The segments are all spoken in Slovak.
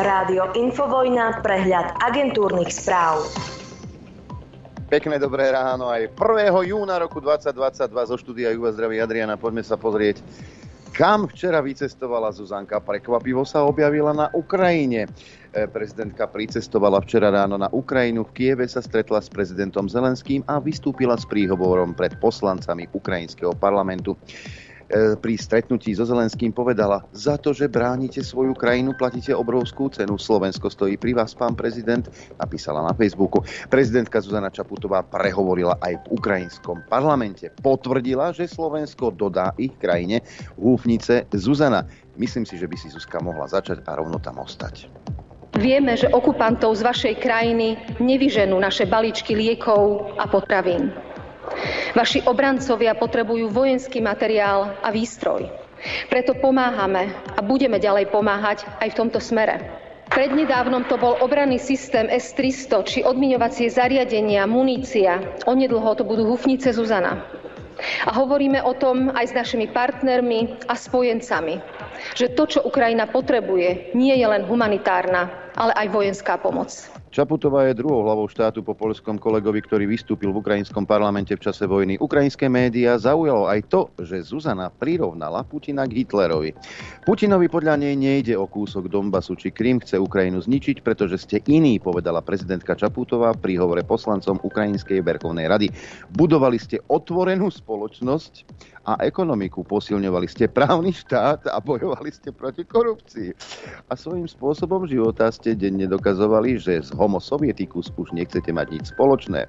Rádio Infovojna, prehľad agentúrnych správ. Pekné dobré ráno aj 1. júna roku 2022 zo štúdia Juva zdraví Adriana. Poďme sa pozrieť, kam včera vycestovala Zuzanka. Prekvapivo sa objavila na Ukrajine. E, prezidentka pricestovala včera ráno na Ukrajinu. V Kieve sa stretla s prezidentom Zelenským a vystúpila s príhovorom pred poslancami ukrajinského parlamentu. E, pri stretnutí so Zelenským povedala, za to, že bránite svoju krajinu, platíte obrovskú cenu. Slovensko stojí pri vás, pán prezident, napísala na Facebooku. Prezidentka Zuzana Čaputová prehovorila aj v ukrajinskom parlamente. Potvrdila, že Slovensko dodá ich krajine húfnice Zuzana. Myslím si, že by si Zuzka mohla začať a rovno tam ostať. Vieme, že okupantov z vašej krajiny nevyženú naše balíčky liekov a potravín. Vaši obrancovia potrebujú vojenský materiál a výstroj. Preto pomáhame a budeme ďalej pomáhať aj v tomto smere. Prednedávnom to bol obranný systém S-300 či odmiňovacie zariadenia, munícia. Onedlho to budú hufnice Zuzana. A hovoríme o tom aj s našimi partnermi a spojencami, že to, čo Ukrajina potrebuje, nie je len humanitárna, ale aj vojenská pomoc. Čaputová je druhou hlavou štátu po polskom kolegovi, ktorý vystúpil v ukrajinskom parlamente v čase vojny. Ukrajinské médiá zaujalo aj to, že Zuzana prirovnala Putina k Hitlerovi. Putinovi podľa nej nejde o kúsok Donbasu či Krym, chce Ukrajinu zničiť, pretože ste iní, povedala prezidentka Čaputová pri hovore poslancom Ukrajinskej verchovnej rady. Budovali ste otvorenú spoločnosť a ekonomiku, posilňovali ste právny štát a bojovali ste proti korupcii. A svojím spôsobom života ste denne dokazovali, že z homo sovietikus už nechcete mať nič spoločné.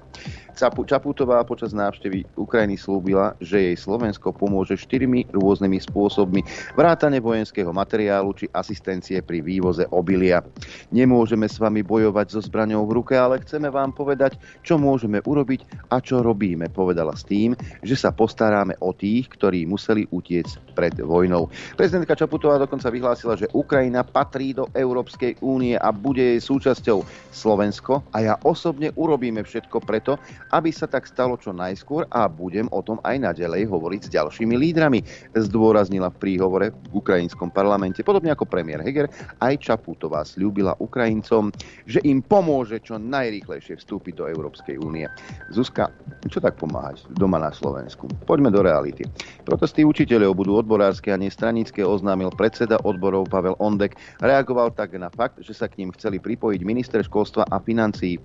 Čaputová počas návštevy Ukrajiny slúbila, že jej Slovensko pomôže štyrmi rôznymi spôsobmi vrátane vojenského materiálu či asistencie pri vývoze obilia. Nemôžeme s vami bojovať so zbraňou v ruke, ale chceme vám povedať, čo môžeme urobiť a čo robíme, povedala s tým, že sa postaráme o tých, ktorí museli utiecť pred vojnou. Prezidentka Čaputová dokonca vyhlásila, že Ukrajina patrí do Európskej únie a bude jej súčasťou. Slovensko a ja osobne urobíme všetko preto, aby sa tak stalo čo najskôr a budem o tom aj naďalej hovoriť s ďalšími lídrami, zdôraznila v príhovore v ukrajinskom parlamente. Podobne ako premiér Heger, aj Čaputová slúbila Ukrajincom, že im pomôže čo najrýchlejšie vstúpiť do Európskej únie. Zuzka, čo tak pomáhať doma na Slovensku? Poďme do reality. Protesty učiteľov budú odborárske a nestranické, oznámil predseda odborov Pavel Ondek. Reagoval tak na fakt, že sa k ním chceli pripojiť minister školstva a financií.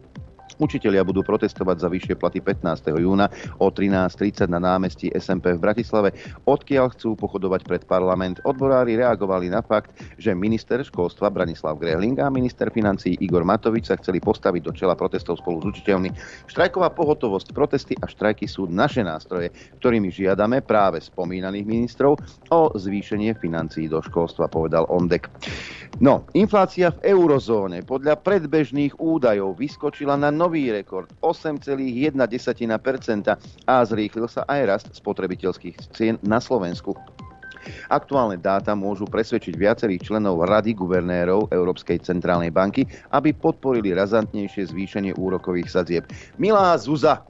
Učitelia budú protestovať za vyššie platy 15. júna o 13.30 na námestí SMP v Bratislave, odkiaľ chcú pochodovať pred parlament. Odborári reagovali na fakt, že minister školstva Branislav Grehling a minister financií Igor Matovič sa chceli postaviť do čela protestov spolu s učiteľmi. Štrajková pohotovosť, protesty a štrajky sú naše nástroje, ktorými žiadame práve spomínaných ministrov o zvýšenie financií do školstva, povedal Ondek. No, inflácia v eurozóne podľa predbežných údajov vyskočila na nový rekord 8,1% a zrýchlil sa aj rast spotrebiteľských cien na Slovensku. Aktuálne dáta môžu presvedčiť viacerých členov Rady guvernérov Európskej centrálnej banky, aby podporili razantnejšie zvýšenie úrokových sadzieb. Milá Zuza,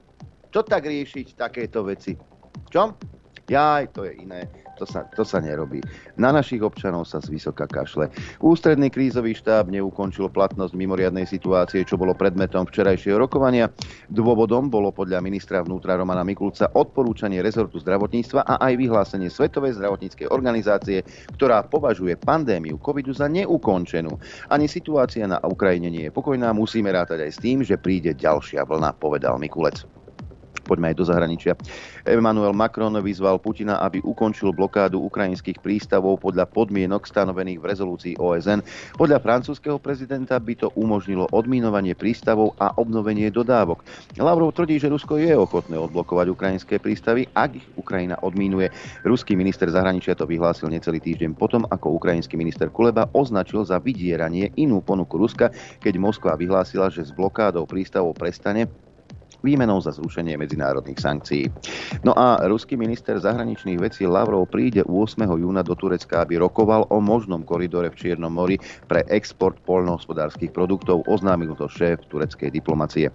čo tak riešiť takéto veci? Čo? Jaj, to je iné. To sa, to sa nerobí. Na našich občanov sa z vysoka kašle. Ústredný krízový štáb neukončil platnosť mimoriadnej situácie, čo bolo predmetom včerajšieho rokovania. Dôvodom bolo podľa ministra vnútra Romana Mikulca odporúčanie rezortu zdravotníctva a aj vyhlásenie Svetovej zdravotníckej organizácie, ktorá považuje pandémiu covidu za neukončenú. Ani situácia na Ukrajine nie je pokojná, musíme rátať aj s tým, že príde ďalšia vlna, povedal Mikulec. Poďme aj do zahraničia. Emmanuel Macron vyzval Putina, aby ukončil blokádu ukrajinských prístavov podľa podmienok stanovených v rezolúcii OSN. Podľa francúzského prezidenta by to umožnilo odminovanie prístavov a obnovenie dodávok. Lavrov tvrdí, že Rusko je ochotné odblokovať ukrajinské prístavy, ak ich Ukrajina odmínuje. Ruský minister zahraničia to vyhlásil necelý týždeň potom, ako ukrajinský minister Kuleba označil za vydieranie inú ponuku Ruska, keď Moskva vyhlásila, že s blokádou prístavov prestane výmenou za zrušenie medzinárodných sankcií. No a ruský minister zahraničných vecí Lavrov príde 8. júna do Turecka, aby rokoval o možnom koridore v Čiernom mori pre export poľnohospodárskych produktov, oznámil to šéf tureckej diplomacie.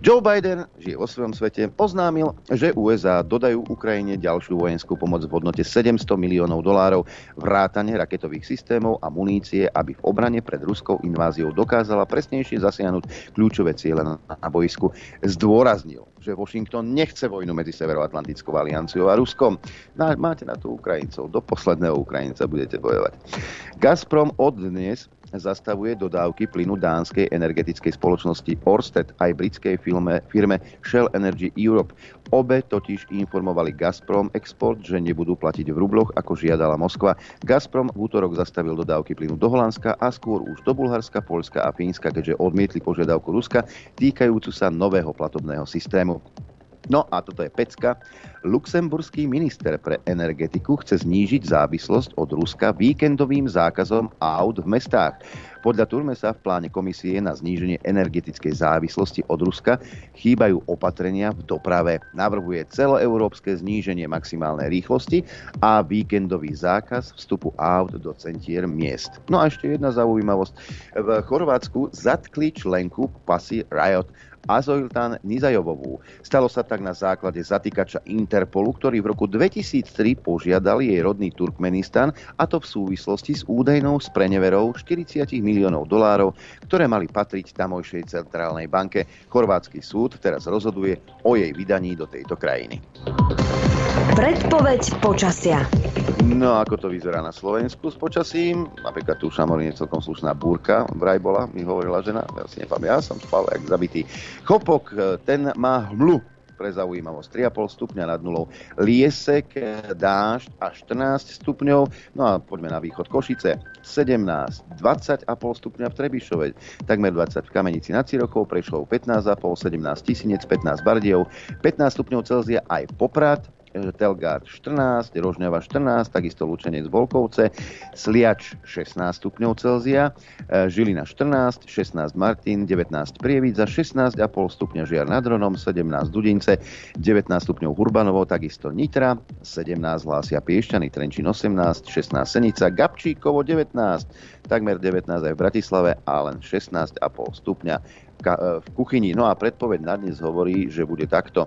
Joe Biden žije vo svojom svete, oznámil, že USA dodajú Ukrajine ďalšiu vojenskú pomoc v hodnote 700 miliónov dolárov, vrátane raketových systémov a munície, aby v obrane pred ruskou inváziou dokázala presnejšie zasiahnuť kľúčové ciele na, boisku. Zdôr zdôraznil, že Washington nechce vojnu medzi Severoatlantickou alianciou a Ruskom. No, máte na to Ukrajincov. Do posledného Ukrajinca budete bojovať. Gazprom od dnes zastavuje dodávky plynu dánskej energetickej spoločnosti Orsted aj britskej firme, firme Shell Energy Europe. Obe totiž informovali Gazprom Export, že nebudú platiť v rubloch, ako žiadala Moskva. Gazprom v útorok zastavil dodávky plynu do Holandska a skôr už do Bulharska, Polska a Fínska, keďže odmietli požiadavku Ruska týkajúcu sa nového platobného systému. No a toto je pecka. Luxemburský minister pre energetiku chce znížiť závislosť od Ruska víkendovým zákazom aut v mestách. Podľa Turmesa v pláne komisie na zníženie energetickej závislosti od Ruska chýbajú opatrenia v doprave. Navrhuje celoeurópske zníženie maximálnej rýchlosti a víkendový zákaz vstupu aut do centier miest. No a ešte jedna zaujímavosť. V Chorvátsku zatkli členku pasy Riot Azojltan Nizajovovú. Stalo sa tak na základe zatýkača Interpolu, ktorý v roku 2003 požiadal jej rodný Turkmenistan, a to v súvislosti s údajnou spreneverou 40 miliónov dolárov, ktoré mali patriť tamojšej centrálnej banke. Chorvátsky súd teraz rozhoduje o jej vydaní do tejto krajiny. Predpoveď počasia. No ako to vyzerá na Slovensku s počasím? Napríklad tu v je celkom slušná búrka, vraj bola, mi hovorila žena, ja si nepamätám, ja som spal jak zabitý. Chopok, ten má hmlu, pre zaujímavosť 3,5 stupňa nad nulou. Liesek, dážď a 14 stupňov. No a poďme na východ Košice. 17, 20,5 stupňa v Trebišove, takmer 20 v Kamenici nad Cirochou, Prešov 15,5, 17 Tisinec, 15 Bardejov, 15 stupňov Celzia aj Poprad, Telgard 14, Rožňava 14, takisto Lučenec Volkovce, Sliač 16 stupňov Celzia, e, Žilina 14, 16 Martin, 19 Prievidza, 16,5 stupňa Žiar nad Ronom, 17 Dudince, 19 stupňov Hurbanovo, takisto Nitra, 17 hlásia Piešťany, Trenčín 18, 16 Senica, Gabčíkovo 19, takmer 19 aj v Bratislave a len 16,5 stupňa E, v kuchyni. No a predpoveď na dnes hovorí, že bude takto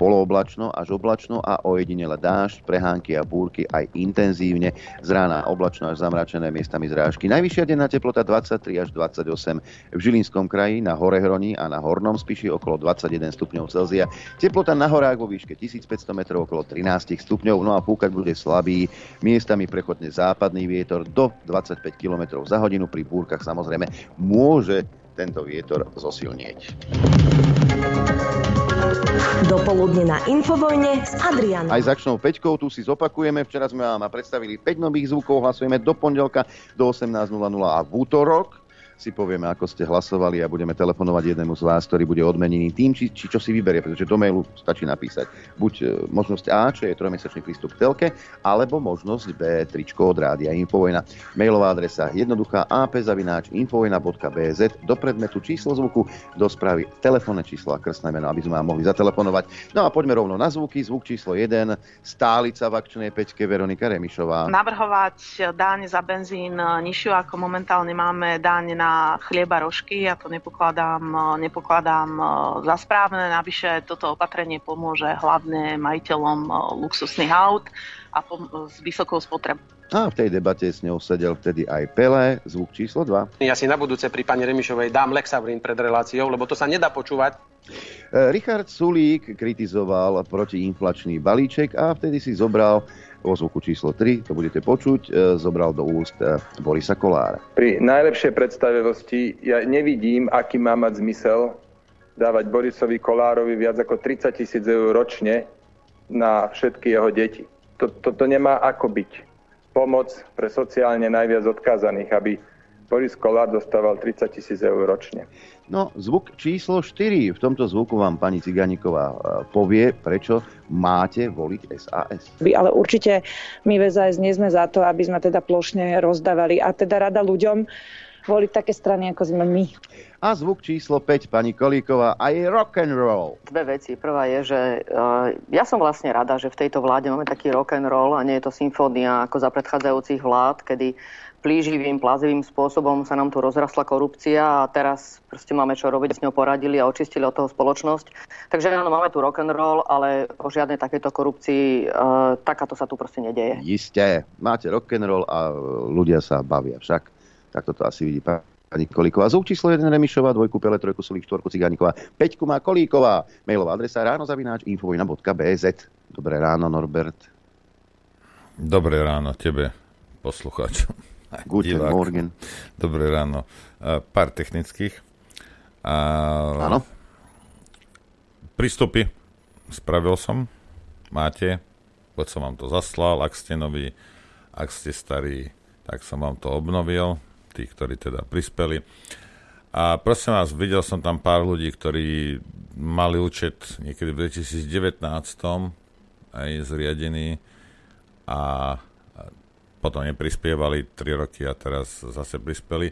polooblačno až oblačno a ojedinele dážď, prehánky a búrky aj intenzívne. Z rána oblačno až zamračené miestami zrážky. Najvyššia denná teplota 23 až 28 v Žilinskom kraji, na Horehroni a na Hornom Spiši okolo 21 stupňov Celzia. Teplota na horách vo výške 1500 metrov okolo 13 stupňov. No a púkať bude slabý, miestami prechodne západný vietor do 25 km za hodinu. Pri búrkach samozrejme môže tento vietor zosilnieť. Dopoludne na Infovojne s Adrianom. Aj začnou Peťkou, tu si zopakujeme. Včera sme vám predstavili 5 nových zvukov, hlasujeme do pondelka do 18.00 a v útorok si povieme, ako ste hlasovali a budeme telefonovať jednému z vás, ktorý bude odmenený tým, či, či čo si vyberie, pretože do mailu stačí napísať buď e, možnosť A, čo je trojmesačný prístup k telke, alebo možnosť B, tričko od rádia Infovojna. Mailová adresa jednoduchá ap.infovojna.bz do predmetu číslo zvuku, do správy telefónne číslo a krstné meno, aby sme vám mohli zatelefonovať. No a poďme rovno na zvuky. Zvuk číslo 1, stálica v akčnej peťke Veronika Remišová. Navrhovať daň za benzín nižšiu, ako momentálne máme daň na na chlieba rožky. Ja to nepokladám, nepokladám e, za správne. Navyše toto opatrenie pomôže hlavne majiteľom e, luxusných aut a s vysokou spotrebou. A v tej debate s ňou sedel vtedy aj Pele, zvuk číslo 2. Ja si na budúce pri pani Remišovej dám Lexavrin pred reláciou, lebo to sa nedá počúvať. E, Richard Sulík kritizoval protiinflačný balíček a vtedy si zobral vo zvuku číslo 3, to budete počuť, e, zobral do úst e, Borisa Kolára. Pri najlepšej predstavivosti ja nevidím, aký má mať zmysel dávať Borisovi Kolárovi viac ako 30 tisíc eur ročne na všetky jeho deti. Toto to, to nemá ako byť. Pomoc pre sociálne najviac odkázaných, aby Boris Kolár dostával 30 tisíc eur ročne. No, zvuk číslo 4. V tomto zvuku vám pani Ciganíková e, povie, prečo máte voliť SAS. Ale určite my v SAS nie sme za to, aby sme teda plošne rozdávali. A teda rada ľuďom, voliť také strany, ako sme my. A zvuk číslo 5, pani Kolíková, aj rock and roll. Dve veci. Prvá je, že uh, ja som vlastne rada, že v tejto vláde máme taký rock and roll a nie je to symfónia ako za predchádzajúcich vlád, kedy plíživým, plazivým spôsobom sa nám tu rozrastla korupcia a teraz proste máme čo robiť, s ňou poradili a očistili od toho spoločnosť. Takže áno, máme tu rock and roll, ale o žiadnej takejto korupcii uh, takáto sa tu proste nedeje. Isté, máte rock and roll a ľudia sa bavia však. Tak toto asi vidí pani Kolíková. Zvuk číslo 1 Remišová, dvojku Pele, trojku Sulík, štvorku Cigániková, peťku má Kolíková. Mailová adresa ráno zavináč infovojna.bz. Dobré ráno, Norbert. Dobré ráno tebe, poslucháč. Guten divák. Morgen. Dobré ráno. Pár technických. Áno. Prístupy spravil som. Máte. Poď som vám to zaslal. Ak ste noví, ak ste starí, tak som vám to obnovil. Tí, ktorí teda prispeli. A prosím vás, videl som tam pár ľudí, ktorí mali účet niekedy v 2019 aj zriadený a potom neprispievali 3 roky a teraz zase prispeli.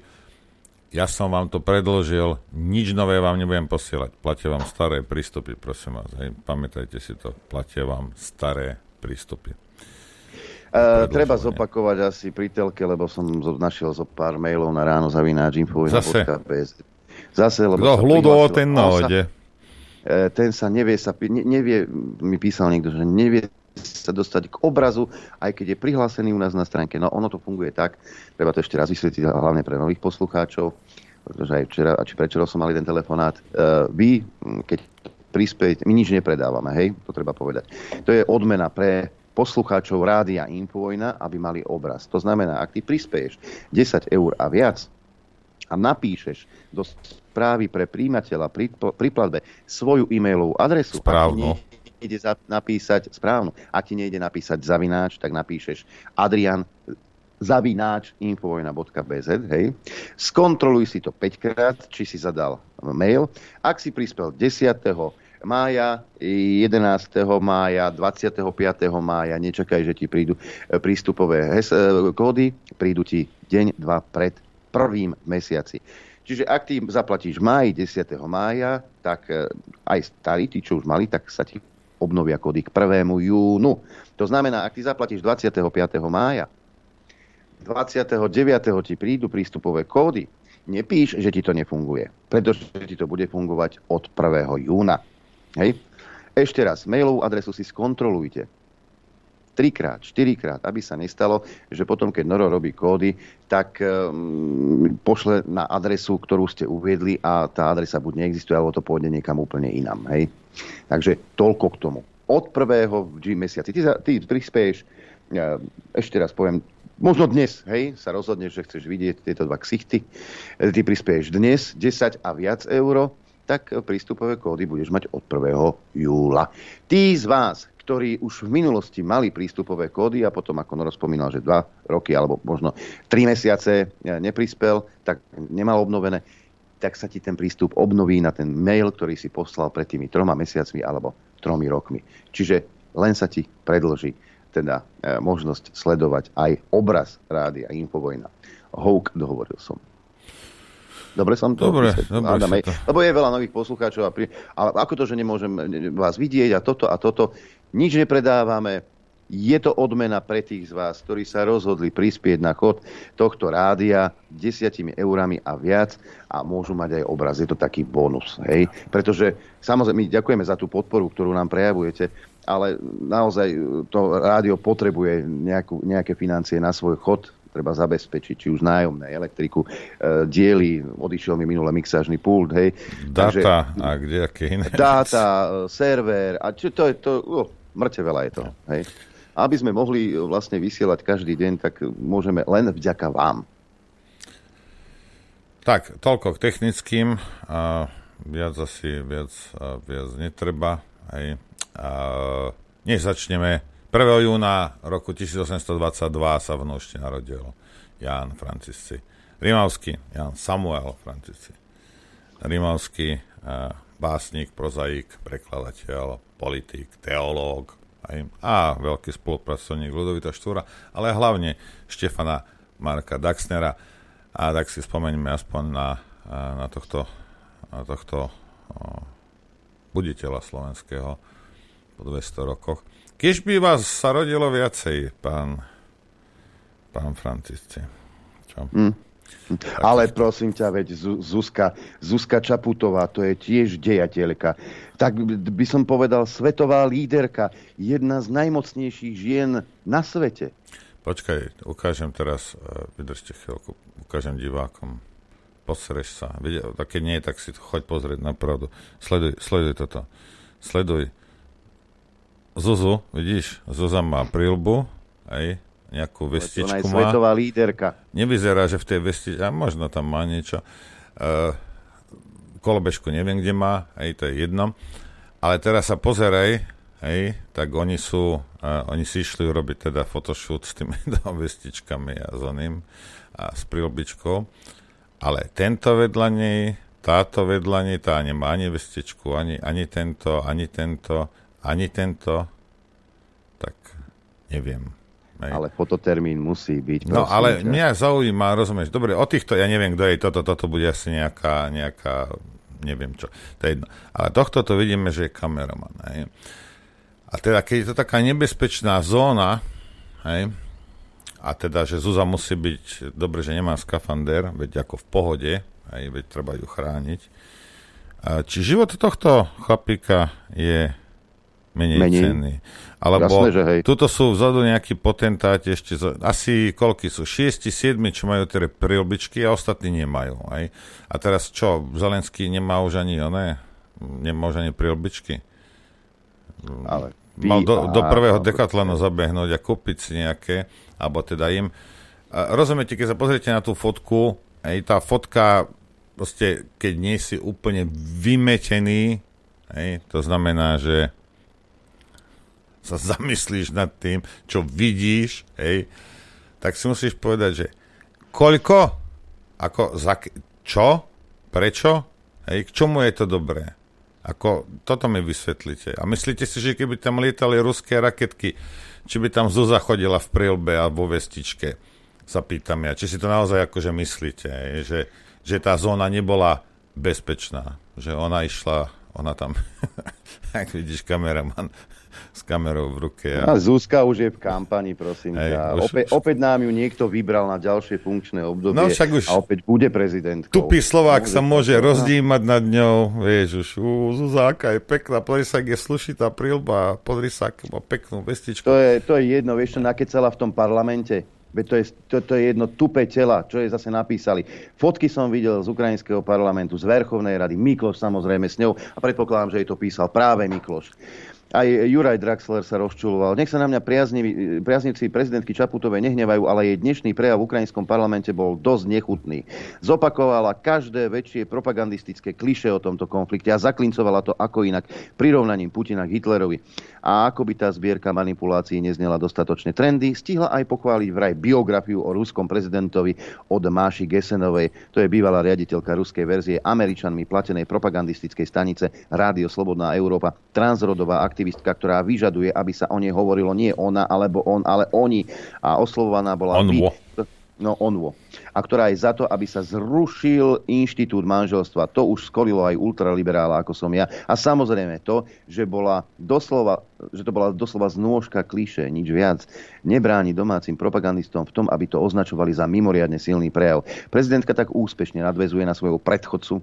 Ja som vám to predložil, nič nové vám nebudem posielať. Platia vám staré prístupy, prosím vás. Hej, pamätajte si to, platia vám staré prístupy. Uh, treba zopakovať asi pri telke, lebo som našiel zo pár mailov na ráno zavináč Zase? Zase, lebo Kto hľudo, ten nájde. Uh, ten sa nevie, sa, nevie, mi písal niekto, že nevie sa dostať k obrazu, aj keď je prihlásený u nás na stránke. No ono to funguje tak, treba to ešte raz vysvetliť, hlavne pre nových poslucháčov, pretože aj včera, či prečo som mali ten telefonát. Uh, vy, keď prispejete, my nič nepredávame, hej, to treba povedať. To je odmena pre poslucháčov Rádia Infovojna, aby mali obraz. To znamená, ak ty prispieješ 10 eur a viac a napíšeš do správy pre príjimateľa pri, pri platbe svoju e-mailovú adresu, Správno ide napísať správnu. Ak ti nejde napísať zavináč, tak napíšeš Adrian zavináč infovojna.bz, hej. Skontroluj si to 5 krát, či si zadal mail. Ak si prispel 10 mája, 11. mája, 25. mája, nečakaj, že ti prídu e, prístupové hes- e, kódy, prídu ti deň, dva pred prvým mesiaci. Čiže ak ty zaplatíš máji 10. mája, tak e, aj starí, tí, čo už mali, tak sa ti obnovia kódy k 1. júnu. To znamená, ak ty zaplatíš 25. mája, 29. ti prídu prístupové kódy, nepíš, že ti to nefunguje, pretože ti to bude fungovať od 1. júna. Hej? Ešte raz, mailovú adresu si skontrolujte. Trikrát, štyrikrát, aby sa nestalo, že potom, keď Noro robí kódy, tak um, pošle na adresu, ktorú ste uviedli a tá adresa buď neexistuje, alebo to pôjde niekam úplne inam. Hej? Takže toľko k tomu. Od prvého v mesiaci. Ty, ty prispieješ, ešte raz poviem, možno dnes, hej, sa rozhodneš, že chceš vidieť tieto dva ksichty. Ty prispieješ dnes 10 a viac euro, tak prístupové kódy budeš mať od 1. júla. Tí z vás, ktorí už v minulosti mali prístupové kódy a potom, ako Noro spomínal, že dva roky alebo možno tri mesiace neprispel, tak nemal obnovené, tak sa ti ten prístup obnoví na ten mail, ktorý si poslal pred tými troma mesiacmi alebo tromi rokmi. Čiže len sa ti predloží teda e, možnosť sledovať aj obraz rádia Infovojna. Houk, dohovoril som. Dobre som to Dobre, dobre to. Lebo je veľa nových poslucháčov. A, pri, a ako to, že nemôžem vás vidieť a toto a toto. Nič nepredávame. Je to odmena pre tých z vás, ktorí sa rozhodli prispieť na chod tohto rádia desiatimi eurami a viac a môžu mať aj obraz. Je to taký bonus. Hej? Pretože samozrejme my ďakujeme za tú podporu, ktorú nám prejavujete, ale naozaj to rádio potrebuje nejakú, nejaké financie na svoj chod, treba zabezpečiť, či už nájomné, elektriku, e, diely, odišiel mi minule mixážny pult, hej. Data Takže, a aké iné. Dáta, server, a čo to je to, oh, mŕte veľa je to, hej. Aby sme mohli vlastne vysielať každý deň, tak môžeme len vďaka vám. Tak, toľko k technickým. A viac asi viac, a viac netreba. Hej. A, než začneme, 1. júna roku 1822 sa v Nošte narodil Ján Francisci. Rimavský, Ján Samuel Francisci. Rimavský básnik, prozaik, prekladateľ, politik, teológ aj, a veľký spolupracovník Ludovita Štúra, ale hlavne Štefana Marka Daxnera. A tak si spomeňme aspoň na, na tohto, na tohto buditeľa slovenského po 200 rokoch. Keď by vás sa rodilo viacej, pán, pán Francisci. Čo? Mm. Ale prosím ťa, veď Zuzka, Zuzka Čaputová, to je tiež dejateľka. Tak by som povedal svetová líderka, jedna z najmocnejších žien na svete. Počkaj, ukážem teraz, e, vydržte chvíľku, ukážem divákom. Posreš sa. Keď nie, tak si to choď pozrieť na pravdu. Sleduj, sleduj toto. Sleduj. Zuzu, vidíš, Zuza má prilbu, aj, nejakú vestičku Ona je svetová líderka. Nevyzerá, že v tej vestičke, a možno tam má niečo. Uh, kolobežku neviem, kde má, aj to je jedno. Ale teraz sa pozeraj, hej, tak oni sú, uh, oni si išli urobiť teda photoshoot s tými vestičkami a s oným a s prilbičkou. Ale tento vedľa nej, táto vedľa nej, tá nemá ani vestičku, ani, ani tento, ani tento, ani tento, tak neviem. Hej. Ale fototermín musí byť. No ale ťa. mňa zaujíma, rozumieš, dobre, o týchto, ja neviem, kto je toto, toto bude asi nejaká, nejaká neviem čo, to je jedno. Ale tohto to vidíme, že je kameraman. Hej. A teda, keď je to taká nebezpečná zóna, hej, a teda, že Zuza musí byť, dobre, že nemá skafander, veď ako v pohode, hej, veď treba ju chrániť. Či život tohto chlapíka je menej, menej. cenný? Alebo Jasné, že hej. tuto sú vzadu nejakí potentáti ešte, asi koľky sú, 6, 7, čo majú tie prilbičky a ostatní nemajú. Aj? A teraz čo, Zelenský nemá už ani oné, nemá už ani prilbičky? Ale Mal do, do prvého dekatlanu zabehnúť a kúpiť si nejaké, alebo teda im. A rozumiete, keď sa pozriete na tú fotku, aj tá fotka, proste, keď nie si úplne vymetený, aj, to znamená, že sa zamyslíš nad tým, čo vidíš, hej, tak si musíš povedať, že koľko, ako, za, čo, prečo, hej, k čomu je to dobré. Ako, toto mi vysvetlíte. A myslíte si, že keby tam lietali ruské raketky, či by tam Zuza chodila v prilbe a vo vestičke, sa pýtam ja. Či si to naozaj akože myslíte, hej, že, že tá zóna nebola bezpečná, že ona išla, ona tam, ak vidíš, kameraman s kamerou v ruke. A, a Zuzka už je v kampani, prosím Hej, ťa. Už, opäť, už... opäť nám ju niekto vybral na ďalšie funkčné obdobie no, však už a opäť bude prezidentkou. Tupý Slovák sa môže rozdímať nad ňou. Vieš už, ú, Zuzáka je pekná, pozri sa, je slušitá prilba, pozri sa, má peknú vestičku. To je, to je jedno, vieš, čo nakecala v tom parlamente? Veď to je, to, to je jedno tupé tela, čo je zase napísali. Fotky som videl z ukrajinského parlamentu, z Verchovnej rady, Mikloš samozrejme s ňou a predpokladám, že jej to písal práve Mikloš. Aj Juraj Draxler sa rozčuloval. Nech sa na mňa priaznivci prezidentky Čaputovej nehnevajú, ale jej dnešný prejav v ukrajinskom parlamente bol dosť nechutný. Zopakovala každé väčšie propagandistické kliše o tomto konflikte a zaklincovala to ako inak prirovnaním Putina k Hitlerovi. A ako by tá zbierka manipulácií neznela dostatočne trendy, stihla aj pochváliť vraj biografiu o ruskom prezidentovi od Máši Gesenovej. To je bývalá riaditeľka ruskej verzie američanmi platenej propagandistickej stanice Rádio Slobodná Európa, transrodová aktivita aktivistka, ktorá vyžaduje, aby sa o nej hovorilo nie ona alebo on, ale oni. A oslovovaná bola... Onvo. No, onvo. A ktorá je za to, aby sa zrušil inštitút manželstva. To už skolilo aj ultraliberála, ako som ja. A samozrejme to, že, bola doslova, že to bola doslova znôžka kliše, nič viac. Nebráni domácim propagandistom v tom, aby to označovali za mimoriadne silný prejav. Prezidentka tak úspešne nadvezuje na svojho predchodcu,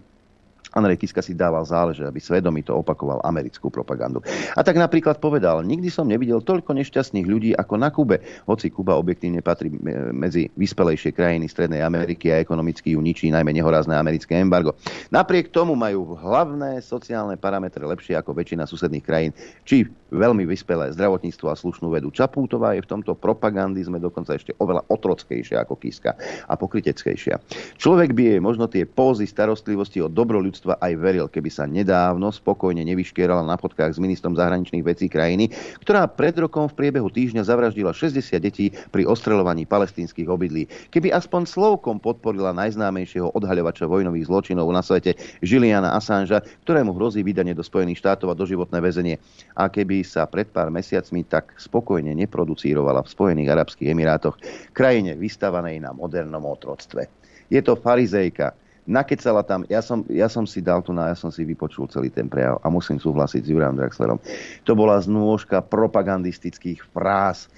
Andrej Kiska si dával záleže, aby svedomito opakoval americkú propagandu. A tak napríklad povedal, nikdy som nevidel toľko nešťastných ľudí ako na Kube, hoci Kuba objektívne patrí medzi vyspelejšie krajiny Strednej Ameriky a ekonomicky ju ničí najmä nehorázne americké embargo. Napriek tomu majú hlavné sociálne parametre lepšie ako väčšina susedných krajín, či veľmi vyspelé zdravotníctvo a slušnú vedu. Čapútová je v tomto propagandizme dokonca ešte oveľa otrockejšia ako Kiska a pokryteckejšia. Človek by jej možno tie pózy starostlivosti o dobro ľudstva aj veril, keby sa nedávno spokojne nevyškierala na fotkách s ministrom zahraničných vecí krajiny, ktorá pred rokom v priebehu týždňa zavraždila 60 detí pri ostrelovaní palestínskych obydlí. Keby aspoň slovkom podporila najznámejšieho odhaľovača vojnových zločinov na svete Juliana Assangea, ktorému hrozí vydanie do Spojených štátov a doživotné väzenie. A keby sa pred pár mesiacmi tak spokojne neproducírovala v Spojených Arabských Emirátoch, krajine vystavanej na modernom otroctve. Je to farizejka, nakecala tam, ja som, ja som si dal tu na, ja som si vypočul celý ten prejav a musím súhlasiť s Jurajom Draxlerom. To bola znôžka propagandistických fráz.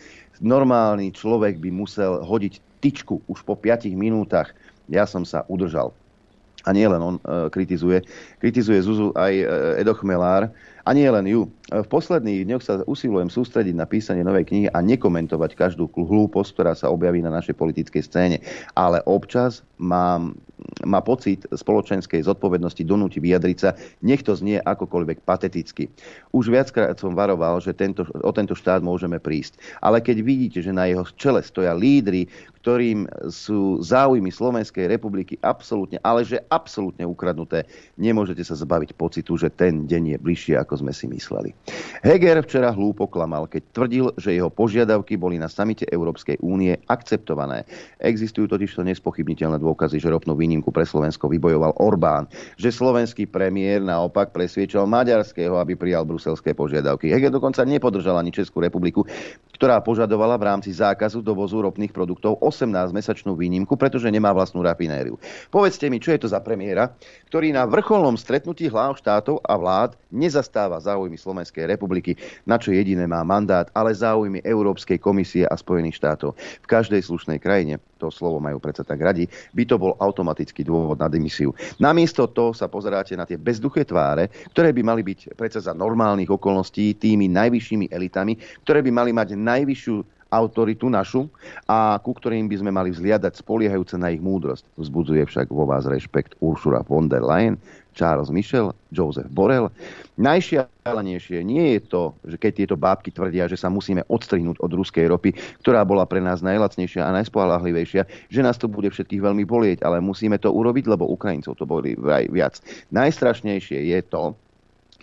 Normálny človek by musel hodiť tyčku už po 5 minútach. Ja som sa udržal. A nie len on e, kritizuje. Kritizuje Zuzu aj e, Edo Chmelár. A nie len ju. V posledných dňoch sa usilujem sústrediť na písanie novej knihy a nekomentovať každú hlúposť, ktorá sa objaví na našej politickej scéne. Ale občas mám má pocit spoločenskej zodpovednosti donúti vyjadriť sa, nech to znie akokoľvek pateticky. Už viackrát som varoval, že tento, o tento štát môžeme prísť. Ale keď vidíte, že na jeho čele stoja lídry, ktorým sú záujmy Slovenskej republiky absolútne, ale že absolútne ukradnuté, nemôžete sa zbaviť pocitu, že ten deň je bližšie, ako sme si mysleli. Heger včera hlúpo klamal, keď tvrdil, že jeho požiadavky boli na samite Európskej únie akceptované. Existujú totižto nespochybniteľné dôkazy, že ropnú výnimku pre Slovensko vybojoval Orbán, že slovenský premiér naopak presviečal Maďarského, aby prijal bruselské požiadavky. Heger dokonca nepodržal ani Českú republiku, ktorá požadovala v rámci zákazu dovozu ropných produktov 18-mesačnú výnimku, pretože nemá vlastnú rafinériu. Povedzte mi, čo je to za premiéra, ktorý na vrcholnom stretnutí hlav štátov a vlád nezastáva záujmy Slovenskej republiky, na čo jediné má mandát, ale záujmy Európskej komisie a Spojených štátov. V každej slušnej krajine, to slovo majú predsa tak radi, by to bol automatický dôvod na demisiu. Namiesto toho sa pozeráte na tie bezduché tváre, ktoré by mali byť predsa za normálnych okolností tými najvyššími elitami, ktoré by mali mať najvyššiu autoritu našu a ku ktorým by sme mali vzliadať spoliehajúce na ich múdrosť. Vzbudzuje však vo vás rešpekt Ursula von der Leyen, Charles Michel, Joseph Borrell. Najšialenejšie nie je to, že keď tieto bábky tvrdia, že sa musíme odstrihnúť od ruskej ropy, ktorá bola pre nás najlacnejšia a najspolahlivejšia, že nás to bude všetkých veľmi bolieť, ale musíme to urobiť, lebo Ukrajincov to boli viac. Najstrašnejšie je to,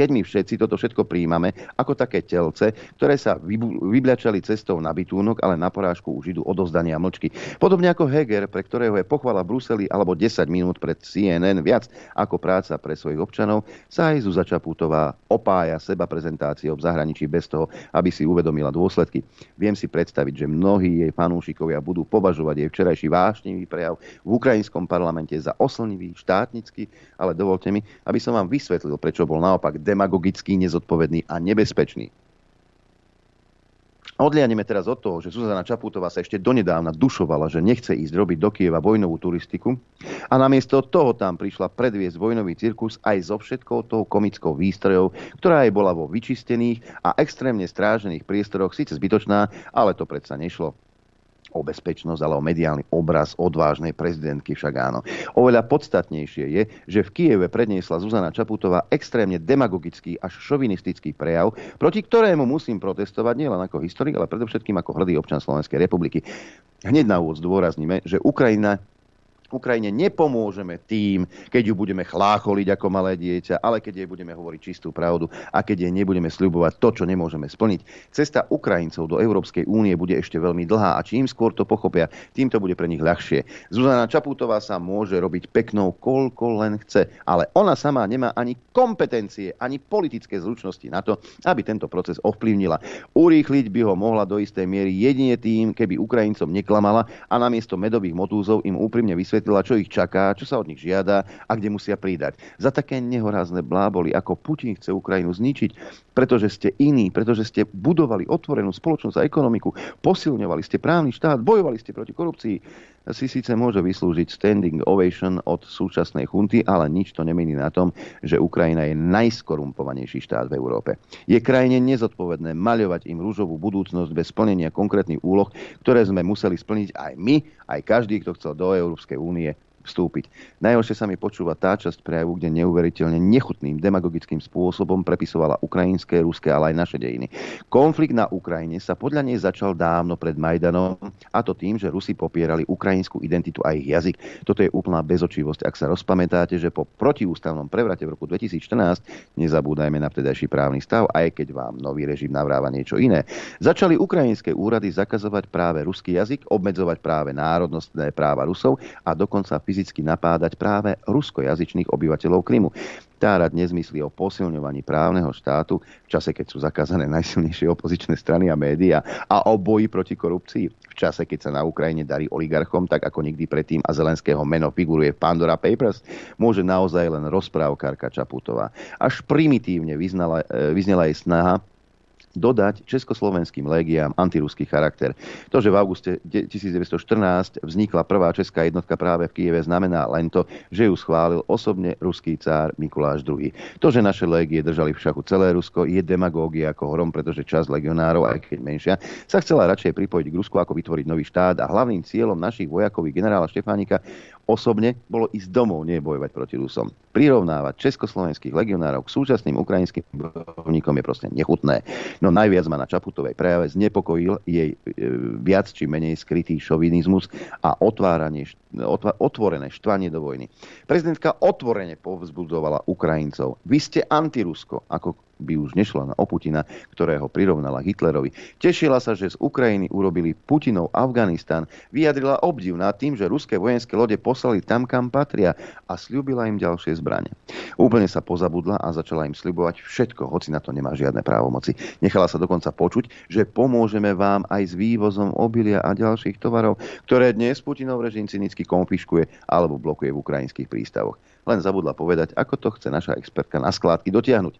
keď my všetci toto všetko príjmame ako také telce, ktoré sa vybľačali cestou na bytúnok, ale na porážku už idú odozdania mlčky. Podobne ako Heger, pre ktorého je pochvala Bruseli alebo 10 minút pred CNN viac ako práca pre svojich občanov, sa aj Zuzá Čaputová opája seba prezentáciou v zahraničí bez toho, aby si uvedomila dôsledky. Viem si predstaviť, že mnohí jej fanúšikovia budú považovať jej včerajší vášnivý prejav v ukrajinskom parlamente za oslnivý, štátnický, ale dovolte mi, aby som vám vysvetlil, prečo bol naopak demagogický, nezodpovedný a nebezpečný. Odlianeme teraz od toho, že Zuzana Čaputová sa ešte donedávna dušovala, že nechce ísť robiť do Kieva vojnovú turistiku a namiesto toho tam prišla predviesť vojnový cirkus aj so všetkou tou komickou výstrojou, ktorá aj bola vo vyčistených a extrémne strážených priestoroch, síce zbytočná, ale to predsa nešlo o bezpečnosť, ale o mediálny obraz odvážnej prezidentky však áno. Oveľa podstatnejšie je, že v Kieve predniesla Zuzana Čaputová extrémne demagogický až šovinistický prejav, proti ktorému musím protestovať nielen ako historik, ale predovšetkým ako hrdý občan Slovenskej republiky. Hneď na úvod zdôrazníme, že Ukrajina Ukrajine nepomôžeme tým, keď ju budeme chlácholiť ako malé dieťa, ale keď jej budeme hovoriť čistú pravdu a keď jej nebudeme sľubovať to, čo nemôžeme splniť. Cesta Ukrajincov do Európskej únie bude ešte veľmi dlhá a čím skôr to pochopia, tým to bude pre nich ľahšie. Zuzana Čaputová sa môže robiť peknou, koľko len chce, ale ona sama nemá ani kompetencie, ani politické zručnosti na to, aby tento proces ovplyvnila. Urýchliť by ho mohla do istej miery jedine tým, keby Ukrajincom neklamala a namiesto medových motúzov im úprimne vysvetlila, vysvetlila, čo ich čaká, čo sa od nich žiada a kde musia pridať. Za také nehorázne bláboli, ako Putin chce Ukrajinu zničiť, pretože ste iní, pretože ste budovali otvorenú spoločnosť a ekonomiku, posilňovali ste právny štát, bojovali ste proti korupcii, si síce môže vyslúžiť standing ovation od súčasnej chunty, ale nič to nemení na tom, že Ukrajina je najskorumpovanejší štát v Európe. Je krajine nezodpovedné maľovať im rúžovú budúcnosť bez splnenia konkrétnych úloh, ktoré sme museli splniť aj my, aj každý, kto chcel do Európskej únie vstúpiť. Najhoršie sa mi počúva tá časť prejavu, kde neuveriteľne nechutným demagogickým spôsobom prepisovala ukrajinské, ruské, ale aj naše dejiny. Konflikt na Ukrajine sa podľa nej začal dávno pred Majdanom a to tým, že Rusi popierali ukrajinskú identitu a ich jazyk. Toto je úplná bezočivosť. Ak sa rozpamätáte, že po protiústavnom prevrate v roku 2014 nezabúdajme na vtedajší právny stav, aj keď vám nový režim navráva niečo iné. Začali ukrajinské úrady zakazovať práve ruský jazyk, obmedzovať práve národnostné práva Rusov a dokonca fyzicky napádať práve ruskojazyčných obyvateľov Krymu. Tára dnes myslí o posilňovaní právneho štátu v čase, keď sú zakázané najsilnejšie opozičné strany a médiá a o boji proti korupcii. V čase, keď sa na Ukrajine darí oligarchom, tak ako nikdy predtým a Zelenského meno figuruje v Pandora Papers, môže naozaj len rozprávkarka Čaputová. Až primitívne vyznala, e, vyznela jej snaha dodať československým légiám antiruský charakter. To, že v auguste 1914 vznikla prvá česká jednotka práve v Kieve, znamená len to, že ju schválil osobne ruský cár Mikuláš II. To, že naše légie držali v šachu celé Rusko, je demagógia ako hrom, pretože časť legionárov, aj keď menšia, sa chcela radšej pripojiť k Rusku, ako vytvoriť nový štát a hlavným cieľom našich vojakov generála Štefánika osobne bolo ísť domov, nie bojovať proti Rusom. Prirovnávať československých legionárov k súčasným ukrajinským bojovníkom je proste nechutné. No najviac ma na Čaputovej prejave znepokojil jej e, viac či menej skrytý šovinizmus a otváranie, otvorené štvanie do vojny. Prezidentka otvorene povzbudzovala Ukrajincov. Vy ste antirusko, ako by už nešla na Oputina, ktorého prirovnala Hitlerovi. Tešila sa, že z Ukrajiny urobili Putinov Afganistan, vyjadrila obdiv nad tým, že ruské vojenské lode poslali tam, kam patria a slúbila im ďalšie zbranie. Úplne sa pozabudla a začala im sľubovať všetko, hoci na to nemá žiadne právomoci. Nechala sa dokonca počuť, že pomôžeme vám aj s vývozom obilia a ďalších tovarov, ktoré dnes Putinov režim cynicky konfiškuje alebo blokuje v ukrajinských prístavoch. Len zabudla povedať, ako to chce naša expertka na skládky dotiahnuť.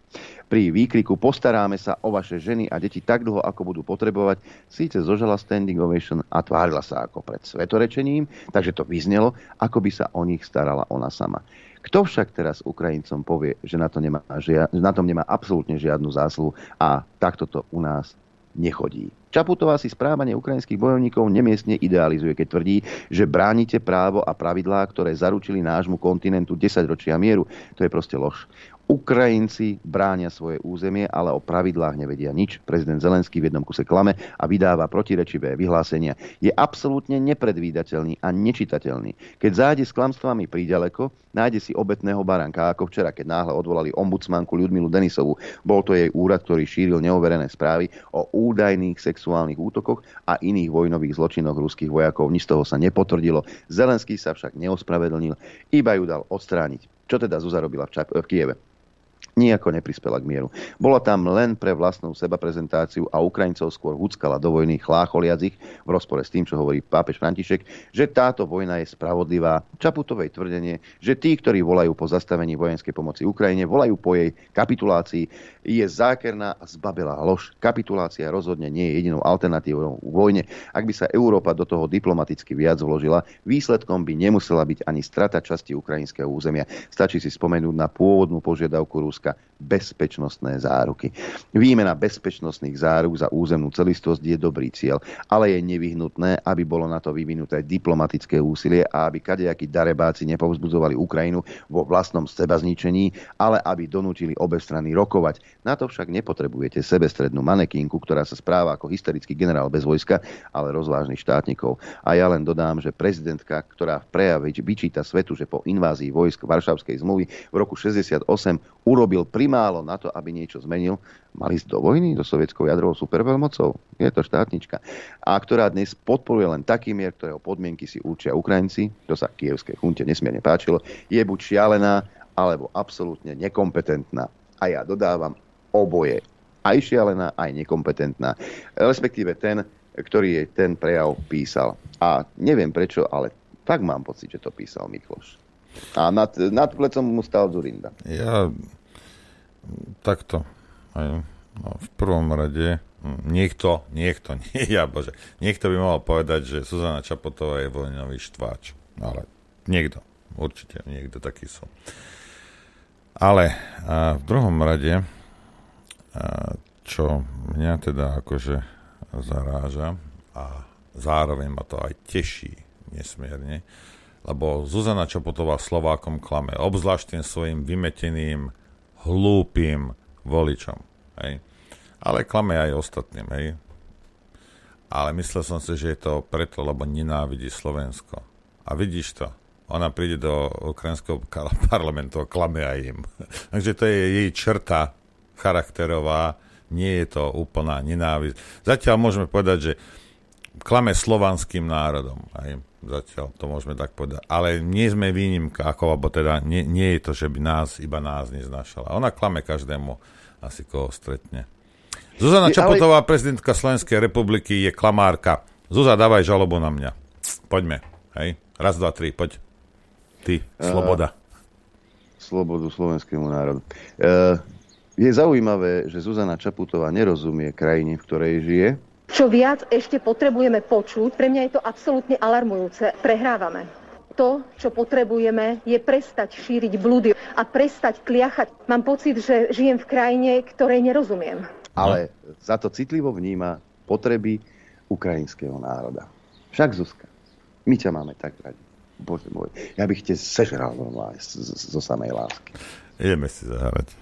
Pri výkriku postaráme sa o vaše ženy a deti tak dlho, ako budú potrebovať, síce zožala standing ovation a tvárila sa ako pred svetorečením, takže to vyznelo, ako by sa o nich starala ona sama. Kto však teraz Ukrajincom povie, že na, to nemá, že na tom nemá absolútne žiadnu zásluhu a takto to u nás nechodí. Čaputová si správanie ukrajinských bojovníkov nemiestne idealizuje, keď tvrdí, že bránite právo a pravidlá, ktoré zaručili nášmu kontinentu 10 ročia mieru. To je proste lož. Ukrajinci bránia svoje územie, ale o pravidlách nevedia nič. Prezident Zelenský v jednom kuse klame a vydáva protirečivé vyhlásenia. Je absolútne nepredvídateľný a nečitateľný. Keď zájde s klamstvami príďaleko, nájde si obetného baranka, ako včera, keď náhle odvolali ombudsmanku Ľudmilu Denisovu. Bol to jej úrad, ktorý šíril neoverené správy o údajných sexuálnych útokoch a iných vojnových zločinoch ruských vojakov. Nič z toho sa nepotvrdilo. Zelenský sa však neospravedlnil, iba ju dal odstrániť. Čo teda Zuzá robila v, Čap- v Kieve? Nijako neprispela k mieru. Bola tam len pre vlastnú seba prezentáciu a Ukrajincov skôr huckala do vojny chlácholiacich v rozpore s tým, čo hovorí pápež František, že táto vojna je spravodlivá. Čaputovej tvrdenie, že tí, ktorí volajú po zastavení vojenskej pomoci Ukrajine, volajú po jej kapitulácii, je zákerná a zbabelá lož. Kapitulácia rozhodne nie je jedinou alternatívou v vojne. Ak by sa Európa do toho diplomaticky viac vložila, výsledkom by nemusela byť ani strata časti ukrajinského územia. Stačí si spomenúť na pôvodnú požiadavku Ruska Ruska bezpečnostné záruky. Výmena bezpečnostných záruk za územnú celistvosť je dobrý cieľ, ale je nevyhnutné, aby bolo na to vyvinuté diplomatické úsilie a aby kadejakí darebáci nepovzbudzovali Ukrajinu vo vlastnom seba zničení, ale aby donútili obe strany rokovať. Na to však nepotrebujete sebestrednú manekínku, ktorá sa správa ako hysterický generál bez vojska, ale rozvážnych štátnikov. A ja len dodám, že prezidentka, ktorá v prejave vyčíta svetu, že po invázii vojsk Varšavskej zmluvy v roku 68 urobil primálo na to, aby niečo zmenil, mali ísť do vojny so sovietskou jadrovou superveľmocou. Je to štátnička. A ktorá dnes podporuje len taký mier, ktorého podmienky si určia Ukrajinci, to sa kievskej chunte nesmierne páčilo, je buď šialená, alebo absolútne nekompetentná. A ja dodávam oboje. Aj šialená, aj nekompetentná. Respektíve ten, ktorý jej ten prejav písal. A neviem prečo, ale tak mám pocit, že to písal Mikloš. A nad, nad plecom mu stal Zurinda. Ja takto. Aj, no, v prvom rade niekto, niekto, nie ja, bože, niekto by mohol povedať, že Suzana Čapotová je vojnový štváč. Ale niekto, určite niekto taký som. Ale a v druhom rade, a, čo mňa teda akože zaráža a zároveň ma to aj teší nesmierne, lebo Zuzana Čapotová Slovákom klame, obzvlášť tým svojim vymeteným hlúpým voličom. Hej. Ale klame aj ostatným. Hej. Ale myslel som si, že je to preto, lebo nenávidí Slovensko. A vidíš to. Ona príde do ukrajinského parlamentu a klame aj im. Takže to je jej črta charakterová, nie je to úplná nenávisť. Zatiaľ môžeme povedať, že klame slovanským národom. Aj zatiaľ to môžeme tak povedať. Ale nie sme výnimka, ako, alebo teda nie, nie je to, že by nás, iba nás neznášala. Ona klame každému asi koho stretne. Zuzana Čaputová, ale... prezidentka Slovenskej republiky, je klamárka. Zuza, dávaj žalobu na mňa. Poďme. Hej? Raz, dva, tri, poď. Ty, sloboda. Uh, slobodu slovenskému národu. Uh, je zaujímavé, že Zuzana Čaputová nerozumie krajine, v ktorej žije. Čo viac ešte potrebujeme počuť, pre mňa je to absolútne alarmujúce. Prehrávame. To, čo potrebujeme, je prestať šíriť blúdy a prestať kliachať. Mám pocit, že žijem v krajine, ktorej nerozumiem. Ale za to citlivo vníma potreby ukrajinského národa. Však Zuzka, my ťa máme tak radi. Bože môj, ja bych te sežral normálne zo samej lásky. Ideme si zahrať.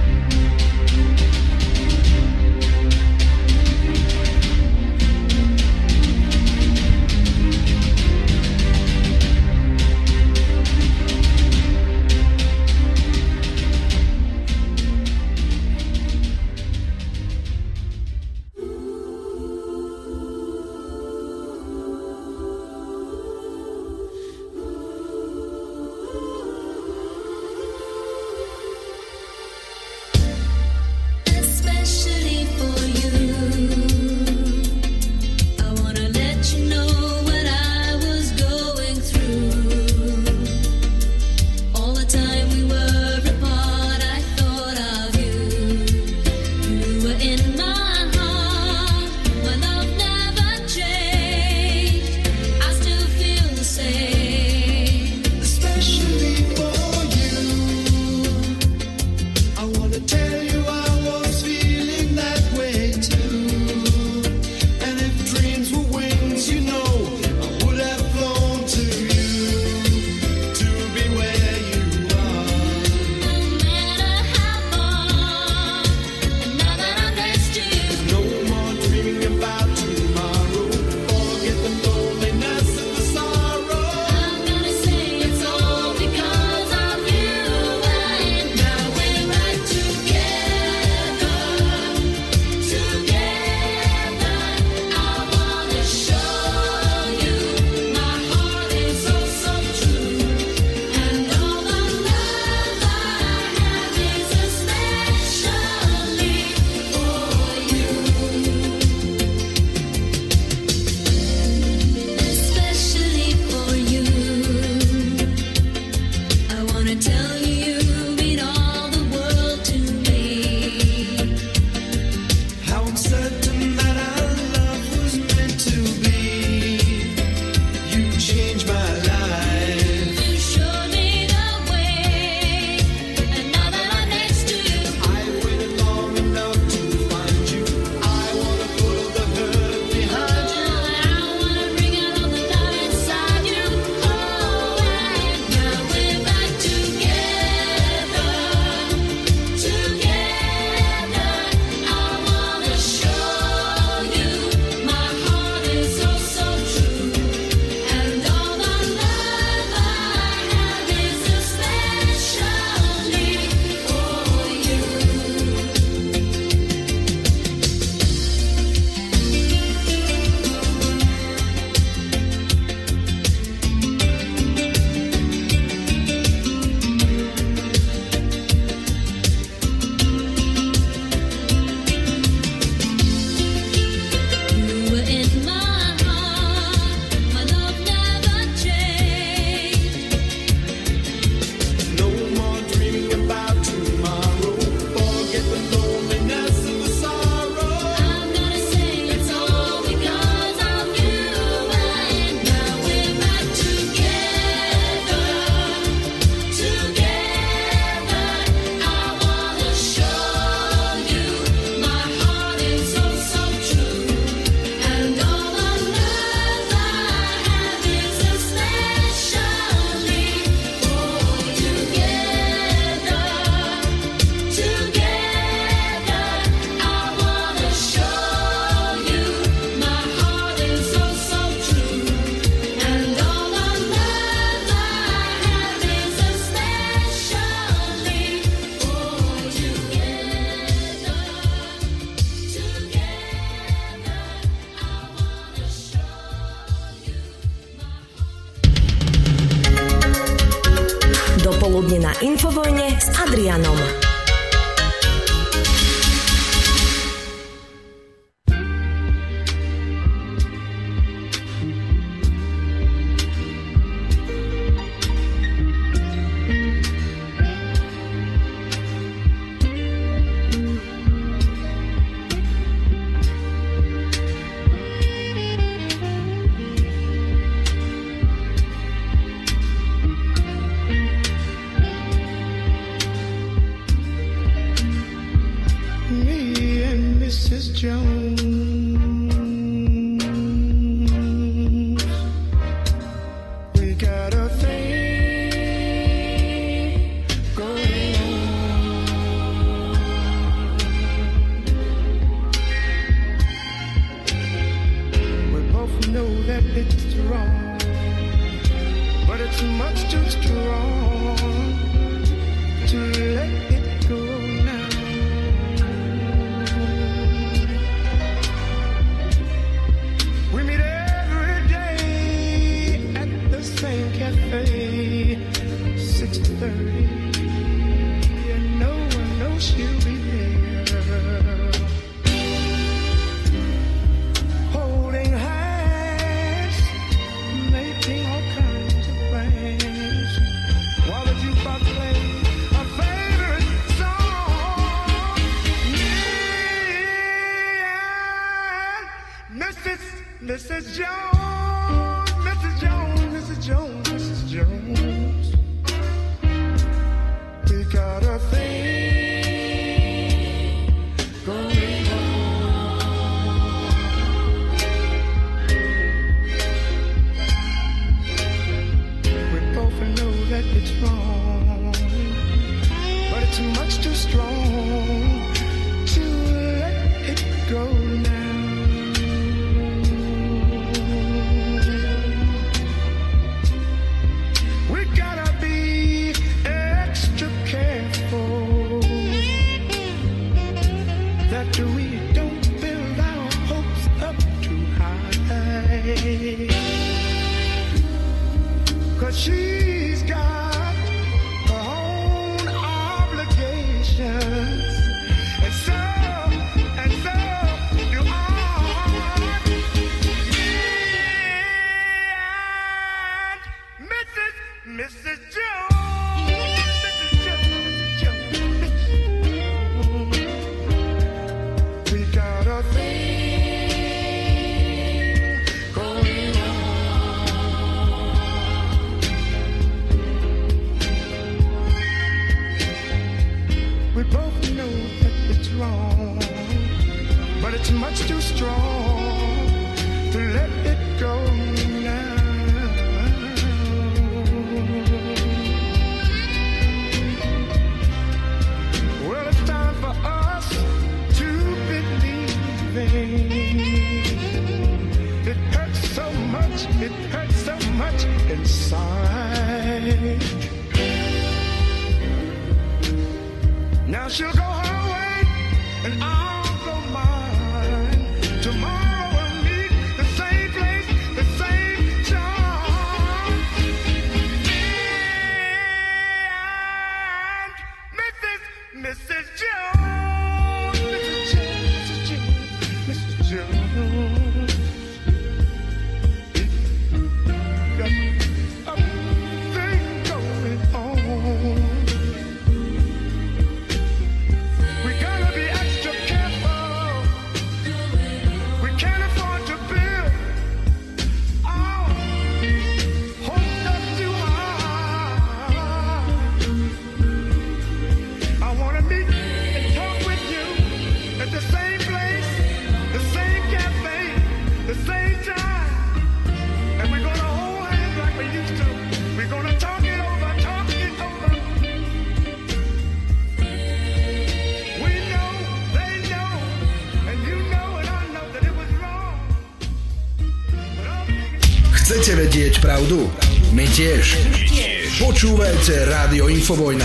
Infovojna.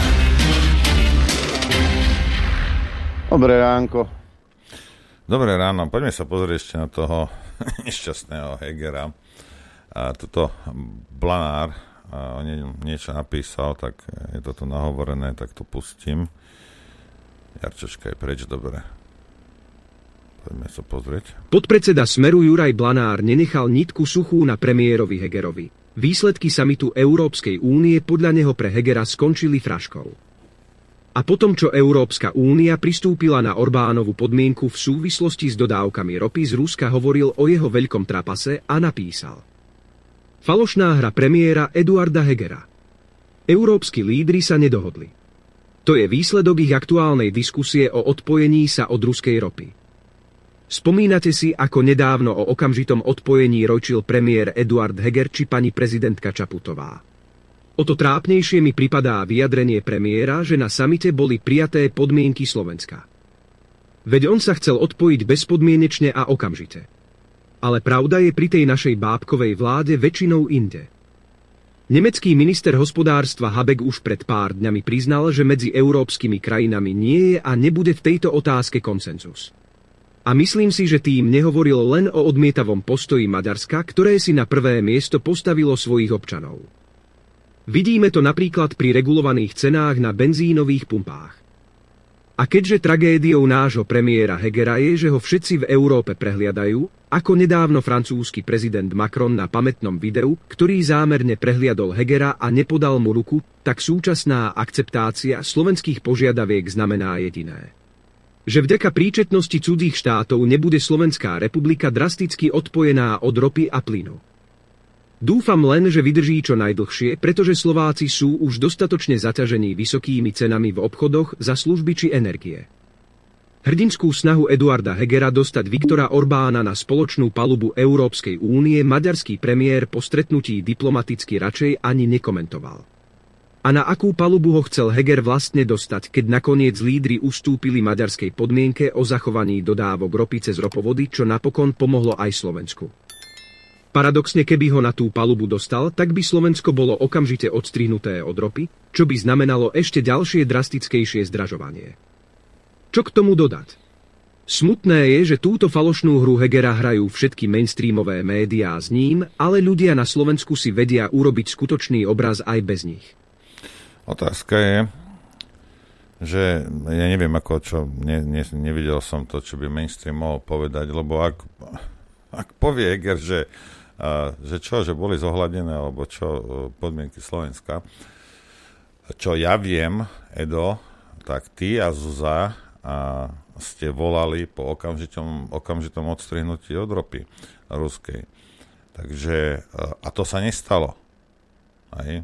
Dobré ránko. Dobré ráno, poďme sa pozrieť ešte na toho nešťastného Hegera. A tuto Blanár a o nej niečo napísal, tak je to tu nahovorené, tak to pustím. Jarčočka je preč, dobre. Poďme sa pozrieť. Podpredseda Smeru Juraj Blanár nenechal nitku suchú na premiérovi Hegerovi. Výsledky samitu Európskej únie podľa neho pre Hegera skončili fraškou. A potom, čo Európska únia pristúpila na Orbánovu podmienku v súvislosti s dodávkami ropy z Ruska, hovoril o jeho veľkom trapase a napísal. Falošná hra premiéra Eduarda Hegera. Európsky lídry sa nedohodli. To je výsledok ich aktuálnej diskusie o odpojení sa od ruskej ropy. Spomínate si, ako nedávno o okamžitom odpojení rojčil premiér Eduard Heger či pani prezidentka Čaputová. O to trápnejšie mi pripadá vyjadrenie premiéra, že na samite boli prijaté podmienky Slovenska. Veď on sa chcel odpojiť bezpodmienečne a okamžite. Ale pravda je pri tej našej bábkovej vláde väčšinou inde. Nemecký minister hospodárstva Habek už pred pár dňami priznal, že medzi európskymi krajinami nie je a nebude v tejto otázke konsenzus. A myslím si, že tým nehovoril len o odmietavom postoji Maďarska, ktoré si na prvé miesto postavilo svojich občanov. Vidíme to napríklad pri regulovaných cenách na benzínových pumpách. A keďže tragédiou nášho premiéra Hegera je, že ho všetci v Európe prehliadajú, ako nedávno francúzsky prezident Macron na pamätnom videu, ktorý zámerne prehliadol Hegera a nepodal mu ruku, tak súčasná akceptácia slovenských požiadaviek znamená jediné že vďaka príčetnosti cudzích štátov nebude Slovenská republika drasticky odpojená od ropy a plynu. Dúfam len, že vydrží čo najdlhšie, pretože Slováci sú už dostatočne zaťažení vysokými cenami v obchodoch za služby či energie. Hrdinskú snahu Eduarda Hegera dostať Viktora Orbána na spoločnú palubu Európskej únie maďarský premiér po stretnutí diplomaticky radšej ani nekomentoval. A na akú palubu ho chcel Heger vlastne dostať, keď nakoniec lídry ustúpili maďarskej podmienke o zachovaní dodávok ropy cez ropovody, čo napokon pomohlo aj Slovensku. Paradoxne, keby ho na tú palubu dostal, tak by Slovensko bolo okamžite odstrihnuté od ropy, čo by znamenalo ešte ďalšie drastickejšie zdražovanie. Čo k tomu dodať? Smutné je, že túto falošnú hru Hegera hrajú všetky mainstreamové médiá s ním, ale ľudia na Slovensku si vedia urobiť skutočný obraz aj bez nich. Otázka je, že ja neviem, ako čo, ne, ne, nevidel som to, čo by mainstream mohol povedať, lebo ak, ak povie Eger, že, a, že čo, že boli zohľadené, alebo čo, e, podmienky Slovenska, čo ja viem, Edo, tak ty a Zuza a ste volali po okamžitom, okamžitom odstrihnutí od ropy ruskej. Takže, e, a to sa nestalo. Aj?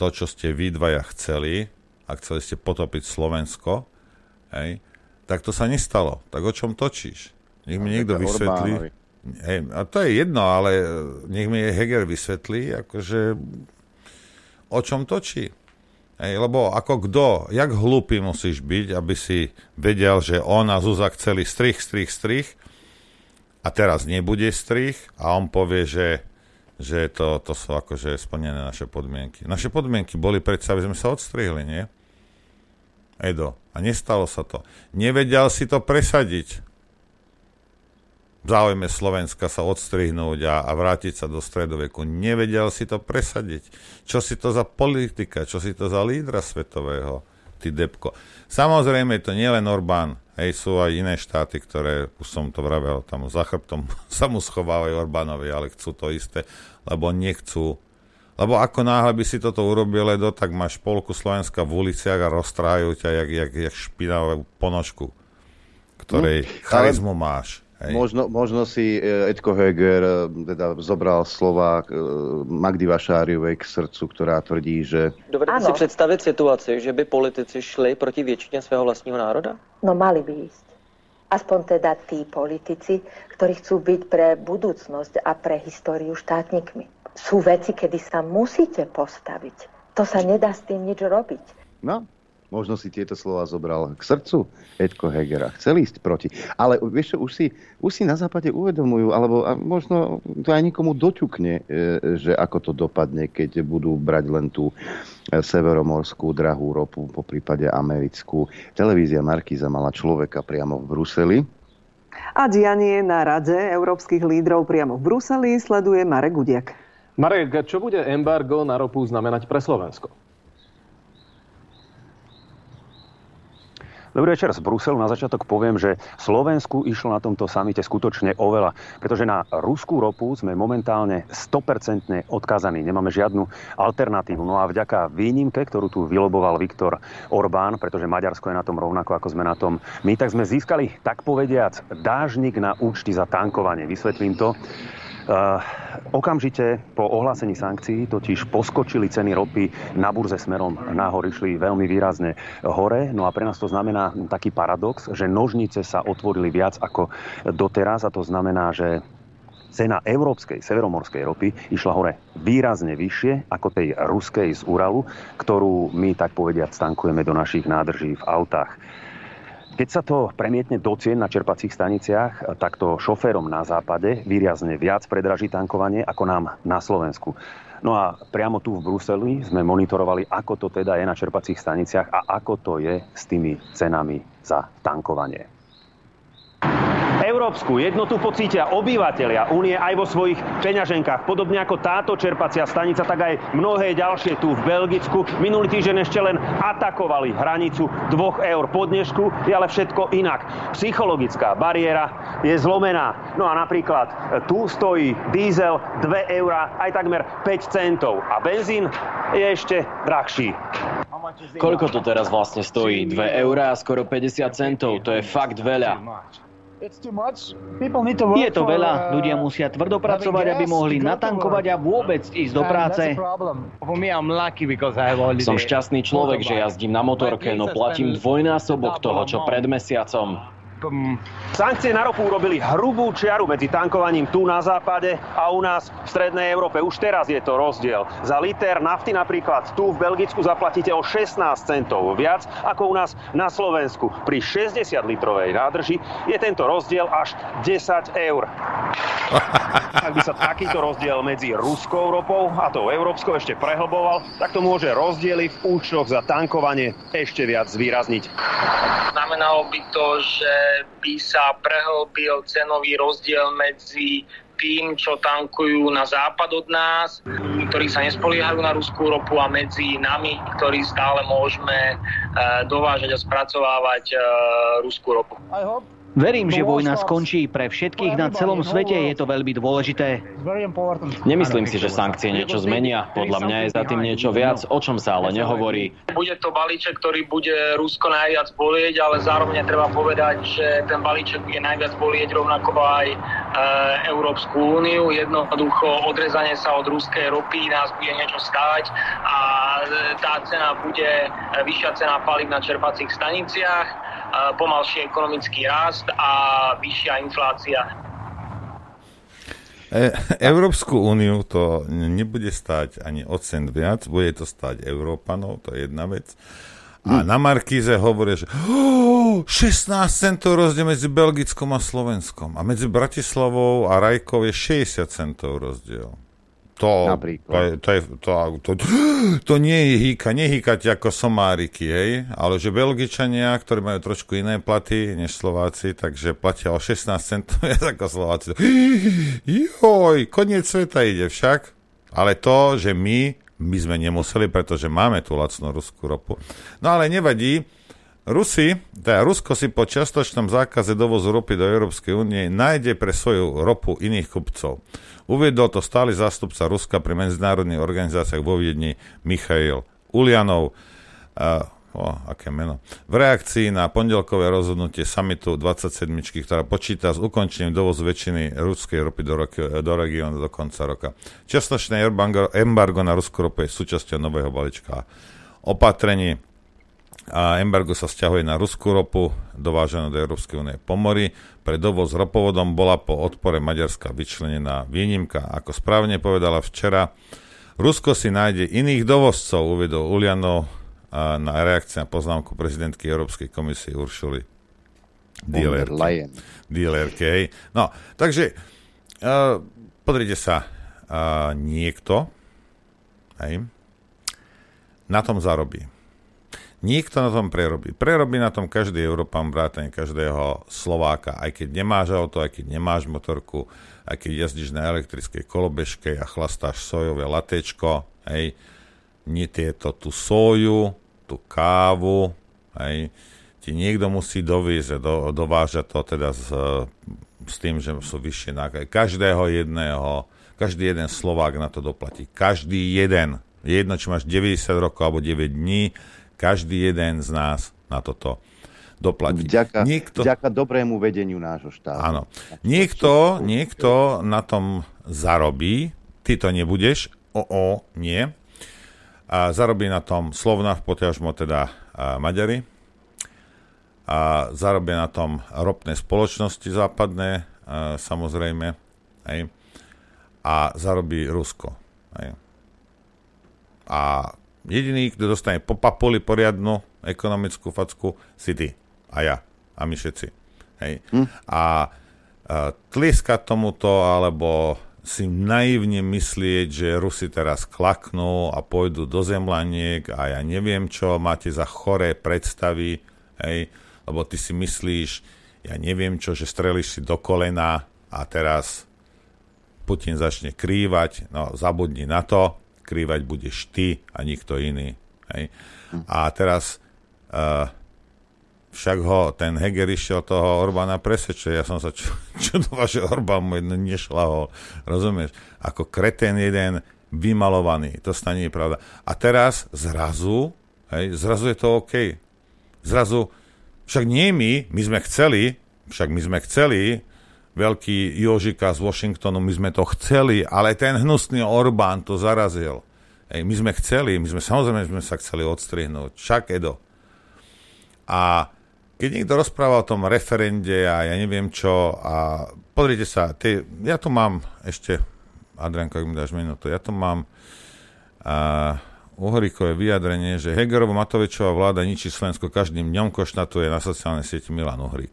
To, čo ste vy dvaja chceli, a chceli ste potopiť Slovensko, hej, tak to sa nestalo. Tak o čom točíš? Nech mi niekto vysvetlí. Hej, a to je jedno, ale e, nech mi Heger vysvetlí, akože o čom točí. Hej, lebo ako kto, jak hlupý musíš byť, aby si vedel, že on a Zuzak chceli strich, strich, strich a teraz nebude strich a on povie, že že to, to sú akože splnené naše podmienky. Naše podmienky boli predsa, aby sme sa odstrihli, nie? Edo. A nestalo sa to. Nevedel si to presadiť. V záujme Slovenska sa odstrihnúť a, a vrátiť sa do stredoveku. Nevedel si to presadiť. Čo si to za politika? Čo si to za lídra svetového? Ty depko. Samozrejme, to nie len Orbán. Hej, sú aj iné štáty, ktoré, už som to vravel, tam za chrbtom sa mu schovávajú Orbánovi, ale chcú to isté lebo nechcú. Lebo ako náhle by si toto urobil, Ledo, tak máš polku Slovenska v uliciach a roztrájajú ťa jak, jak, jak špinavú ponožku, ktorej hm, charizmu máš. Hej. Možno, možno si e, Edko Heger e, teda zobral slova e, Magdy Vašáriovej k srdcu, ktorá tvrdí, že... Dovedete si představit situaci, že by politici šli proti většině svého vlastního národa? No mali by ísť. Aspoň teda tí politici, ktorí chcú byť pre budúcnosť a pre históriu štátnikmi. Sú veci, kedy sa musíte postaviť. To sa nedá s tým nič robiť. No, Možno si tieto slova zobral k srdcu Edko Hegera. Chcel ísť proti. Ale vieš čo, už si, už si na západe uvedomujú, alebo možno to aj niekomu doťukne, e, že ako to dopadne, keď budú brať len tú e, severomorskú drahú ropu, po prípade americkú. Televízia Markíza mala človeka priamo v Bruseli, a dianie na Rade európskych lídrov priamo v Bruseli sleduje Marek Gudiak. Marek, čo bude embargo na ropu znamenať pre Slovensko? Dobrý večer z Bruselu. Na začiatok poviem, že Slovensku išlo na tomto samite skutočne oveľa, pretože na ruskú ropu sme momentálne 100% odkazaní. Nemáme žiadnu alternatívu. No a vďaka výnimke, ktorú tu vyloboval Viktor Orbán, pretože Maďarsko je na tom rovnako, ako sme na tom my, tak sme získali, tak povediac, dážnik na účty za tankovanie. Vysvetlím to. Okamžite po ohlásení sankcií totiž poskočili ceny ropy na burze smerom nahor, išli veľmi výrazne hore. No a pre nás to znamená taký paradox, že nožnice sa otvorili viac ako doteraz a to znamená, že cena európskej severomorskej ropy išla hore výrazne vyššie ako tej ruskej z Uralu, ktorú my tak povediať stankujeme do našich nádrží v autách. Keď sa to premietne do cien na čerpacích staniciach, tak to šoférom na západe výrazne viac predraží tankovanie ako nám na Slovensku. No a priamo tu v Bruseli sme monitorovali, ako to teda je na čerpacích staniciach a ako to je s tými cenami za tankovanie. Európsku jednotu pocítia obyvateľia únie aj vo svojich peňaženkách. Podobne ako táto čerpacia stanica, tak aj mnohé ďalšie tu v Belgicku. Minulý týždeň ešte len atakovali hranicu 2 eur. Po dnešku je ale všetko inak. Psychologická bariéra je zlomená. No a napríklad tu stojí diesel 2 eur aj takmer 5 centov. A benzín je ešte drahší. Koľko to teraz vlastne stojí? 2 eurá a skoro 50 centov. To je fakt veľa. Je to veľa. Ľudia musia tvrdo pracovať, aby mohli natankovať a vôbec ísť do práce. Som šťastný človek, že jazdím na motorke, no platím dvojnásobok toho, čo pred mesiacom. Sankcie na ropu urobili hrubú čiaru medzi tankovaním tu na západe a u nás v strednej Európe. Už teraz je to rozdiel. Za liter nafty napríklad tu v Belgicku zaplatíte o 16 centov viac ako u nás na Slovensku. Pri 60 litrovej nádrži je tento rozdiel až 10 eur. Ak by sa takýto rozdiel medzi ruskou ropou a tou európskou ešte prehlboval, tak to môže rozdiely v účtoch za tankovanie ešte viac zvýrazniť. Znamenalo by to, že by sa prehlbil cenový rozdiel medzi tým, čo tankujú na západ od nás, ktorí sa nespoliehajú na ruskú ropu a medzi nami, ktorí stále môžeme dovážať a spracovávať ruskú ropu. Verím, že vojna skončí. Pre všetkých na celom svete je to veľmi dôležité. Nemyslím si, že sankcie niečo zmenia. Podľa mňa je za tým niečo viac, o čom sa ale nehovorí. Bude to balíček, ktorý bude Rusko najviac bolieť, ale zároveň treba povedať, že ten balíček bude najviac bolieť rovnako aj e, Európsku úniu. Jednoducho odrezanie sa od ruskej ropy nás bude niečo stáť a tá cena bude e, vyššia cena palív na čerpacích staniciach, e, pomalší ekonomický rast a vyššia inflácia. E, Európsku úniu to nebude stať ani o cent viac, bude to stať Európanov, to je jedna vec. A na Markíze hovoria, že oh, 16 centov rozdiel medzi Belgickom a Slovenskom. A medzi Bratislavou a Rajkou je 60 centov rozdiel. To, to, je, to, je, to, to, to nie je hýka, nehýkate ako somáriky, hej, ale že Belgičania, ktorí majú trošku iné platy než Slováci, takže platia o 16 centov viac ako Slováci. Joj, koniec sveta ide však. Ale to, že my, my sme nemuseli, pretože máme tú lacnú ruskú ropu. No ale nevadí, Rusi, teda Rusko si po čiastočnom zákaze dovozu ropy do Európskej únie nájde pre svoju ropu iných kupcov. Uviedol to stály zástupca Ruska pri medzinárodných organizáciách vo Viedni Michail Ulianov. A, o, aké meno. V reakcii na pondelkové rozhodnutie samitu 27, ktorá počíta s ukončením dovozu väčšiny ruskej ropy do, do regiónu do konca roka. Čiastočné embargo na ruskú ropu je súčasťou nového balíčka opatrení a embargo sa stiahuje na ruskú ropu dováženú do Európskej únie po mori. Pre dovoz ropovodom bola po odpore Maďarska vyčlenená výnimka. Ako správne povedala včera, Rusko si nájde iných dovozcov, uvedol Ulianov a na reakciu na poznámku prezidentky Európskej komisie Uršuli Dielerke. No, takže uh, pozrite sa, uh, niekto hej, na tom zarobí Nikto na tom prerobí. Prerobí na tom každý Európan, vrátane každého Slováka, aj keď nemáš auto, aj keď nemáš motorku, aj keď jazdíš na elektrickej kolobežke a chlastáš sojové latečko, hej, nie tieto tú soju, tú kávu, hej, ti niekto musí doviezť, do, dovážať to teda s, s tým, že sú vyššie náklady. Každého jedného, každý jeden Slovák na to doplatí. Každý jeden. Jedno, či máš 90 rokov alebo 9 dní, každý jeden z nás na toto doplatí. Vďaka, Niekto... vďaka dobrému vedeniu nášho štátu. Áno. Niekto, niekto na tom zarobí, ty to nebudeš, o, o, nie. A zarobí na tom Slovna, poťažmo teda a Maďari. A zarobia na tom ropné spoločnosti západné, a, samozrejme. Hej. A zarobí Rusko. Hej. A Jediný, kto dostane po papuli poriadnu ekonomickú facku, si ty a ja a my všetci. Hej. Hm? A, a tlieskať tomuto, alebo si naivne myslieť, že Rusi teraz klaknú a pôjdu do zemlaniek a ja neviem čo, máte za choré predstavy, hej, lebo ty si myslíš, ja neviem čo, že streliš si do kolena a teraz Putin začne krývať, no zabudni na to, krývať budeš ty a nikto iný. Hej. A teraz uh, však ho ten Heger išiel toho Orbána presvedčiť. Ja som sa ču, čudoval, že Orbán mu nešlahol. Rozumieš? Ako kreten jeden vymalovaný. To nie je pravda. A teraz zrazu, hej, zrazu je to OK. Zrazu, však nie my, my sme chceli, však my sme chceli, veľký Jožika z Washingtonu, my sme to chceli, ale ten hnusný Orbán to zarazil. Ej, my sme chceli, my sme samozrejme sme sa chceli odstrihnúť. Však Edo. A keď niekto rozpráva o tom referende a ja neviem čo, a pozrite sa, ty, ja tu mám ešte, Adrianko, ak mi dáš minútu, ja tu mám a, Uhoríkové vyjadrenie, že Hegerovo Matovičová vláda ničí Slovensko každým dňom, košnatuje na sociálnej sieti Milan Uhrík.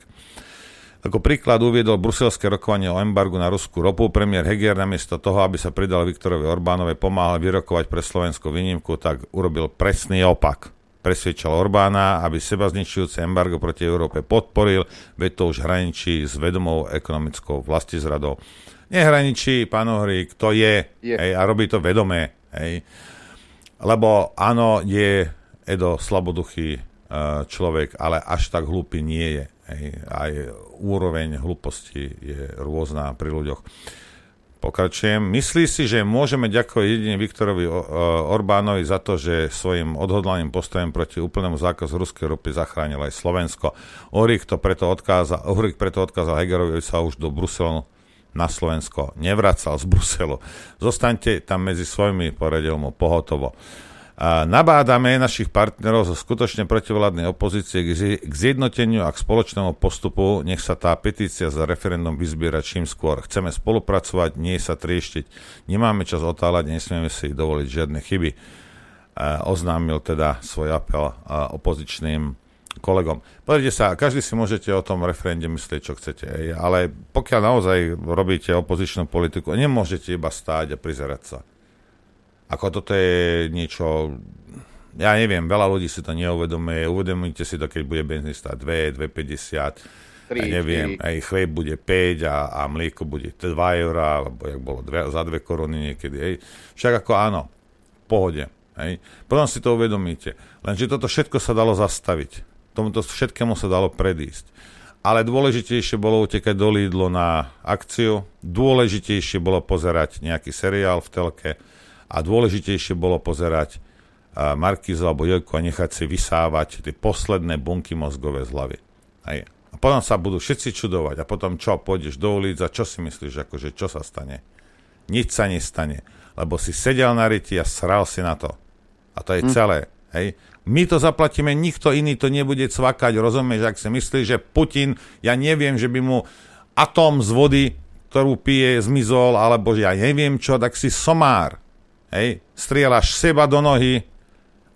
Ako príklad uviedol bruselské rokovanie o embargu na ruskú ropu. Premiér Heger namiesto toho, aby sa pridal Viktorovi Orbánovi, pomáhal vyrokovať pre Slovensko výnimku, tak urobil presný opak. Presvedčal Orbána, aby seba zničujúce embargo proti Európe podporil, veď to už hraničí s vedomou ekonomickou vlastizradou. Nehraničí, pán Ohrík, to je, je. Hej, a robí to vedomé. Hej. Lebo áno, je Edo slaboduchý uh, človek, ale až tak hlúpy nie je. Hej. Aj úroveň hlúposti je rôzna pri ľuďoch. Pokračujem. Myslí si, že môžeme ďakovať jedine Viktorovi Orbánovi za to, že svojim odhodlaným postojom proti úplnému zákazu ruskej ropy zachránil aj Slovensko. Uhrik to preto odkázal, Uhrik preto odkázal Hegerovi, sa už do Bruselu na Slovensko nevracal z Bruselu. Zostaňte tam medzi svojimi, poradil mu pohotovo. A nabádame našich partnerov zo skutočne protivládnej opozície k zjednoteniu a k spoločnému postupu. Nech sa tá petícia za referendum vyzbiera čím skôr. Chceme spolupracovať, nie sa trieštiť. Nemáme čas otáľať, nesmieme si dovoliť žiadne chyby. A oznámil teda svoj apel opozičným kolegom. Pozrite sa, každý si môžete o tom referende myslieť, čo chcete, ale pokiaľ naozaj robíte opozičnú politiku, nemôžete iba stáť a prizerať sa. Ako toto je niečo, ja neviem, veľa ľudí si to neuvedomuje, uvedomujte si to, keď bude benzín stáť 2, 2,50, 3, ja neviem, 4. aj chlieb bude 5 a, a mlieko bude 2 eurá, alebo jak bolo dve, za 2 koruny niekedy. Hej. Však ako áno, v pohode. Hej. Potom si to uvedomíte. Lenže toto všetko sa dalo zastaviť. Tomuto všetkému sa dalo predísť. Ale dôležitejšie bolo utekať do Lidlu na akciu, dôležitejšie bolo pozerať nejaký seriál v telke, a dôležitejšie bolo pozerať Markizu alebo Jojku a nechať si vysávať tie posledné bunky mozgové z hlavy. Hej. A potom sa budú všetci čudovať a potom čo, pôjdeš do ulic a čo si myslíš, akože čo sa stane? Nič sa nestane, lebo si sedel na ryti a sral si na to. A to je hm. celé. Hej. My to zaplatíme, nikto iný to nebude cvakať, rozumieš, ak si myslíš, že Putin, ja neviem, že by mu atóm z vody, ktorú pije, zmizol, alebo že ja neviem čo, tak si somár. Hej, strieľaš seba do nohy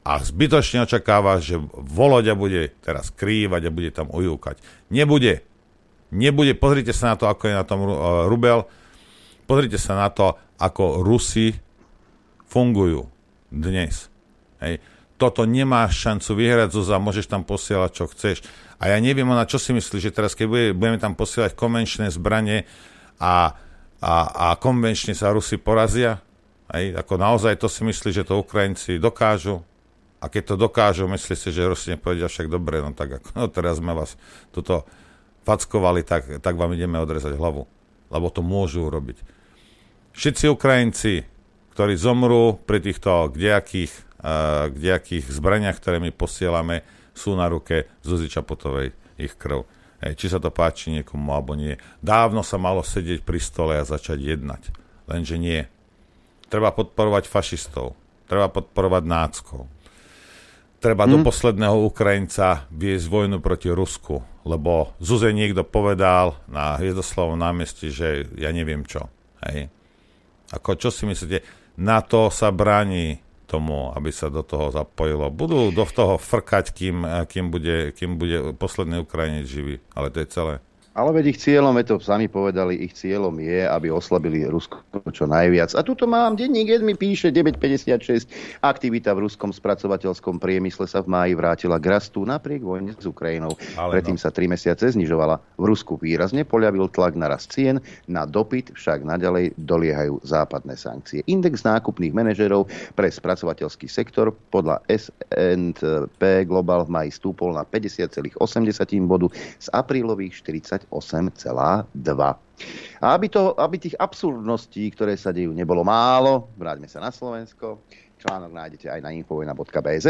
a zbytočne očakávaš, že Voloďa bude teraz krývať a bude tam ujúkať. Nebude. Nebude. Pozrite sa na to, ako je na tom uh, Rubel. Pozrite sa na to, ako Rusi fungujú dnes. Hej. toto nemáš šancu vyhrať, Zuzá, môžeš tam posielať, čo chceš. A ja neviem, ona čo si myslí, že teraz, keď bude, budeme tam posielať konvenčné zbranie a, a, a konvenčne sa Rusi porazia, aj, ako naozaj to si myslí, že to Ukrajinci dokážu, a keď to dokážu, myslí si, že Rusi nepovedia však dobre, no tak ako no teraz sme vás tuto fackovali, tak, tak vám ideme odrezať hlavu. Lebo to môžu urobiť. Všetci Ukrajinci, ktorí zomrú pri týchto kdejakých, uh, kdejakých zbraniach, ktoré my posielame, sú na ruke Zuzi Čapotovej ich krv. Hej, či sa to páči niekomu alebo nie. Dávno sa malo sedieť pri stole a začať jednať. Lenže nie. Treba podporovať fašistov. Treba podporovať náckov. Treba hmm. do posledného Ukrajinca viesť vojnu proti Rusku, lebo Zuze niekto povedal na Hviezdoslavom námestí, že ja neviem čo. Hej. Ako, čo si myslíte? Na to sa bráni tomu, aby sa do toho zapojilo. Budú do toho frkať, kým, kým, bude, kým bude posledný Ukrajinec živý. Ale to je celé. Ale veď ich cieľom, je to sami povedali, ich cieľom je, aby oslabili Rusko čo najviac. A tuto mám, denník Ed mi píše 956, aktivita v ruskom spracovateľskom priemysle sa v máji vrátila k rastu napriek vojne s Ukrajinou. Ale Predtým no. sa tri mesiace znižovala. V Rusku výrazne poľavil tlak na rast cien, na dopyt však naďalej doliehajú západné sankcie. Index nákupných manažerov pre spracovateľský sektor podľa S&P Global v maji stúpol na 50,8 bodu z aprílových 40 28,2. A aby, to, aby tých absurdností, ktoré sa dejú, nebolo málo, vráťme sa na Slovensko, článok nájdete aj na infovojna.bz.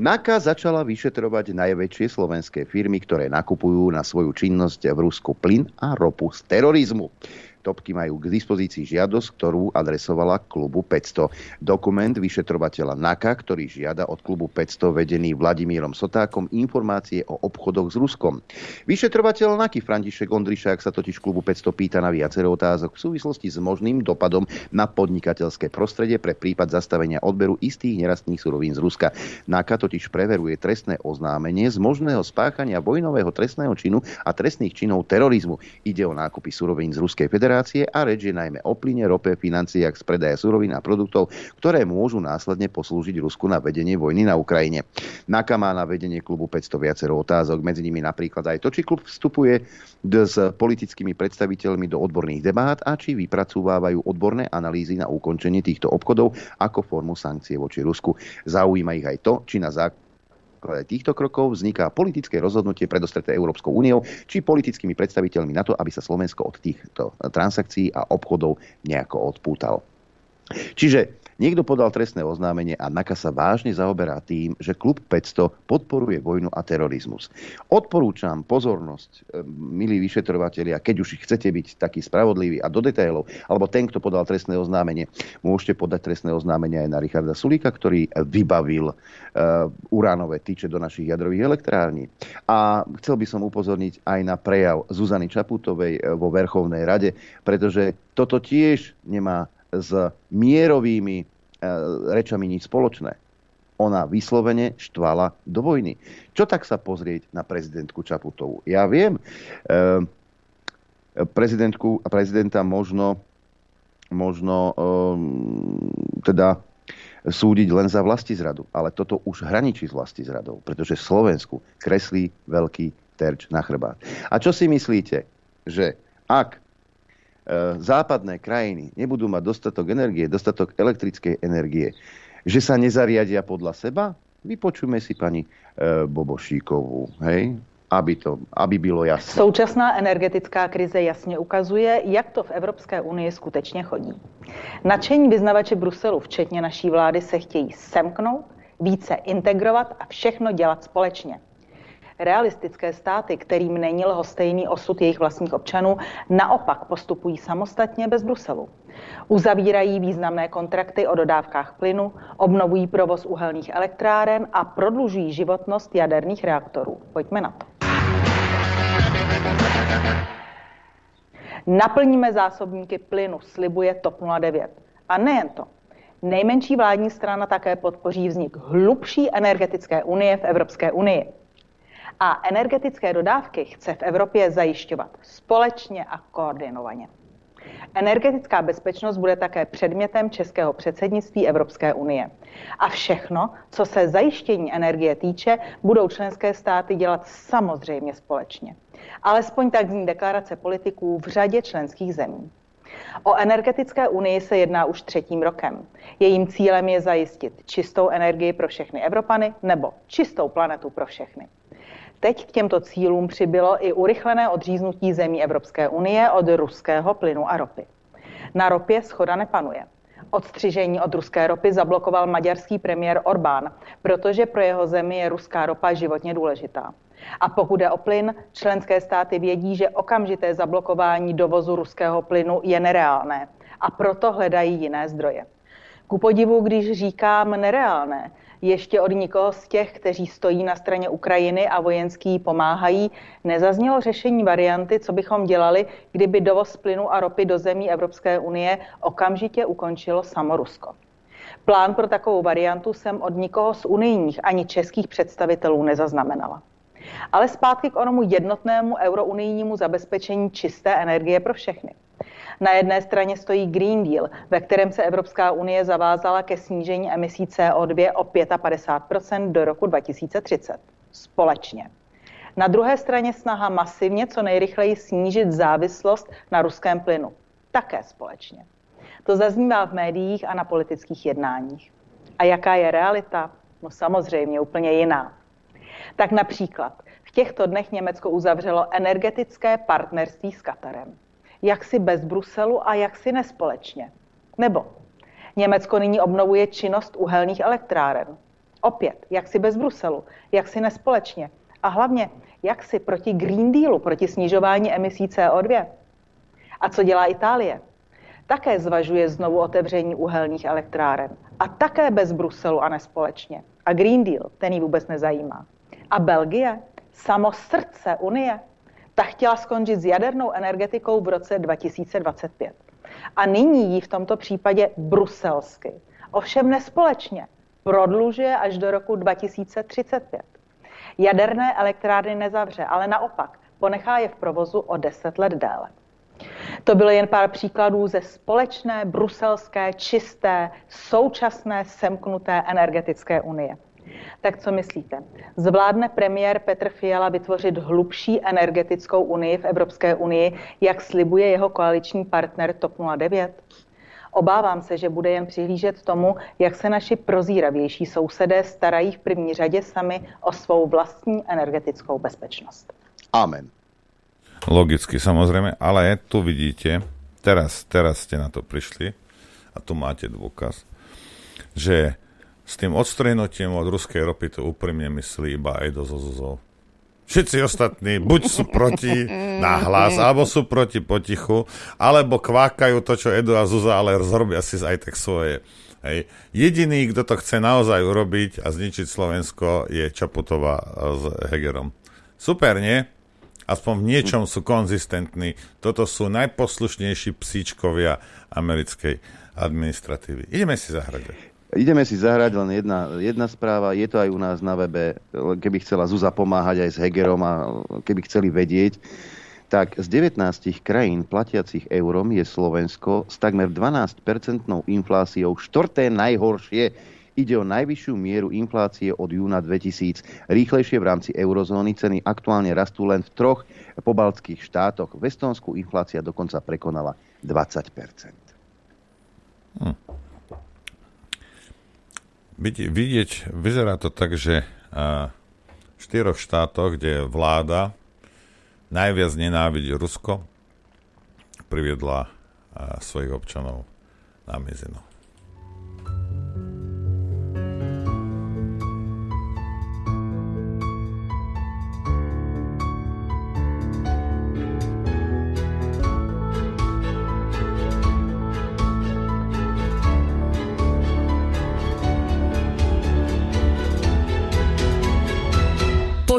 NAKA začala vyšetrovať najväčšie slovenské firmy, ktoré nakupujú na svoju činnosť v Rusku plyn a ropu z terorizmu. Topky majú k dispozícii žiadosť, ktorú adresovala klubu 500. Dokument vyšetrovateľa NAKA, ktorý žiada od klubu 500 vedený Vladimírom Sotákom informácie o obchodoch s Ruskom. Vyšetrovateľ NAKY František Ondrišák sa totiž klubu 500 pýta na viacero otázok v súvislosti s možným dopadom na podnikateľské prostredie pre prípad zastavenia odberu istých nerastných surovín z Ruska. NAKA totiž preveruje trestné oznámenie z možného spáchania vojnového trestného činu a trestných činov terorizmu. Ide o nákupy surovín z Ruskej federácie federácie a reč je najmä o plyne, rope, financiách z predaja surovín a produktov, ktoré môžu následne poslúžiť Rusku na vedenie vojny na Ukrajine. NAKA má na vedenie klubu 500 viacero otázok, medzi nimi napríklad aj to, či klub vstupuje s politickými predstaviteľmi do odborných debát a či vypracúvajú odborné analýzy na ukončenie týchto obchodov ako formu sankcie voči Rusku. Zaujíma ich aj to, či na základe základe týchto krokov vzniká politické rozhodnutie predostreté Európskou úniou či politickými predstaviteľmi na to, aby sa Slovensko od týchto transakcií a obchodov nejako odpútal. Čiže Niekto podal trestné oznámenie a NAKA sa vážne zaoberá tým, že klub 500 podporuje vojnu a terorizmus. Odporúčam pozornosť, e, milí vyšetrovatelia, keď už chcete byť taký spravodlivý a do detailov, alebo ten, kto podal trestné oznámenie, môžete podať trestné oznámenie aj na Richarda Sulíka, ktorý vybavil uh, uránové tyče do našich jadrových elektrární. A chcel by som upozorniť aj na prejav Zuzany Čaputovej e, vo Verchovnej rade, pretože toto tiež nemá s mierovými e, rečami nič spoločné. Ona vyslovene štvala do vojny. Čo tak sa pozrieť na prezidentku Čaputovú? Ja viem, e, prezidentku a prezidenta možno, možno e, teda súdiť len za vlasti zradu. Ale toto už hraničí s vlasti zradou, pretože Slovensku kreslí veľký terč na chrbát. A čo si myslíte, že ak západné krajiny nebudú mať dostatok energie, dostatok elektrickej energie, že sa nezariadia podľa seba? Vypočujme si pani e, Bobošíkovú, hej? Aby, to, aby bylo jasné. Současná energetická krize jasně ukazuje, jak to v Evropské unii skutečně chodí. Načení vyznavače Bruselu, včetně naší vlády, se chtějí semknout, více integrovat a všechno dělat společně. Realistické státy, kterým není lhostejný osud jejich vlastních občanů, naopak postupují samostatně bez Bruselu. Uzavírají významné kontrakty o dodávkách plynu, obnovují provoz uhelných elektráren a prodlužují životnost jaderných reaktorů. Pojďme na to. Naplníme zásobníky plynu, slibuje TOP 09. A nejen to. Nejmenší vládní strana také podpoří vznik hlubší energetické unie v Evropské unii a energetické dodávky chce v Evropě zajišťovat společně a koordinovaně. Energetická bezpečnost bude také předmětem českého předsednictví Evropské unie. A všechno, co se zajištění energie týče, budou členské státy dělat samozřejmě společně. Alespoň tak zní deklarace politiků v řadě členských zemí. O energetické unii se jedná už třetím rokem. Jejím cílem je zajistit čistou energii pro všechny Evropany nebo čistou planetu pro všechny. Teď k těmto cílům přibylo i urychlené odříznutí zemí Evropské unie od ruského plynu a ropy. Na ropě schoda nepanuje. Odstřižení od ruské ropy zablokoval maďarský premiér Orbán, protože pro jeho zemi je ruská ropa životně důležitá. A pokud je o plyn, členské státy vědí, že okamžité zablokování dovozu ruského plynu je nereálné a proto hledají jiné zdroje. Ku podivu, když říkám nereálné, ještě od nikoho z těch, kteří stojí na straně Ukrajiny a vojenský jí pomáhají, nezaznělo řešení varianty, co bychom dělali, kdyby dovoz plynu a ropy do zemí Evropské unie okamžitě ukončilo samo Rusko. Plán pro takovou variantu jsem od nikoho z unijních ani českých představitelů nezaznamenala. Ale zpátky k onomu jednotnému eurounijnímu zabezpečení čisté energie pro všechny. Na jedné straně stojí Green Deal, ve kterém se Evropská unie zavázala ke snížení emisí CO2 o 55% do roku 2030. Společně. Na druhé straně snaha masivně co nejrychleji snížit závislost na ruském plynu. Také společně. To zaznívá v médiích a na politických jednáních. A jaká je realita? No samozřejmě úplně jiná. Tak například v těchto dnech Německo uzavřelo energetické partnerství s Katarem jaksi bez Bruselu a jaksi nespolečně. Nebo Německo nyní obnovuje činnost uhelných elektráren. Opět, jaksi bez Bruselu, jaksi nespolečně. A hlavně, jaksi proti Green Dealu, proti snižování emisí CO2. A co dělá Itálie? Také zvažuje znovu otevření uhelných elektráren. A také bez Bruselu a nespolečně. A Green Deal, ten ji vůbec nezajímá. A Belgie, samo srdce Unie, ta chtěla skončit s jadernou energetikou v roce 2025. A nyní ji v tomto případě bruselsky, ovšem nespolečně, prodlužuje až do roku 2035. Jaderné elektrárny nezavře, ale naopak ponechá je v provozu o 10 let déle. To bylo jen pár příkladů ze společné, bruselské, čisté, současné, semknuté energetické unie. Tak co myslíte? Zvládne premiér Petr Fiala vytvořit hlubší energetickou unii v Evropské unii, jak slibuje jeho koaliční partner TOP 09? Obávám se, že bude jen přihlížet tomu, jak se naši prozíravější sousedé starají v první řadě sami o svou vlastní energetickou bezpečnost. Amen. Logicky samozrejme, ale tu vidíte, teraz, teraz ste na to prišli a tu máte dôkaz, že s tým odstrehnutím od ruskej ropy to úprimne myslí iba aj do zozozov. Všetci ostatní buď sú proti nahlas, alebo sú proti potichu, alebo kvákajú to, čo Edo a Zuza, ale zrobia si aj tak svoje. Hej. Jediný, kto to chce naozaj urobiť a zničiť Slovensko, je Čaputová s Hegerom. Super, nie? Aspoň v niečom sú konzistentní. Toto sú najposlušnejší psíčkovia americkej administratívy. Ideme si zahrať. Ideme si zahrať len jedna, jedna správa, je to aj u nás na webe, keby chcela Zuza pomáhať aj s Hegerom a keby chceli vedieť, tak z 19 krajín platiacich eurom je Slovensko s takmer 12-percentnou infláciou štvrté najhoršie. Ide o najvyššiu mieru inflácie od júna 2000. Rýchlejšie v rámci eurozóny ceny aktuálne rastú len v troch pobaltských štátoch. V Estonsku inflácia dokonca prekonala 20 hm vidieť, vyzerá to tak, že v štyroch štátoch, kde vláda najviac nenávidí Rusko, priviedla svojich občanov na mizinu.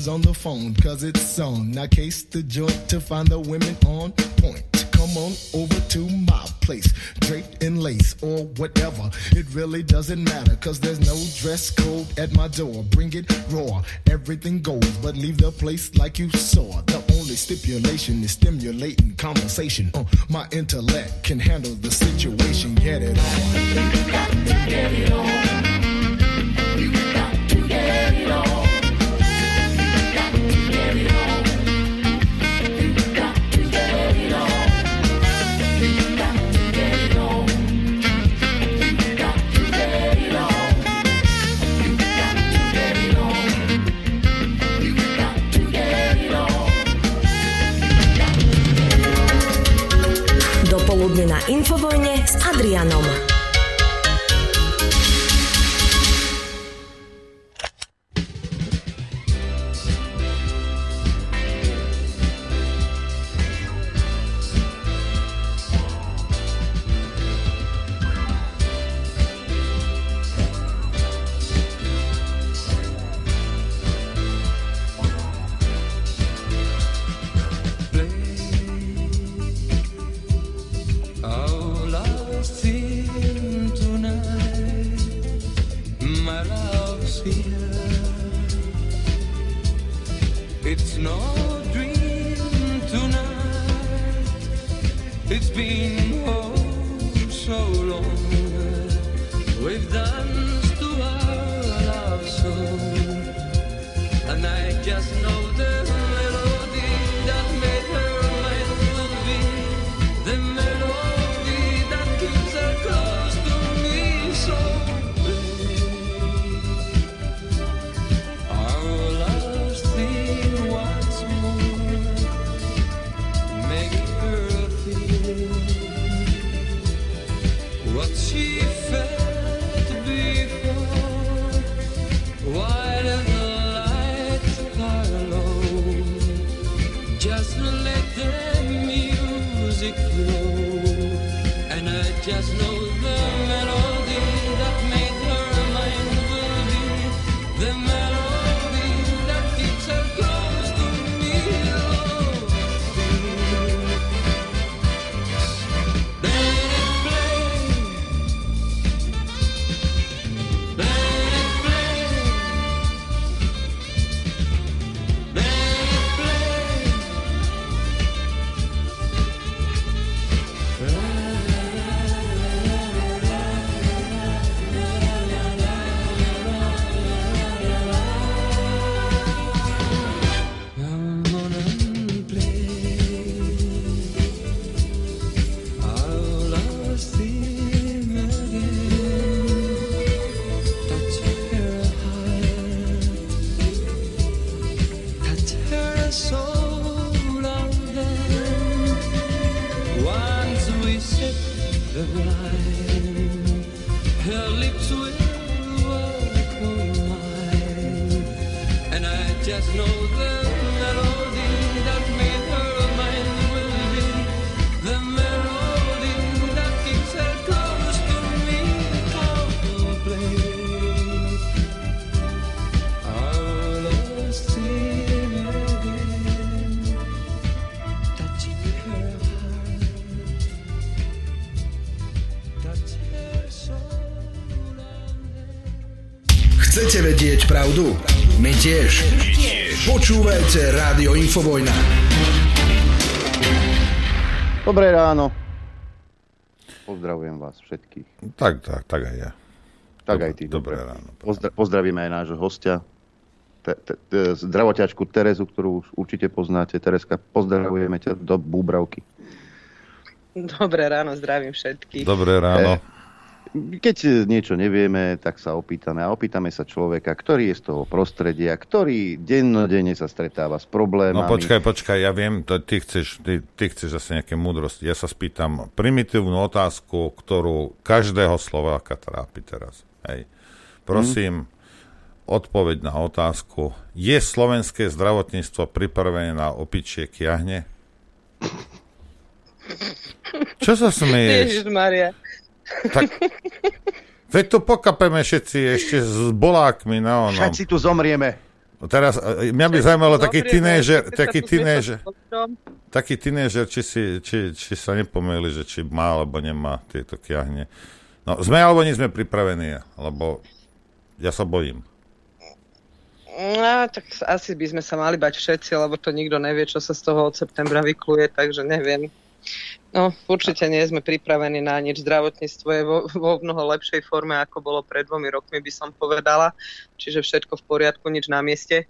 friends on the phone, cause it's on. I case the joint to find the women on point. Come on over to my place, draped in lace or whatever. It really doesn't matter, cause there's no dress code at my door. Bring it raw, everything goes, but leave the place like you saw. The only stipulation is stimulating conversation. Uh, my intellect can handle the situation. Get it on. Get it on. Vedieť pravdu? My tiež. Počúvajte Rádio Infovojna. Dobré ráno. Pozdravujem vás všetkých. Tak, tak, tak aj ja. Tak Dobre- aj ty. dobré dobre. ráno. Pozdra- pozdravíme aj nášho hostia, te, te, te, zdravoťačku Terezu, ktorú už určite poznáte. Tereska, pozdravujeme ťa do Búbravky. Dobré ráno, zdravím všetkých. Dobré ráno. Keď niečo nevieme, tak sa opýtame. A opýtame sa človeka, ktorý je z toho prostredia, ktorý dennodenne sa stretáva s problémami. No počkaj, počkaj, ja viem, to, ty, chceš, ty, ty chceš zase nejaké múdrosti. Ja sa spýtam primitívnu otázku, ktorú každého Slováka trápi teraz. Hej. Prosím, odpoveď na otázku. Je slovenské zdravotníctvo pripravené na opičie kiahne? Čo sa smeješ? Ježišmaria. Tak, veď to pokapeme všetci ešte s bolákmi na onom. Všetci tu zomrieme. No Teraz, e, mňa by zaujímalo taký tínežer, taký tínežer, taký tínežer, či, si, či, či sa nepomýli, že či má alebo nemá tieto kiahne. No, sme alebo nie sme pripravení, lebo ja sa bojím. No, tak asi by sme sa mali bať všetci, lebo to nikto nevie, čo sa z toho od septembra vykluje, takže neviem. No, určite nie sme pripravení na nič. Zdravotníctvo je vo, vo mnoho lepšej forme, ako bolo pred dvomi rokmi, by som povedala. Čiže všetko v poriadku, nič na mieste.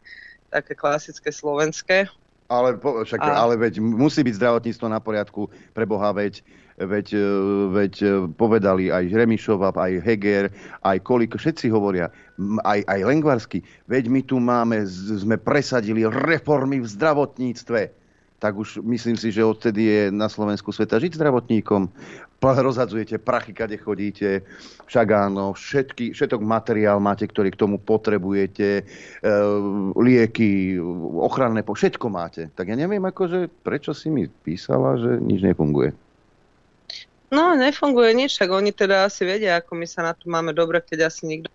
Také klasické slovenské. Ale, po, však, A- ale veď musí byť zdravotníctvo na poriadku pre Boha, veď, veď, e, veď e, povedali aj Remišova, aj Heger, aj Kolik, všetci hovoria, aj, aj Lengvarsky, veď my tu máme, sme presadili reformy v zdravotníctve. Tak už myslím si, že odtedy je na Slovensku sveta žiť zdravotníkom. Rozhadzujete prachy, kade chodíte, však áno, všetky, všetok materiál máte, ktorý k tomu potrebujete, e, lieky, ochranné, po, všetko máte. Tak ja neviem, akože, prečo si mi písala, že nič nefunguje. No, nefunguje nič, tak oni teda asi vedia, ako my sa na to máme dobre, keď asi nikto...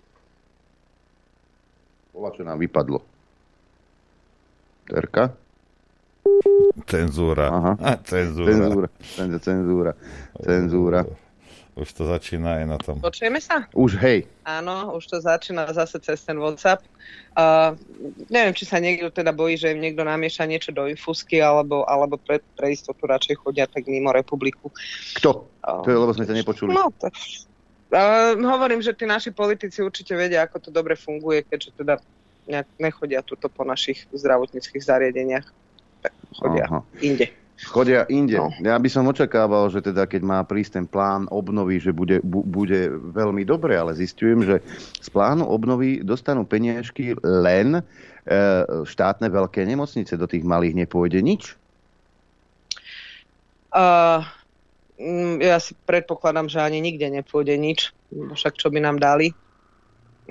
Bola, čo nám vypadlo. Terka? Cenzúra. Aha. A, cenzúra. Cenzúra. Cenzúra. Cenzúra. Cenzúra. Už to začína aj na tom. Počujeme sa? Už hej. Áno, už to začína zase cez ten WhatsApp. Uh, neviem, či sa niekto teda bojí, že im niekto namieša niečo do infusky, alebo, alebo pre, pre istotu radšej chodia tak mimo republiku. Kto? To je, lebo sme sa nepočuli. No, tak, uh, hovorím, že tí naši politici určite vedia, ako to dobre funguje, keďže teda nejak nechodia tuto po našich zdravotníckých zariadeniach. Tak chodia Aha. inde. Chodia inde. No. Ja by som očakával, že teda keď má prísť ten plán obnovy, že bude, bu, bude veľmi dobre, ale zistujem, že z plánu obnovy dostanú peniažky len e, štátne veľké nemocnice. Do tých malých nepôjde nič. Uh, ja si predpokladám, že ani nikde nepôjde nič, lebo však čo by nám dali.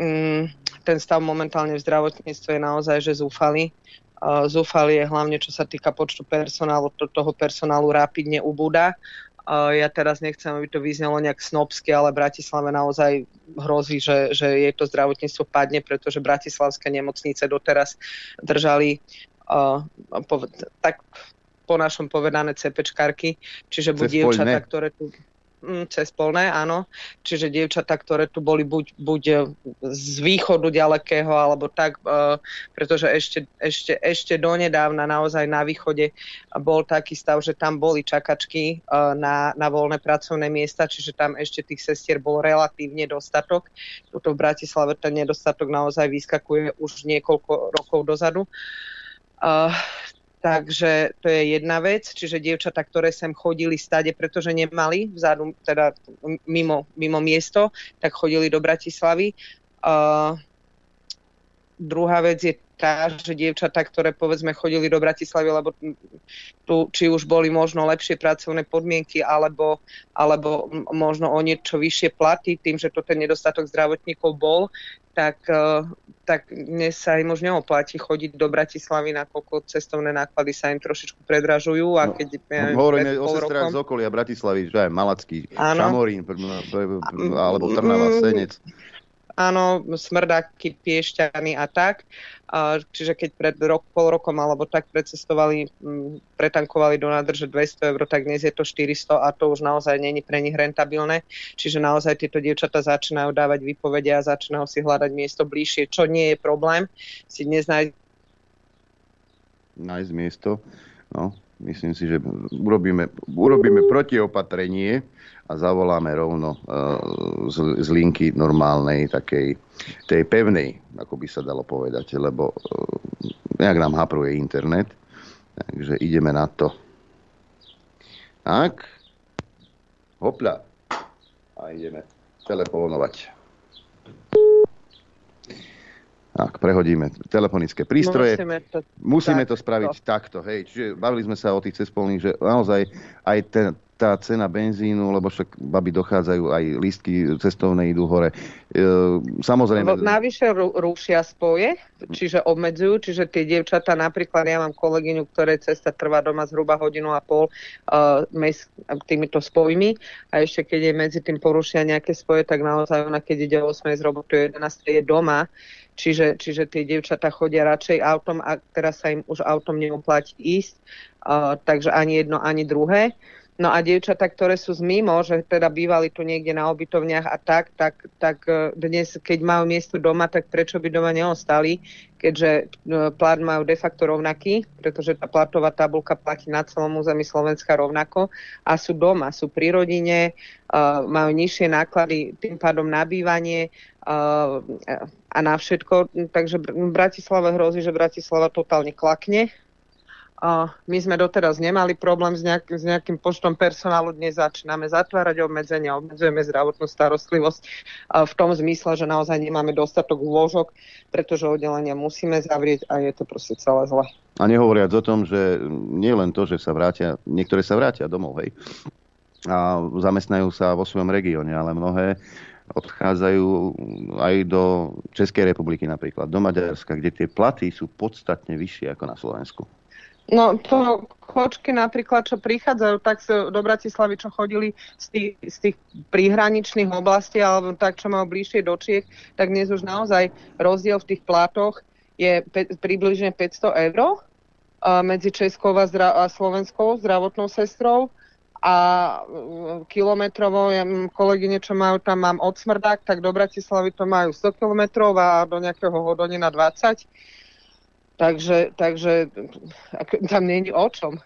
Mm, ten stav momentálne v zdravotníctve je naozaj že zúfalý. Zúfalý je hlavne čo sa týka počtu personálu, to, toho personálu rapidne ubúda. Ja teraz nechcem, aby to vyznelo nejak snobsky, ale Bratislave naozaj hrozí, že, že jej to zdravotníctvo padne, pretože bratislavské nemocnice doteraz držali uh, poved- tak po našom povedané CPčkarky, čiže buď dievčatá, ktoré tu cez polné, áno. Čiže dievčatá, ktoré tu boli buď, buď e, z východu ďalekého, alebo tak, e, pretože ešte, ešte, ešte donedávna naozaj na východe bol taký stav, že tam boli čakačky e, na, na voľné pracovné miesta, čiže tam ešte tých sestier bol relatívne dostatok. Tuto v Bratislave ten nedostatok naozaj vyskakuje už niekoľko rokov dozadu. Uh, Takže to je jedna vec, čiže dievčatá, ktoré sem chodili stade, pretože nemali vzadu, teda mimo, mimo miesto, tak chodili do Bratislavy. Uh, druhá vec je že dievčatá, ktoré povedzme chodili do Bratislavy, lebo tu či už boli možno lepšie pracovné podmienky, alebo, alebo možno o niečo vyššie platy, tým, že to ten nedostatok zdravotníkov bol, tak, eh, tak dnes sa im už neoplatí chodiť do Bratislavy, nakoľko cestovné náklady sa im trošičku predražujú a keď ja neviem, Hovoríme o sestrách rokom- z okolia Bratislavy, že aj Malacký, Áno. Šamorín, pr- pr- pr- alebo Trnava, Mm, Senec. Áno, smrdáky, piešťany a tak. Čiže keď pred rok, pol rokom alebo tak precestovali, m, pretankovali do nádrže 200 eur, tak dnes je to 400 a to už naozaj není pre nich rentabilné. Čiže naozaj tieto dievčatá začínajú dávať výpovede a začínajú si hľadať miesto bližšie, čo nie je problém. Si dnes nájsť nájsť miesto. No, myslím si, že urobíme, urobíme protiopatrenie a zavoláme rovno uh, z, z linky normálnej, takej tej pevnej, ako by sa dalo povedať, lebo uh, nejak nám hapruje internet. Takže ideme na to. Tak. Hopla. A ideme telefonovať. Tak, prehodíme telefonické prístroje. Musíme to, Musíme tak, to spraviť takto, hej. Čiže bavili sme sa o tých cespolných, že naozaj aj ten, tá cena benzínu, lebo však baby dochádzajú, aj lístky cestovné idú hore. E, samozrejme... Navyše rú- rušia spoje, čiže obmedzujú, čiže tie dievčatá, napríklad ja mám kolegyňu, ktorej cesta trvá doma zhruba hodinu a pol uh, mes, týmito spojmi a ešte keď je medzi tým porušia nejaké spoje, tak naozaj ona, keď ide o 8 z roboty, o 11 je doma, čiže, čiže tie dievčatá chodia radšej autom a teraz sa im už autom neoplatí ísť, uh, takže ani jedno, ani druhé. No a dievčatá, ktoré sú z mimo, že teda bývali tu niekde na obytovniach a tak, tak, tak e, dnes, keď majú miesto doma, tak prečo by doma neostali, keďže e, plat majú de facto rovnaký, pretože tá platová tabulka platí na celom území Slovenska rovnako a sú doma, sú pri rodine, uh, majú nižšie náklady tým pádom na bývanie a na všetko. Takže v Bratislave hrozí, že Bratislava totálne klakne a my sme doteraz nemali problém s, nejak, s nejakým počtom personálu, dnes začíname zatvárať obmedzenia, obmedzujeme zdravotnú starostlivosť a v tom zmysle, že naozaj nemáme dostatok lôžok, pretože oddelenia musíme zavrieť a je to proste celé zle. A nehovoriac o tom, že nie len to, že sa vrátia, niektoré sa vrátia domov, hej, a zamestnajú sa vo svojom regióne, ale mnohé odchádzajú aj do Českej republiky napríklad, do Maďarska, kde tie platy sú podstatne vyššie ako na Slovensku. No to kočky napríklad, čo prichádzajú tak do Bratislavy, čo chodili z tých, z tých príhraničných oblastí alebo tak, čo majú bližšie do Čiech, tak dnes už naozaj rozdiel v tých platoch je pe- približne 500 eur medzi Českou a, zdra- a Slovenskou zdravotnou sestrou a mm, kilometrovo, ja, mm, kolegyne, čo majú tam, mám od Smrdák, tak do Bratislavy to majú 100 kilometrov a do nejakého hodonina 20. Takže, takže ak- tam je o čom.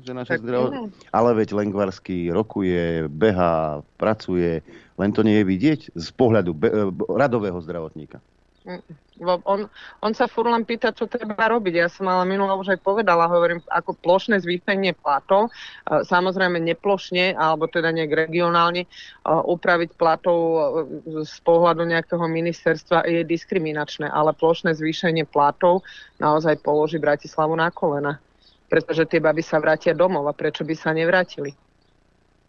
Že naše Tak zdravo... Ale veď Lengvarský rokuje, behá, pracuje, len to nie je vidieť z pohľadu be- e, radového zdravotníka. On, on sa furt len pýta, čo treba robiť. Ja som ale minule už aj povedala, hovorím, ako plošné zvýšenie platov, e, samozrejme neplošne, alebo teda nejak regionálne, e, upraviť platov e, z pohľadu nejakého ministerstva je diskriminačné, ale plošné zvýšenie platov naozaj položí Bratislavu na kolena. Pretože tie baby sa vrátia domov a prečo by sa nevrátili?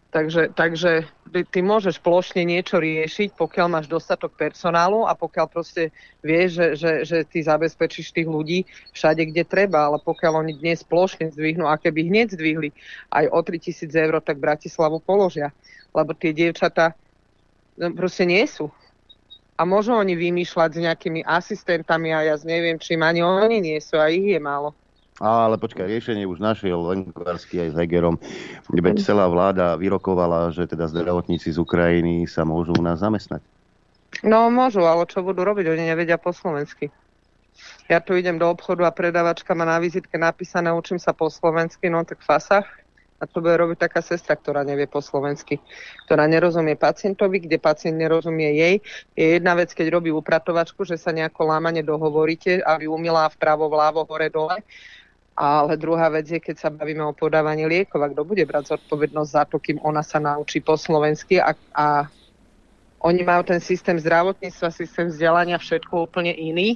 Takže, takže ty, môžeš plošne niečo riešiť, pokiaľ máš dostatok personálu a pokiaľ proste vieš, že, že, že ty zabezpečíš tých ľudí všade, kde treba, ale pokiaľ oni dnes plošne zdvihnú, a keby hneď zdvihli aj o 3000 eur, tak Bratislavu položia. Lebo tie dievčatá no, proste nie sú. A môžu oni vymýšľať s nejakými asistentami a ja neviem, čím ani oni nie sú a ich je málo. Ale počkaj, riešenie už našiel Lengvarský aj s Hegerom. Veď celá vláda vyrokovala, že teda zdravotníci z Ukrajiny sa môžu u nás zamestnať. No môžu, ale čo budú robiť? Oni nevedia po slovensky. Ja tu idem do obchodu a predavačka má na vizitke napísané učím sa po slovensky, no tak fasach. A to bude robiť taká sestra, ktorá nevie po slovensky, ktorá nerozumie pacientovi, kde pacient nerozumie jej. Je jedna vec, keď robí upratovačku, že sa nejako lámane dohovoríte, aby umila vpravo, vľavo, hore, dole. Ale druhá vec je, keď sa bavíme o podávaní liekov, a kto bude brať zodpovednosť za to, kým ona sa naučí po slovensky a, a Oni majú ten systém zdravotníctva, systém vzdelania, všetko úplne iný,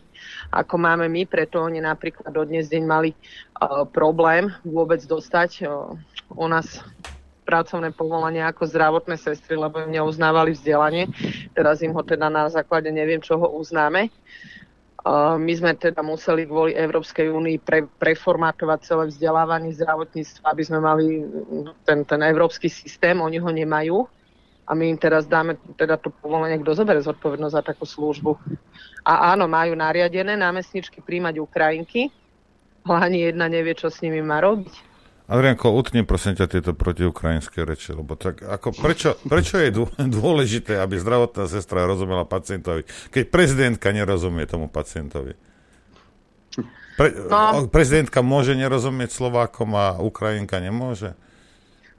ako máme my, preto oni napríklad do dnes deň mali uh, problém vôbec dostať uh, u nás pracovné povolanie ako zdravotné sestry, lebo im neuznávali vzdelanie. Teraz im ho teda na základe neviem čoho uznáme. Uh, my sme teda museli kvôli Európskej únii pre, preformátovať celé vzdelávanie zdravotníctva, aby sme mali ten, ten európsky systém, oni ho nemajú a my im teraz dáme teda to povolenie, kto zoberie zodpovednosť za takú službu. A áno, majú nariadené námestničky príjmať Ukrajinky, ale ani jedna nevie, čo s nimi má robiť. Adrianko, utni prosím ťa tieto protiukrajinské reči, lebo tak ako prečo, prečo je dô- dôležité, aby zdravotná sestra rozumela pacientovi, keď prezidentka nerozumie tomu pacientovi? Pre, No. Prezidentka môže nerozumieť Slovákom a Ukrajinka nemôže?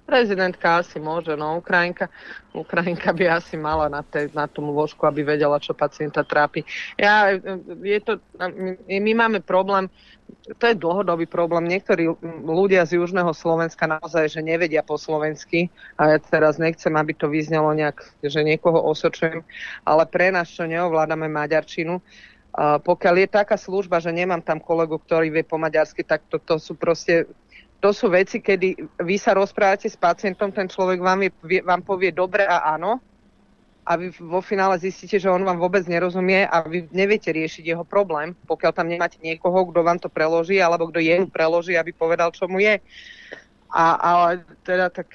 Prezidentka asi môže, no Ukrajinka, Ukrajinka by asi mala na, tej, na tom lôžku, aby vedela, čo pacienta trápi. Ja, je to, my, máme problém, to je dlhodobý problém. Niektorí ľudia z južného Slovenska naozaj, že nevedia po slovensky a ja teraz nechcem, aby to vyznelo nejak, že niekoho osočujem, ale pre nás, čo neovládame maďarčinu, pokiaľ je taká služba, že nemám tam kolegu, ktorý vie po maďarsky, tak to, to sú proste to sú veci, kedy vy sa rozprávate s pacientom, ten človek vám, je, vám povie dobre a áno a vy vo finále zistíte, že on vám vôbec nerozumie a vy neviete riešiť jeho problém, pokiaľ tam nemáte niekoho, kto vám to preloží alebo kto jemu preloží, aby povedal, čo mu je. A, ale teda tak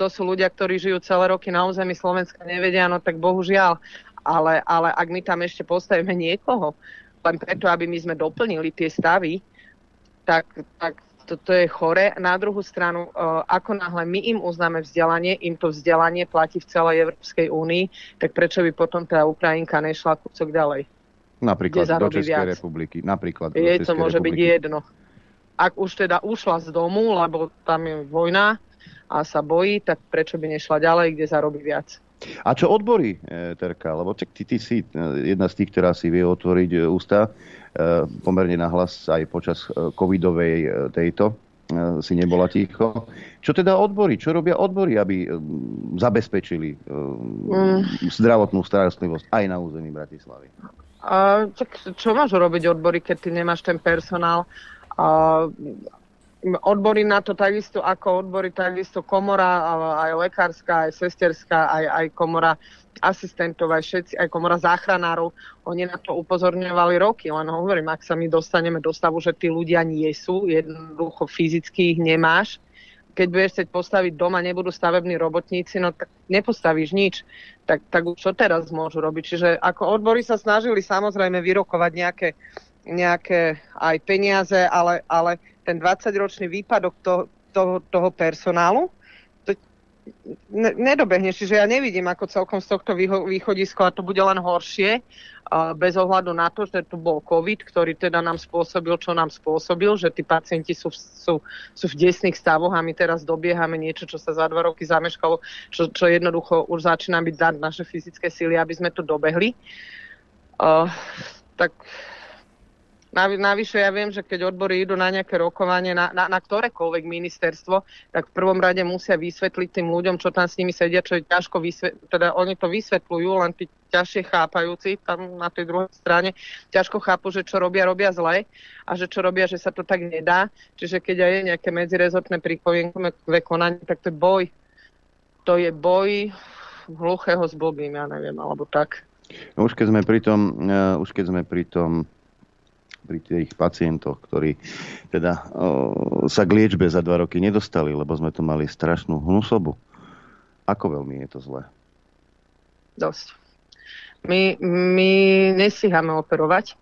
to sú ľudia, ktorí žijú celé roky na území Slovenska, nevedia, no tak bohužiaľ. Ale, ale ak my tam ešte postavíme niekoho, len preto, aby my sme doplnili tie stavy, tak, tak toto je chore. Na druhú stranu, uh, ako náhle my im uznáme vzdelanie, im to vzdelanie platí v celej Európskej únii, tak prečo by potom tá Ukrajinka nešla kúsok ďalej? Napríklad do Českej viac? republiky. Napríklad do Je to môže byť republiky. jedno. Ak už teda ušla z domu, lebo tam je vojna a sa bojí, tak prečo by nešla ďalej, kde zarobí viac? A čo odbory, e, Terka? Lebo ty, ty si e, jedna z tých, ktorá si vie otvoriť e, ústa pomerne nahlas aj počas covidovej tejto si nebola ticho. Čo teda odbory? Čo robia odbory, aby zabezpečili Mm. zdravotnú starostlivosť aj na území Bratislavy? A, tak čo máš robiť odbory, keď ty nemáš ten personál? A, odbory na to takisto ako odbory, takisto komora, aj lekárska, aj sesterská, aj, aj komora asistentov, aj všetci, aj komora záchranárov, oni na to upozorňovali roky, len hovorím, ak sa my dostaneme do stavu, že tí ľudia nie sú, jednoducho fyzicky ich nemáš, keď budeš chcieť postaviť doma, nebudú stavební robotníci, no tak nepostavíš nič. Tak, tak čo teraz môžu robiť? Čiže ako odbory sa snažili samozrejme vyrokovať nejaké, nejaké aj peniaze, ale, ale ten 20-ročný výpadok to, toho, toho personálu, to ne, nedobehneš. Čiže ja nevidím ako celkom z tohto výho- východisko a to bude len horšie, a bez ohľadu na to, že tu bol COVID, ktorý teda nám spôsobil, čo nám spôsobil, že tí pacienti sú, sú, sú v desných stavoch a my teraz dobiehame niečo, čo sa za dva roky zameškalo, čo, čo jednoducho už začína byť dať naše fyzické síly, aby sme to dobehli. Uh, tak Navyše ja viem, že keď odbory idú na nejaké rokovanie, na, na, na ktorékoľvek ministerstvo, tak v prvom rade musia vysvetliť tým ľuďom, čo tam s nimi sedia, čo je ťažko vysvetliť, teda oni to vysvetľujú, len tí ťažšie chápajúci tam na tej druhej strane ťažko chápu, že čo robia, robia zle a že čo robia, že sa to tak nedá. Čiže keď aj je nejaké medzirezortné pripomienkové konanie, tak to je boj. To je boj hluchého s blbým, ja neviem, alebo tak. No už keď sme pri tom, uh, už keď sme pri tom pri tých pacientoch, ktorí teda uh, sa k liečbe za dva roky nedostali, lebo sme tu mali strašnú hnusobu. Ako veľmi je to zlé? Dosť. My, my nestíhame operovať,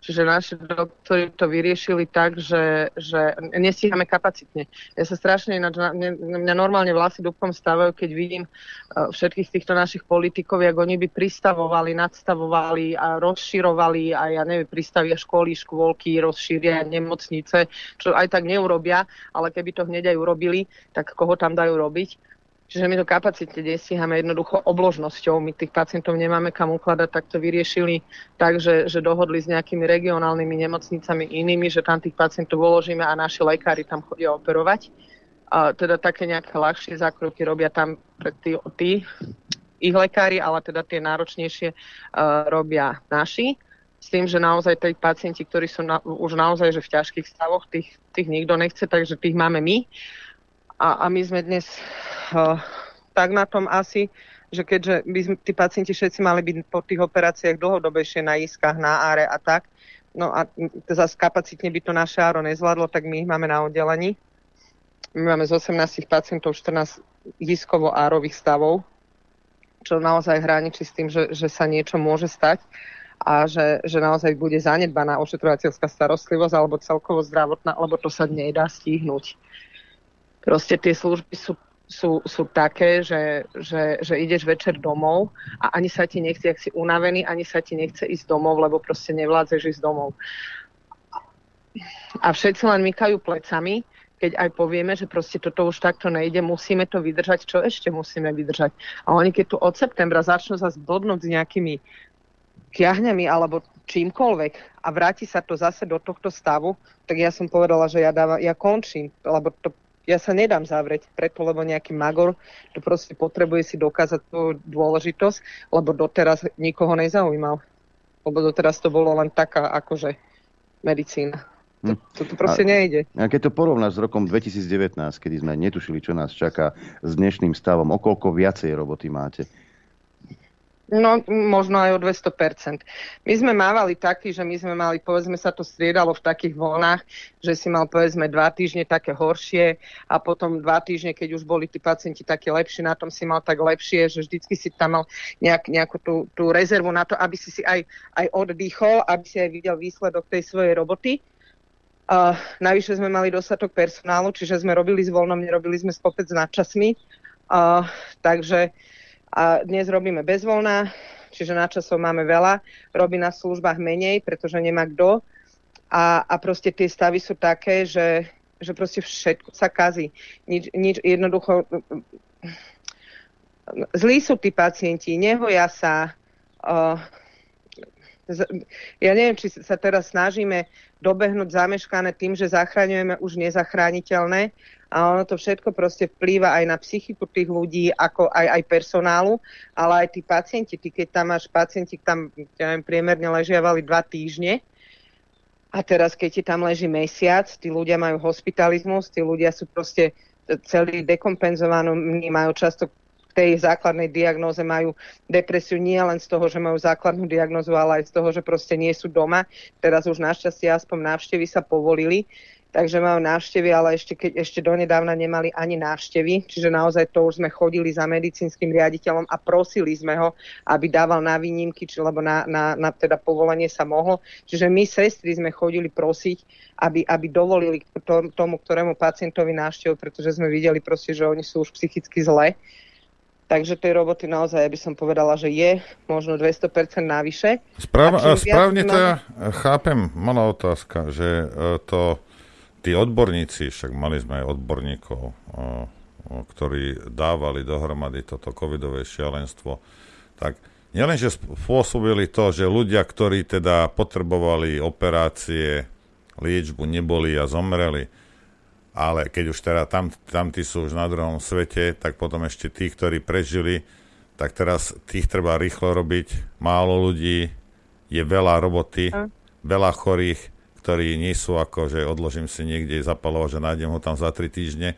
čiže naši doktori to vyriešili tak, že, že nestíhame kapacitne. Ja sa strašne ináč, mňa normálne vlasy dúbkom stávajú, keď vidím uh, všetkých týchto našich politikov, jak oni by pristavovali, nadstavovali a rozširovali a ja neviem, pristavia školy, škôlky, rozšíria nemocnice, čo aj tak neurobia, ale keby to hneď aj urobili, tak koho tam dajú robiť? Čiže my to kapacitne nestíhame jednoducho obložnosťou. My tých pacientov nemáme kam ukladať, tak to vyriešili tak, že, že dohodli s nejakými regionálnymi nemocnicami inými, že tam tých pacientov uložíme a naši lekári tam chodia operovať. A teda také nejaké ľahšie zákroky robia tam tí, tí ich lekári, ale teda tie náročnejšie uh, robia naši. S tým, že naozaj tí pacienti, ktorí sú na, už naozaj že v ťažkých stavoch, tých, tých nikto nechce, takže tých máme my. A, a my sme dnes uh, tak na tom asi, že keďže by tí pacienti všetci mali byť po tých operáciách dlhodobejšie na iskách, na áre a tak, no a zase kapacitne by to naše áro nezvládlo, tak my ich máme na oddelení. My máme z 18 pacientov 14 iskovo-árových stavov, čo naozaj hraničí s tým, že, že sa niečo môže stať a že, že naozaj bude zanedbaná ošetrovateľská starostlivosť alebo celkovo zdravotná, lebo to sa nedá stihnúť. Proste tie služby sú sú, sú také, že, že, že ideš večer domov a ani sa ti nechce, ak si unavený, ani sa ti nechce ísť domov, lebo proste nevládzeš ísť domov. A všetci len mykajú plecami, keď aj povieme, že proste toto už takto nejde, musíme to vydržať, čo ešte musíme vydržať. A oni keď tu od septembra začnú zase blbnúť s nejakými kiahňami alebo čímkoľvek a vráti sa to zase do tohto stavu, tak ja som povedala, že ja, dávam, ja končím, lebo to ja sa nedám zavrieť preto, lebo nejaký magor to proste potrebuje si dokázať tú dôležitosť, lebo doteraz nikoho nezaujímal. Lebo doteraz to bolo len taká akože medicína. To, Hm. to, to proste A- nejde. A keď to porovnáš s rokom 2019, kedy sme netušili, čo nás čaká s dnešným stavom, okolko viacej roboty máte? No, možno aj o 200%. My sme mávali taký, že my sme mali, povedzme sa to striedalo v takých voľnách, že si mal povedzme dva týždne také horšie a potom dva týždne, keď už boli tí pacienti také lepšie, na tom si mal tak lepšie, že vždycky si tam mal nejak, nejakú tú, tú rezervu na to, aby si si aj, aj oddychol, aby si aj videl výsledok tej svojej roboty. Uh, navyše sme mali dostatok personálu, čiže sme robili s voľnom, nerobili sme kopec nad. Uh, takže a dnes robíme bez voľna, čiže na časov máme veľa. Robí na službách menej, pretože nemá kto. A, a proste tie stavy sú také, že, že proste všetko sa kazí. Nič, nič jednoducho... Zlí sú tí pacienti, nehoja sa. Uh, ja neviem, či sa teraz snažíme dobehnúť zameškané tým, že zachraňujeme už nezachrániteľné a ono to všetko proste vplýva aj na psychiku tých ľudí, ako aj, aj personálu, ale aj tí pacienti, ty keď tam máš pacienti, tam ja neviem, priemerne ležiavali dva týždne a teraz keď ti tam leží mesiac, tí ľudia majú hospitalizmus, tí ľudia sú proste celý dekompenzovaní, majú často k tej základnej diagnóze majú depresiu nie len z toho, že majú základnú diagnózu, ale aj z toho, že proste nie sú doma. Teraz už našťastie aspoň návštevy sa povolili, takže majú návštevy, ale ešte, keď, ešte donedávna nemali ani návštevy, čiže naozaj to už sme chodili za medicínskym riaditeľom a prosili sme ho, aby dával na výnimky, či, lebo na, na, na teda povolenie sa mohlo. Čiže my sestry sme chodili prosiť, aby, aby dovolili to, tomu, ktorému pacientovi návštevu, pretože sme videli proste, že oni sú už psychicky zle. Takže tej roboty naozaj, ja by som povedala, že je možno 200% navyše. Správ, A správne to ja máme- chápem, malá otázka, že e, to tí odborníci, však mali sme aj odborníkov, o, o, ktorí dávali dohromady toto covidové šialenstvo, tak nielenže spôsobili to, že ľudia, ktorí teda potrebovali operácie, liečbu, neboli a zomreli, ale keď už teda tam, tam tí sú už na druhom svete, tak potom ešte tí, ktorí prežili, tak teraz tých treba rýchlo robiť. Málo ľudí, je veľa roboty, veľa chorých, ktorí nie sú ako, že odložím si niekde zapalovať, že nájdem ho tam za 3 týždne,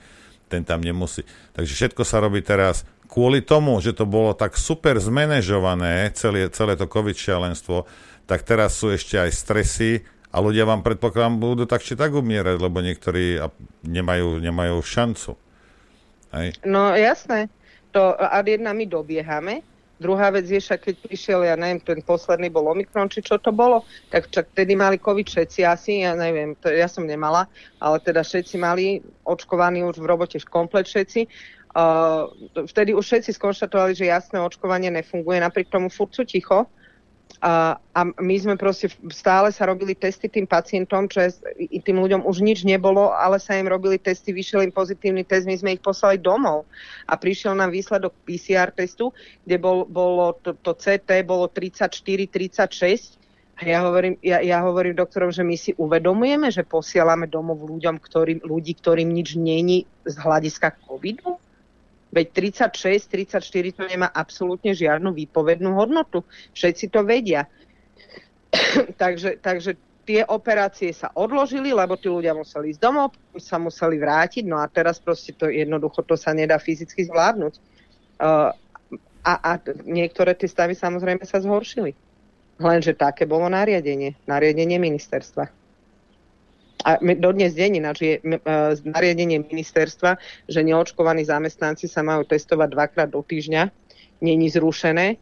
ten tam nemusí. Takže všetko sa robí teraz kvôli tomu, že to bolo tak super zmanéžované, celé, celé to covid šialenstvo, tak teraz sú ešte aj stresy a ľudia vám predpokladám budú tak či tak umierať, lebo niektorí nemajú, nemajú šancu. Hej. No jasné. To ad jedna my dobiehame. Druhá vec je, však keď prišiel, ja neviem, ten posledný bol Omikron, či čo to bolo, tak čak tedy mali COVID všetci asi, ja neviem, to ja som nemala, ale teda všetci mali očkovaní už v robote komplet všetci. Uh, vtedy už všetci skonštatovali, že jasné očkovanie nefunguje, napriek tomu furt sú ticho. A, a my sme proste stále sa robili testy tým pacientom, čo je, tým ľuďom už nič nebolo, ale sa im robili testy, vyšiel im pozitívny test, my sme ich poslali domov. A prišiel nám výsledok PCR testu, kde bol, bolo to, to CT bolo 34, 36. A ja hovorím, ja, ja hovorím doktorom, že my si uvedomujeme, že posielame domov ľuďom, ktorým, ľudí, ktorým nič není z hľadiska covidu. Veď 36, 34 to nemá absolútne žiadnu výpovednú hodnotu. Všetci to vedia. takže, takže tie operácie sa odložili, lebo tí ľudia museli ísť domov, sa museli vrátiť, no a teraz proste to jednoducho to sa nedá fyzicky zvládnuť. Uh, a, a niektoré tie stavy samozrejme sa zhoršili. Lenže také bolo nariadenie, nariadenie ministerstva. A dodnes deň ináč je e, nariadenie ministerstva, že neočkovaní zamestnanci sa majú testovať dvakrát do týždňa, není zrušené,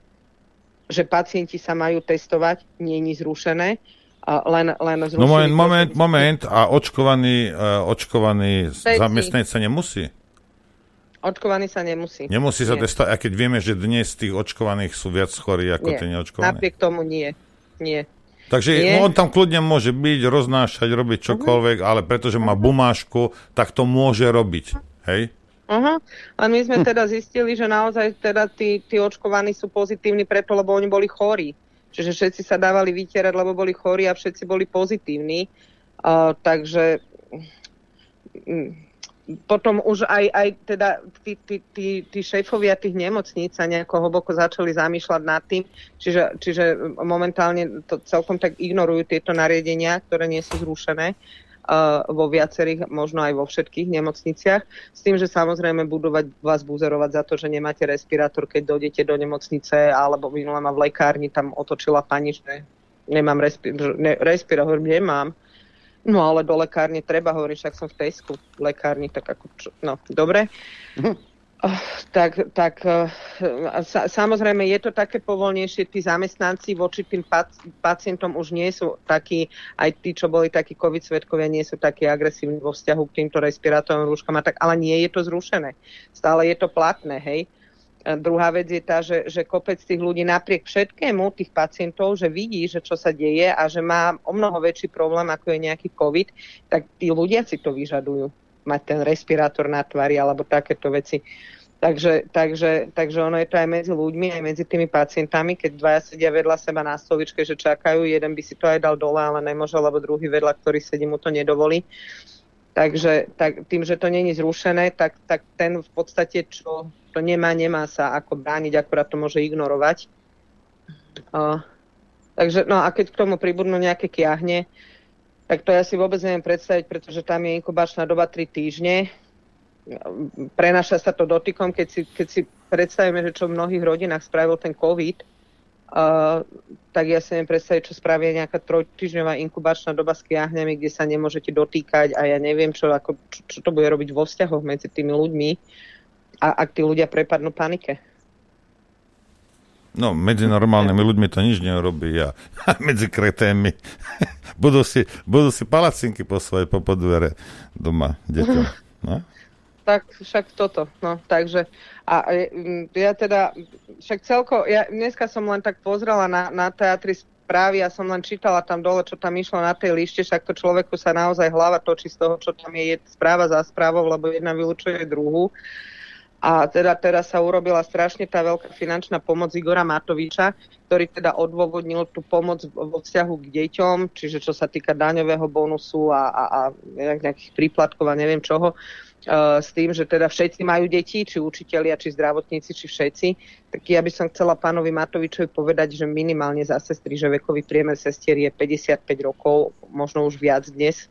že pacienti sa majú testovať, není zrušené, len, len zrušili No moment, moment, moment. A očkovaný, uh, očkovaný zamestnanec sa nemusí? Očkovaný sa nemusí. Nemusí sa testovať, a keď vieme, že dnes tých očkovaných sú viac chorí ako Nie. tie neočkovaní. Napriek tomu nie. Nie. Takže no, on tam kľudne môže byť, roznášať, robiť čokoľvek, ale pretože má bumášku, tak to môže robiť. Hej? Uh-huh. A my sme teda zistili, že naozaj teda tí, tí očkovaní sú pozitívni preto, lebo oni boli chorí. Čiže všetci sa dávali vytierať, lebo boli chorí a všetci boli pozitívni. Uh, takže mm, potom už aj, aj teda tí, tí, tí, tí šéfovia tých nemocníc sa nejako hlboko začali zamýšľať nad tým, čiže, čiže momentálne to celkom tak ignorujú tieto nariadenia, ktoré nie sú zrušené uh, vo viacerých, možno aj vo všetkých nemocniciach, s tým, že samozrejme budú vás buzerovať za to, že nemáte respirátor, keď dojdete do nemocnice, alebo minule ma v lekárni tam otočila pani, že nemám respi- ne, respirátor, nemám. No ale do lekárne treba, hovorím, však som v Tesku v lekárni, tak ako, čo, no, dobre. Oh, tak, tak eh, sa, samozrejme je to také povolnejšie, tí zamestnanci voči tým pac, pacientom už nie sú takí, aj tí, čo boli takí COVID svetkovia, nie sú takí agresívni vo vzťahu k týmto respirátorovým rúškam a tak, ale nie je to zrušené. Stále je to platné, hej. Druhá vec je tá, že, že kopec tých ľudí napriek všetkému, tých pacientov, že vidí, že čo sa deje a že má o mnoho väčší problém, ako je nejaký COVID, tak tí ľudia si to vyžadujú. Mať ten respirátor na tvári alebo takéto veci. Takže, takže, takže ono je to aj medzi ľuďmi, aj medzi tými pacientami, keď dvaja sedia vedľa seba na stoličke, že čakajú, jeden by si to aj dal dole, ale nemôže, lebo druhý vedľa, ktorý sedí, mu to nedovolí. Takže tak, tým, že to není zrušené, tak, tak ten v podstate, čo to nemá, nemá sa ako brániť, akorát to môže ignorovať. Uh, takže, no a keď k tomu pribudnú nejaké kiahne, tak to ja si vôbec neviem predstaviť, pretože tam je inkubačná doba 3 týždne. Prenáša sa to dotykom, keď si, keď si predstavíme, že čo v mnohých rodinách spravil ten COVID, uh, tak ja si neviem predstaviť, čo spraví nejaká trojtyžňová inkubačná doba s kiahňami, kde sa nemôžete dotýkať a ja neviem, čo, ako, čo, čo to bude robiť vo vzťahoch medzi tými ľuďmi a ak tí ľudia prepadnú panike. No, medzi normálnymi ľuďmi to nič neurobí a medzi kreténmi budú si, budú si palacinky po podvere doma deťom. No? Tak však toto, no, takže a ja teda, však celko, ja dneska som len tak pozrela na, na teatri správy a som len čítala tam dole, čo tam išlo na tej lište, však to človeku sa naozaj hlava točí z toho, čo tam je, je správa za správou, lebo jedna vylučuje druhú. A teda teraz sa urobila strašne tá veľká finančná pomoc Igora Matoviča, ktorý teda odôvodnil tú pomoc vo vzťahu k deťom, čiže čo sa týka daňového bonusu a, a, a nejakých príplatkov a neviem čoho, uh, s tým, že teda všetci majú deti, či učitelia, či zdravotníci, či všetci. Tak ja by som chcela pánovi Matovičovi povedať, že minimálne za sestry, že vekový priemer sestier je 55 rokov, možno už viac dnes.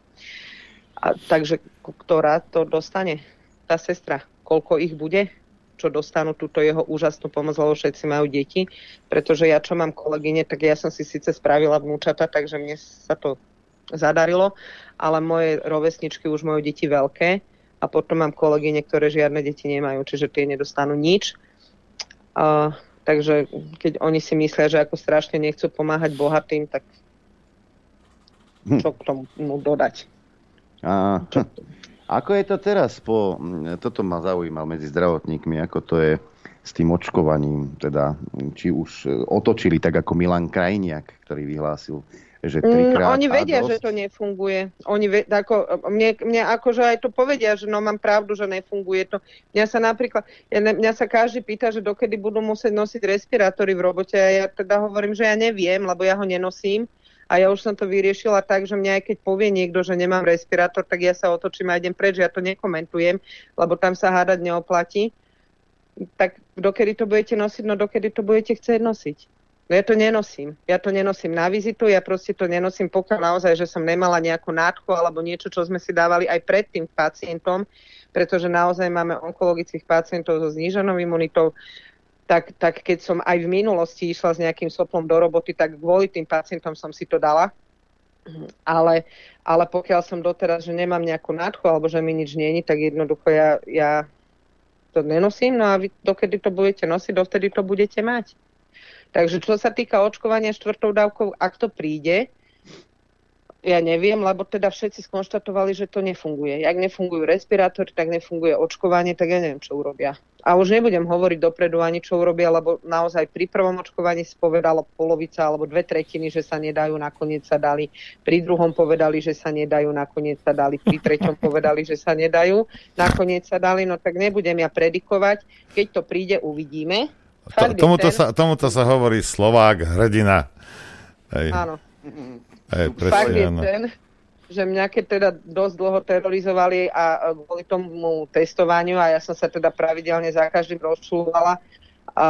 A, takže ktorá to dostane? Tá sestra koľko ich bude, čo dostanú túto jeho úžasnú pomoc, lebo všetci majú deti. Pretože ja, čo mám kolegyne, tak ja som si síce spravila vnúčata, takže mne sa to zadarilo, ale moje rovesničky už majú deti veľké a potom mám kolegyne, ktoré žiadne deti nemajú, čiže tie nedostanú nič. Uh, takže keď oni si myslia, že ako strašne nechcú pomáhať bohatým, tak čo k tomu dodať? A, ako je to teraz? Po, toto ma zaujíma medzi zdravotníkmi, ako to je s tým očkovaním. Teda, či už e, otočili tak ako Milan Krajniak, ktorý vyhlásil, že Mm, trikrát oni a vedia, dosť. že to nefunguje. Oni ve, ako, mne, mne akože aj to povedia, že no mám pravdu, že nefunguje to. Mňa sa napríklad, ja, mňa sa každý pýta, že dokedy budú musieť nosiť respirátory v robote a ja teda hovorím, že ja neviem, lebo ja ho nenosím. A ja už som to vyriešila tak, že mňa aj keď povie niekto, že nemám respirátor, tak ja sa otočím a idem preč, ja to nekomentujem, lebo tam sa hádať neoplatí. tak dokedy to budete nosiť, no dokedy to budete chcieť nosiť. No ja to nenosím. Ja to nenosím na vizitu, ja proste to nenosím, pokiaľ naozaj, že som nemala nejakú nádchu alebo niečo, čo sme si dávali aj predtým pacientom, pretože naozaj máme onkologických pacientov so zníženou imunitou, tak, tak keď som aj v minulosti išla s nejakým soplom do roboty, tak kvôli tým pacientom som si to dala. Ale, ale pokiaľ som doteraz, že nemám nejakú nádchu alebo že mi nič není, tak jednoducho ja, ja to nenosím, no a vy dokedy to budete nosiť, dovtedy to budete mať. Takže čo sa týka očkovania štvrtou dávkou, ak to príde, ja neviem, lebo teda všetci skonštatovali, že to nefunguje. Ak nefungujú respirátory, tak nefunguje očkovanie, tak ja neviem, čo urobia. A už nebudem hovoriť dopredu ani, čo urobia, lebo naozaj pri prvom očkovaní si povedala polovica alebo dve tretiny, že sa nedajú, nakoniec sa dali. Pri druhom povedali, že sa nedajú, nakoniec sa dali. Pri treťom povedali, že sa nedajú, nakoniec sa dali. No tak nebudem ja predikovať. Keď to príde, uvidíme. To, tomuto, sa, tomuto sa hovorí Slovák, hrdina. Hej. Áno. Hej, Fakt je ten, že mňa keď teda dosť dlho terorizovali a kvôli tomu testovaniu a ja som sa teda pravidelne za každým rozčúvala a,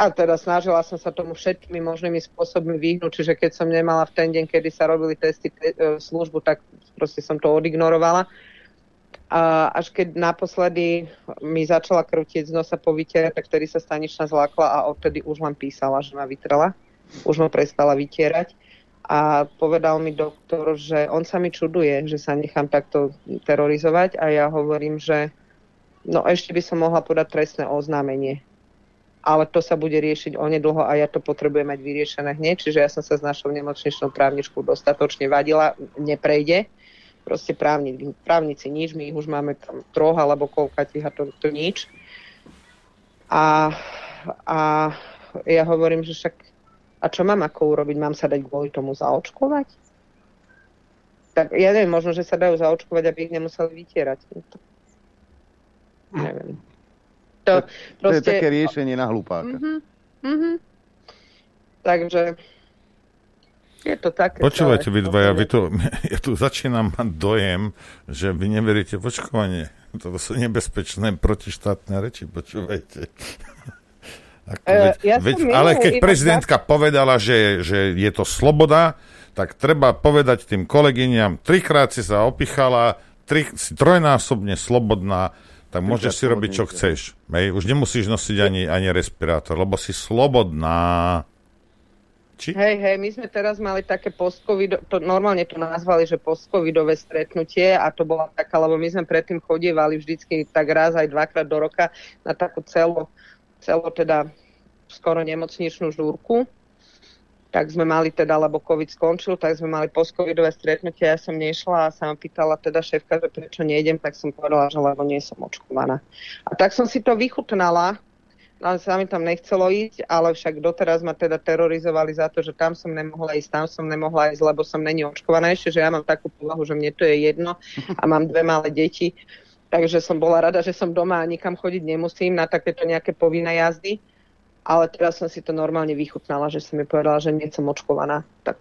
a teda snažila som sa tomu všetkými možnými spôsobmi vyhnúť, čiže keď som nemala v ten deň, kedy sa robili testy, te, e, službu, tak proste som to odignorovala. A až keď naposledy mi začala krútiť z nosa po vytiere, tak vtedy sa staničná zlákla a odtedy už len písala, že ma vytrela. Už ma prestala vytierať. A povedal mi doktor, že on sa mi čuduje, že sa nechám takto terorizovať a ja hovorím, že no ešte by som mohla podať trestné oznámenie. Ale to sa bude riešiť onedlho a ja to potrebujem mať vyriešené hneď, čiže ja som sa s našou nemocničnou právničkou dostatočne vadila, neprejde proste právnik, právnici nič, my ich už máme tam troch alebo koľkatých a to, to nič. A, a ja hovorím, že však a čo mám ako urobiť? Mám sa dať kvôli tomu zaočkovať? Tak ja neviem, možno, že sa dajú zaočkovať, aby ich nemuseli vytierať. To, neviem. To, To je také riešenie na hlupáka. Mhm, mhm. Takže je to také. Počúvajte vy dvaja, vy tu, ja tu začínam mať dojem, že vy neveríte v očkovanie. To sú nebezpečné protištátne reči, počúvajte. Ako, E, veď, ja veď, ale keď prezidentka povedala, že, že je to sloboda, tak treba povedať tým kolegyňam, trikrát si sa opichala, tri, si trojnásobne slobodná, tak môžeš si robiť, čo chceš. Hej, už nemusíš nosiť ani, ani respirátor, lebo si slobodná. Či? Hej, hej, my sme teraz mali také postcovido, to normálne to nazvali, že postcovidové stretnutie a to bola taká, lebo my sme predtým chodievali vždycky tak raz aj dvakrát do roka na takú celo, celo teda skoro nemocničnú žúrku. Tak sme mali teda, lebo COVID skončil, tak sme mali postcovidové stretnutie, ja som nešla a sa ma pýtala teda šéfka, že prečo nejdem, tak som povedala, že lebo nie som očkovaná. A tak som si to vychutnala, ale sa mi tam nechcelo ísť, ale však doteraz ma teda terorizovali za to, že tam som nemohla ísť, tam som nemohla ísť, lebo som není očkovaná ešte, že ja mám takú povahu, že mne to je jedno a mám dve malé deti. Takže som bola rada, že som doma a nikam chodiť nemusím na takéto nejaké povinné jazdy. Ale teraz som si to normálne vychutnala, že som mi povedala, že nie som očkovaná. Tak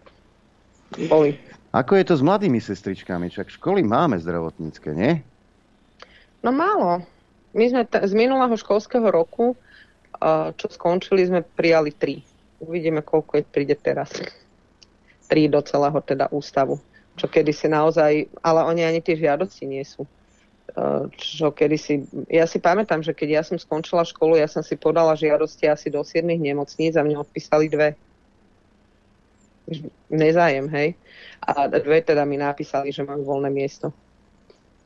boli. Ako je to s mladými sestričkami? Však školy máme zdravotnícke, nie? No málo. My sme t- z minulého školského roku, čo skončili, sme prijali tri. Uvidíme, koľko je príde teraz. Tri do celého teda ústavu. Čo kedysi naozaj, ale oni ani tie žiadosti nie sú. Uh, Čo kedysi, ja si pamätám, že keď ja som skončila školu, ja som si podala žiadosti asi do 7 nemocníc a mne odpísali dve. Nezájem, hej. A dve teda mi napísali, že mám voľné miesto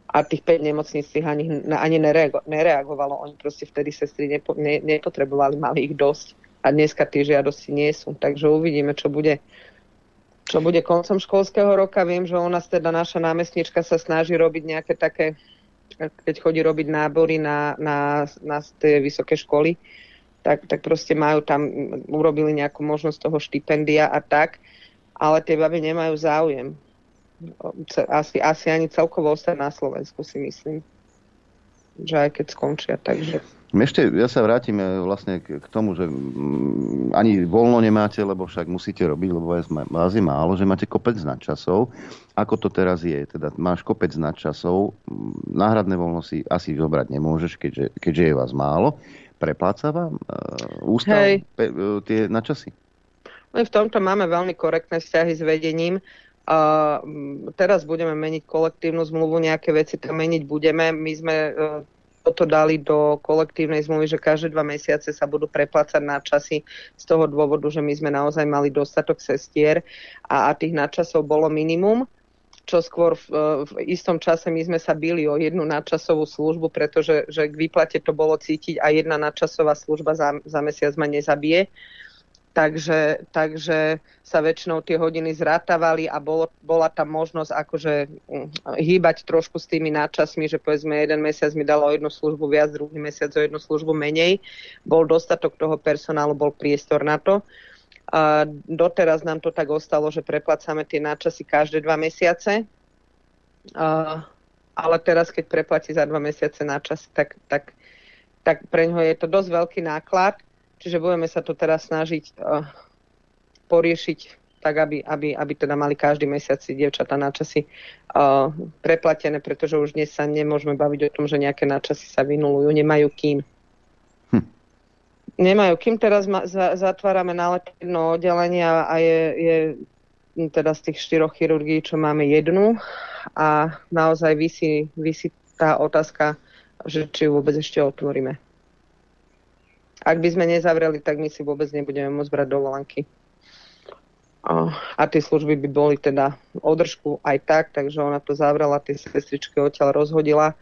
a tých 5 nemocníc ani, ani nereago, nereagovalo. Oni proste vtedy sestry nepo, ne, nepotrebovali, mali ich dosť. A dneska tie žiadosti nie sú. Takže uvidíme, čo bude, čo bude koncom školského roka. Viem, že u nás teda naša námestnička sa snaží robiť nejaké také, keď chodí robiť nábory na, na, na tie vysoké školy, tak, tak proste majú tam, urobili nejakú možnosť toho štipendia a tak, ale tie baby nemajú záujem asi, asi ani celkovo ostať na Slovensku si myslím. Že aj keď skončia, takže... Ešte ja sa vrátim e, vlastne k, tomu, že mm, ani voľno nemáte, lebo však musíte robiť, lebo vás, je málo, že máte kopec nadčasov. Ako to teraz je? Teda máš kopec nadčasov, mm, náhradné voľno si asi zobrať nemôžeš, keďže, keďže je vás málo. Prepláca vám uh, ústav Hej. pe, uh, tie načasy? My v tomto máme veľmi korektné vzťahy s vedením. A mm, teraz budeme meniť kolektívnu zmluvu, nejaké veci tam meniť budeme. My sme e, toto dali do kolektívnej zmluvy, že každé dva mesiace sa budú preplácať na časy z toho dôvodu, že my sme naozaj mali dostatok sestier a, a tých nadčasov bolo minimum čo skôr v, v istom čase my sme sa bili o jednu nadčasovú službu, pretože že k výplate to bolo cítiť a jedna nadčasová služba za, za mesiac ma nezabije. Takže, takže sa väčšinou tie hodiny zrátavali a bolo, bola tam možnosť akože mm, hýbať trošku s tými nadčasmi, že povedzme jeden mesiac mi dalo jednu službu viac, druhý mesiac o jednu službu menej. Bol dostatok toho personálu, bol priestor na to. A doteraz nám to tak ostalo, že preplácame tie náčasy každé dva mesiace. A, ale teraz, keď preplatí za dva mesiace náčasy, tak, tak, tak pre ňoho je to dosť veľký náklad. Čiže budeme sa to teraz snažiť uh, poriešiť tak, aby, aby, aby teda mali každý mesiac si dievčatá náčasy uh, preplatené, pretože už dnes sa nemôžeme baviť o tom, že nejaké náčasy sa vynulujú, nemajú kým nemajú. Kým teraz ma, za, zatvárame jedno oddelenie a, a je, je teda z tých štyroch chirurgií, čo máme jednu a naozaj vysí, vysí tá otázka, že či ju vôbec ešte otvoríme. Ak by sme nezavreli, tak my si vôbec nebudeme môcť brať dovolenky. A, tie služby by boli teda održku aj tak, takže ona to zavrela, tie sestričky odtiaľ rozhodila.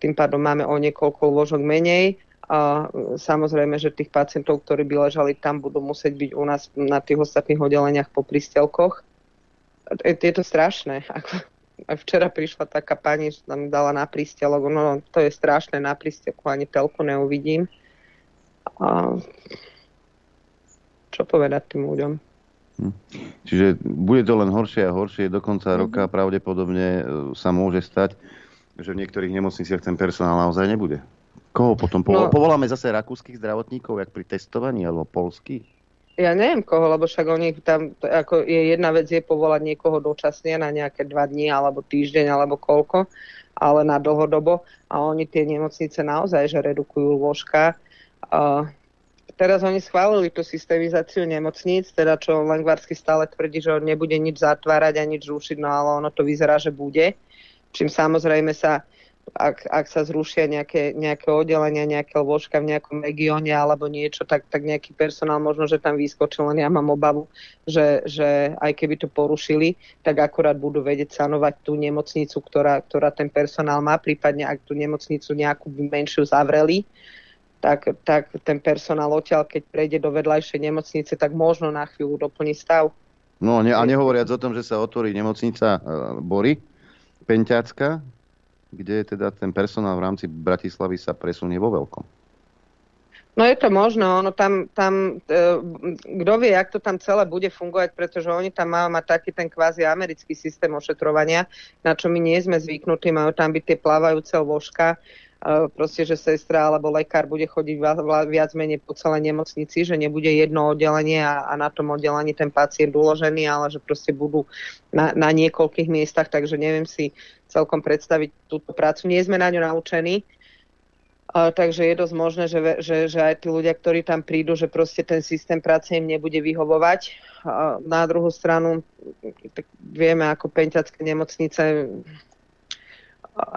Tým pádom máme o niekoľko lôžok menej a samozrejme, že tých pacientov, ktorí by ležali tam, budú musieť byť u nás na tých ostatných oddeleniach po prístelkoch. Je, je to strašné. Včera prišla taká pani, že nám dala na prístelok. No, to je strašné, na prístelku ani telku neuvidím. A čo povedať tým ľuďom? Hm. Čiže bude to len horšie a horšie. Do konca Mhm. roka pravdepodobne e, sa môže stať, že v niektorých nemocniciach ten personál naozaj nebude. Koho potom? Po, No. Povoláme zase rakúskych zdravotníkov, jak pri testovaní, alebo polských? Ja neviem koho, lebo však oni tam, ako je jedna vec je povolať niekoho dočasne na nejaké dva dni alebo týždeň alebo koľko, ale na dlhodobo a oni tie nemocnice naozaj, že redukujú lôžka. Uh, teraz oni schválili tú systemizáciu nemocníc, teda čo Lengvarsky stále tvrdí, že on nebude nič zatvárať a nič rušiť, no ale ono to vyzerá, že bude. Čím samozrejme sa ak, ak sa zrušia nejaké, nejaké oddelenia, nejaké lôžka v nejakom regióne alebo niečo, tak, tak nejaký personál možno, že tam vyskočil, len ja mám obavu, že, že aj keby to porušili, tak akurát budú vedieť sanovať tú nemocnicu, ktorá, ktorá ten personál má, prípadne ak tú nemocnicu nejakú menšiu zavreli, tak, tak ten personál odtiaľ, keď prejde do vedľajšej nemocnice, tak možno na chvíľu doplní stav. No ne, a nehovoriac o tom, že sa otvorí nemocnica e, Bory, Penťacka, kde teda ten personál v rámci Bratislavy sa presunie vo veľkom. No je to možné, ono tam, tam e, kto vie, jak to tam celé bude fungovať, pretože oni tam majú mať taký ten kvázi americký systém ošetrovania, na čo my nie sme zvyknutí, majú tam byť tie plávajúce lôžka, proste, že sestra alebo lekár bude chodiť viac menej po celej nemocnici, že nebude jedno oddelenie a, a na tom oddelení ten pacient uložený, ale že proste budú na, na niekoľkých miestach, takže neviem si celkom predstaviť túto prácu. Nie sme na ňu naučení, a, takže je dosť možné, že, že, že aj tí ľudia, ktorí tam prídu, že proste ten systém práce im nebude vyhovovať. A na druhú stranu, tak vieme, ako penťacké nemocnice,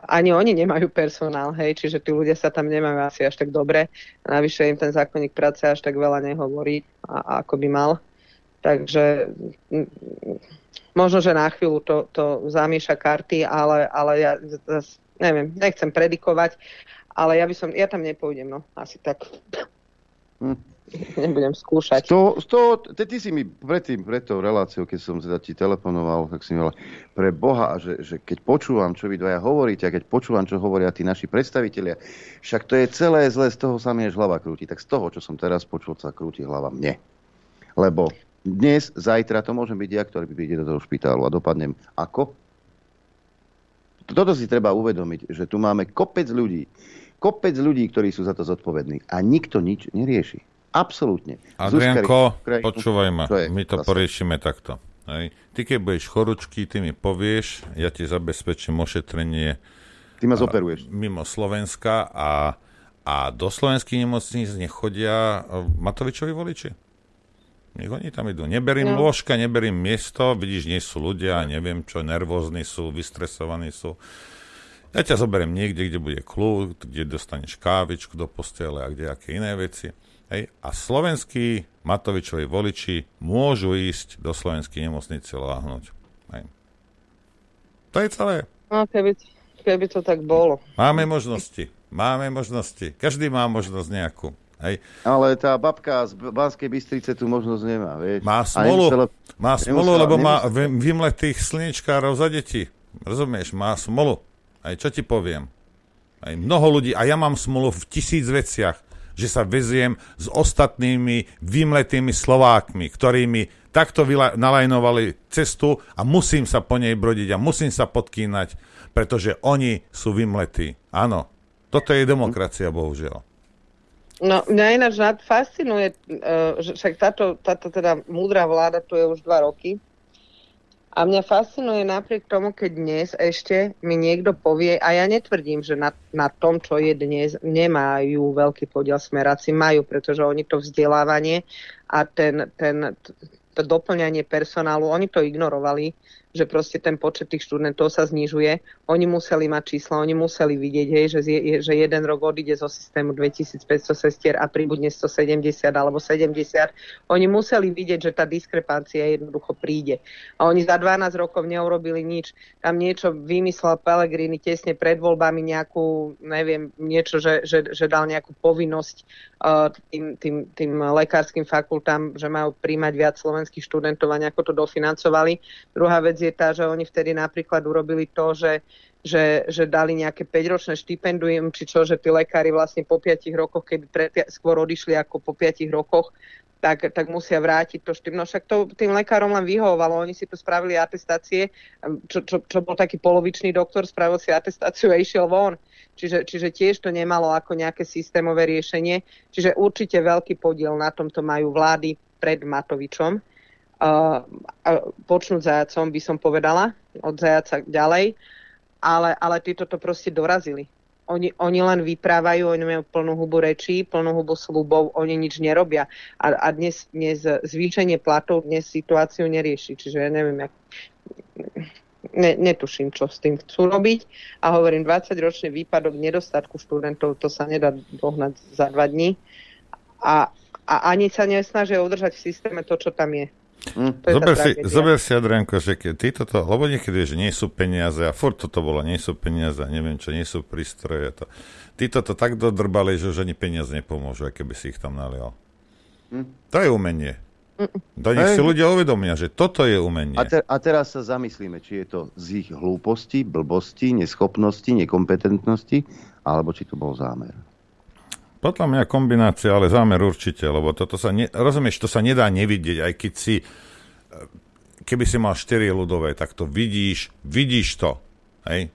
ani oni nemajú personál, hej, čiže tí ľudia sa tam nemajú asi až tak dobre. Navyše im ten zákonník práce až tak veľa nehovorí, a, a ako by mal. Takže možno, že na chvíľu to, to zamieša karty, ale, ale ja zas, neviem, nechcem predikovať, ale ja by som, ja tam nepôjdem, no, asi tak. Hm. Nebudem skúšať. To, to, ty, ty si mi predtým, pred tou reláciou, keď som teda ti telefonoval, tak si mi hovoril, pre Boha, že, že keď počúvam, čo vy dvaja hovoríte, a keď počúvam, čo hovoria tí naši predstavitelia, však to je celé zle, z toho sa mi až hlava krúti. Tak z toho, čo som teraz počul, sa krúti hlava mne. Lebo dnes, zajtra, to môžem byť ja, ktorý príde do toho špitálu a dopadnem ako? Toto si treba uvedomiť, že tu máme kopec ľudí, kopec ľudí, ktorí sú za to zodpovední a nikto nič nerieši. Absolútne. Adrianko, Zuzka- počúvaj ma, my to poriešime takto. Hej. Ty keď budeš chorúčky, ty mi povieš, ja ti zabezpečím ošetrenie Ty ma zoperuješ. mimo Slovenska a, A do slovenských nemocníc nechodia e, Matovičovi voliči. Nech oni tam idú. Neberím No. lôžka, neberím miesto, vidíš, nie sú ľudia, neviem čo, nervózni sú, vystresovaní sú. Ja ťa zoberiem niekde, kde bude kľud, kde dostaneš kávičku do postele a kde aké iné veci. Hej. A slovenskí Matovičovi voliči môžu ísť do slovenskej nemocnice láhnuť. Hej. To je celé. No, keby, keby to tak bolo. Máme možnosti. Máme možnosti. Každý má možnosť nejakú. Hej. Ale tá babka z Banskej Bystrice tu možnosť nemá, vieš. Má smolu, nemusela- má smolu nemusela- lebo má nemusela- vy- vymletých slnečkárov za deti. Rozumieš? Má smolu. Aj čo ti poviem? Aj mnoho ľudí, a ja mám smolu v tisíc veciach, že sa veziem s ostatnými vymletými Slovákmi, ktorými takto nalajnovali cestu a musím sa po nej brodiť a musím sa podkýnať, pretože oni sú vymletí. Áno, toto je demokracia, bohužiaľ. No, mňa ináč fascinuje, uh, že však táto, táto teda múdra vláda tu je už dva roky. A mňa fascinuje napriek tomu, keď dnes ešte mi niekto povie, a ja netvrdím, že na, na tom, čo je dnes, nemajú veľký podiel smeráci, majú, pretože oni to vzdelávanie a ten, ten, to doplňanie personálu, oni to ignorovali, že proste ten počet tých študentov sa znižuje. Oni museli mať čísla, oni museli vidieť, hej, že, zje- že jeden rok odíde zo systému 2500 sestier a pribudne 170 alebo 70. Oni museli vidieť, že tá diskrepancia jednoducho príde. A oni za 12 rokov neurobili nič. Tam niečo vymyslel Pellegrini tesne pred voľbami nejakú, neviem, niečo, že, že, že dal nejakú povinnosť uh, tým, tým, tým lekárskym fakultám, že majú príjmať viac slovenských študentov a nejako to dofinancovali. Druhá vec je tá, že oni vtedy napríklad urobili to, že že, že dali nejaké 5-ročné štipendium, či čo, že tí lekári vlastne po 5 rokoch, keby pre, skôr odišli ako po 5 rokoch, tak, tak musia vrátiť to štipno. Však to tým lekárom len vyhovovalo, oni si tu spravili atestácie, čo, čo, čo bol taký polovičný doktor, spravil si atestáciu a išiel von. Čiže, čiže tiež to nemalo ako nejaké systémové riešenie. Čiže určite veľký podiel na tomto majú vlády pred Matovičom. Uh, počnúť zajacom by som povedala, od zajaca ďalej, ale, ale títo to proste dorazili. Oni, oni len vyprávajú, oni majú plnú hubu rečí, plnú hubu slubov, oni nič nerobia. A, a dnes, dnes zvýšenie platov dnes situáciu nerieši. Čiže ja neviem, jak, ne, netuším, čo s tým chcú robiť. A hovorím, 20-ročný výpadok nedostatku študentov, to sa nedá dohnať za dva dní. A, a ani sa nesnažia udržať v systéme to, čo tam je. Hm. Zober si, zober si, Adrianko, že keď ty toto, lebo niekedy, že nie sú peniaze, a furt toto bolo, nie sú peniaze, a neviem čo, nie sú prístroje. To. Ty toto tak dodrbali, že už ani peniaze nepomôžu, aj keby si ich tam nalial. Hm. To je umenie. To nech si ľudia uvedomia, že toto je umenie. A, te, a teraz sa zamyslíme, či je to z ich hlúposti, blbosti, neschopnosti, nekompetentnosti, alebo či to bol zámer. Podľa mňa kombinácia, ale zámer určite, lebo toto sa, ne, rozumieš, to sa nedá nevidieť, aj keď si, e, keby si mal 4 ľudové, tak to vidíš, vidíš to, hej?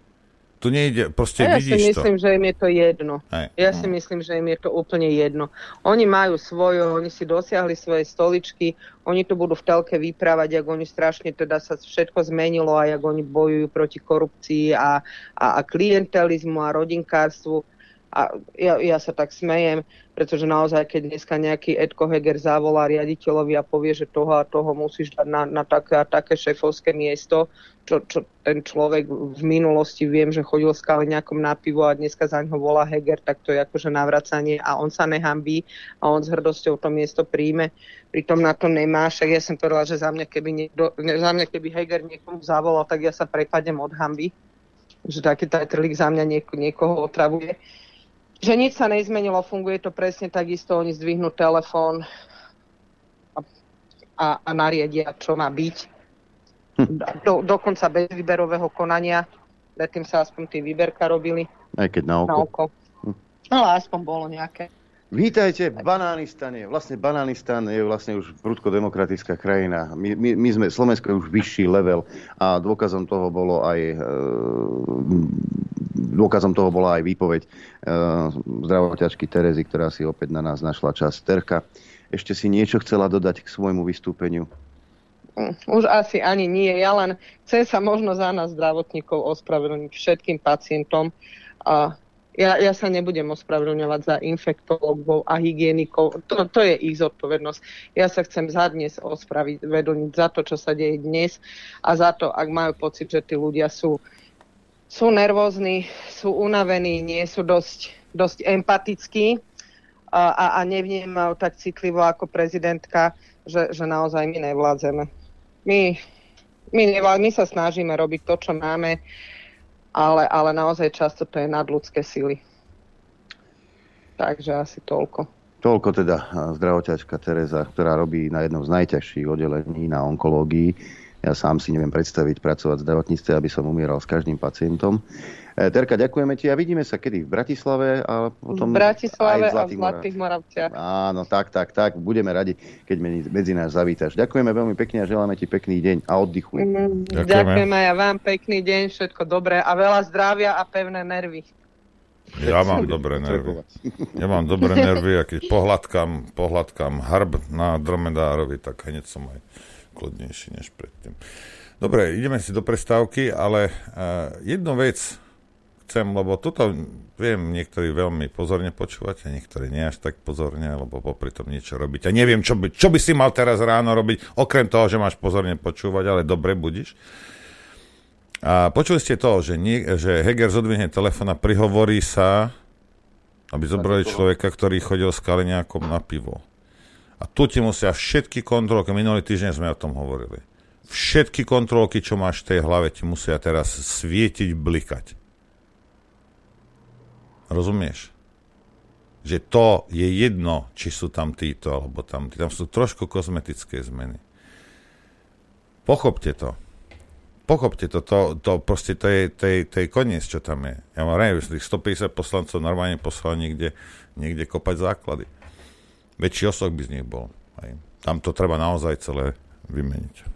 Tu nejde, proste A ja si vidíš to. myslím, že im je to jedno. Hej. Ja si myslím, že im je to úplne jedno. Oni majú svoje, oni si dosiahli svoje stoličky, oni tu budú v telke vyprávať, ako oni strašne teda sa všetko zmenilo a jak oni bojujú proti korupcii a, a, a klientelizmu a rodinkárstvu. A ja, ja sa tak smejem, pretože naozaj, keď dneska nejaký Edko Heger zavolá riaditeľovi a povie, že toho a toho musíš dať na, na také a také šéfovské miesto, čo, čo ten človek v minulosti viem, že chodil s Kaliňakom na pivo a dneska za ňo volá Heger, tak to je akože navracanie a on sa nehambí a on s hrdosťou to miesto príjme. Pritom na to nemá, však ja som povedala, že za mňa keby, niekto, za mňa keby Heger niekomu zavolal, tak ja sa prepadnem od hamby, že taký tajtrlík za mňa nieko, niekoho otravuje. Že nič sa nezmenilo, funguje to presne takisto, oni zdvihnú telefón a, a, a nariadia, čo má byť. Do, dokonca bez výberového konania, predtým sa aspoň tí výberka robili Aj keď na oko. na oko. No ale aspoň bolo nejaké. Vítajte v Banánistane. Vlastne Banánistan je vlastne už prudko demokratická krajina. My, my, my sme, Slovensko je už vyšší level a dôkazom toho bolo aj e, dôkazom toho bola aj výpoveď e, zdravoťačky Terezy, ktorá si opäť na nás našla čas. Terka, ešte si niečo chcela dodať k svojmu vystúpeniu? Mm, Už asi ani nie. Ja len chcem sa možno za nás zdravotníkov ospravedlniť všetkým pacientom. A Ja, ja sa nebudem ospravedlňovať za infektologov a hygienikov. To, to je ich zodpovednosť. Ja sa chcem za dnes ospravedlniť za to, čo sa deje dnes a za to, ak majú pocit, že tí ľudia sú, sú nervózni, sú unavení, nie sú dosť, dosť empatickí a, a, a nevnímajú tak citlivo ako prezidentka, že, že naozaj my nevládzeme. My, my, nevlá, my sa snažíme robiť to, čo máme ale, ale naozaj často to je nadľudské sily. Takže asi toľko. Toľko teda zdravoťačka Teresa, ktorá robí na jednom z najťažších oddelení na onkológii. Ja sám si neviem predstaviť pracovať v zdravotníctve, aby som umieral s každým pacientom. E, Terka, ďakujeme ti a vidíme sa kedy? V Bratislave a potom v Bratislave aj v a v Zlatých Moravciach. Áno, tak, tak, tak. Budeme radi, keď medzi nás zavítaš. Ďakujeme veľmi pekne a želáme ti pekný deň a oddychuj. Mm, ďakujem aj ja vám. Pekný deň, všetko dobré a veľa zdravia a pevné nervy. Ja mám dobré nervy. Ja mám dobré nervy a keď pohľadkám, pohľadkám harb na dromedárovi, tak hneď som aj kľudnejší než predtým. Dobre, ideme si do prestávky, ale uh, jednu vec chcem, lebo toto viem, niektorí veľmi pozorne počúvate, niektorí nie až tak pozorne, lebo popri tom niečo robiť. A neviem, čo by, čo by si mal teraz ráno robiť, okrem toho, že máš pozorne počúvať, ale dobre budíš. A počuli ste to, že, nie, že Heger zodvihne telefón a prihovorí sa, aby zobrali človeka, ktorý chodil s Kaliňákom na pivo. A tu ti musia všetky kontrolky, minulý týždeň sme o tom hovorili, všetky kontrolky, čo máš v tej hlave, ti musia teraz svietiť, blikať. Rozumieš? Že to je jedno, či sú tam títo alebo tam. Tam sú trošku kozmetické zmeny. Pochopte to. Pochopte to, to, to proste to je, to, je, to je koniec, čo tam je. Ja mám rád, že tých 150 poslancov normálne poslal niekde, niekde kopať základy. Väčší osok by z nich bol. Aj. Tam to treba naozaj celé vymeniť.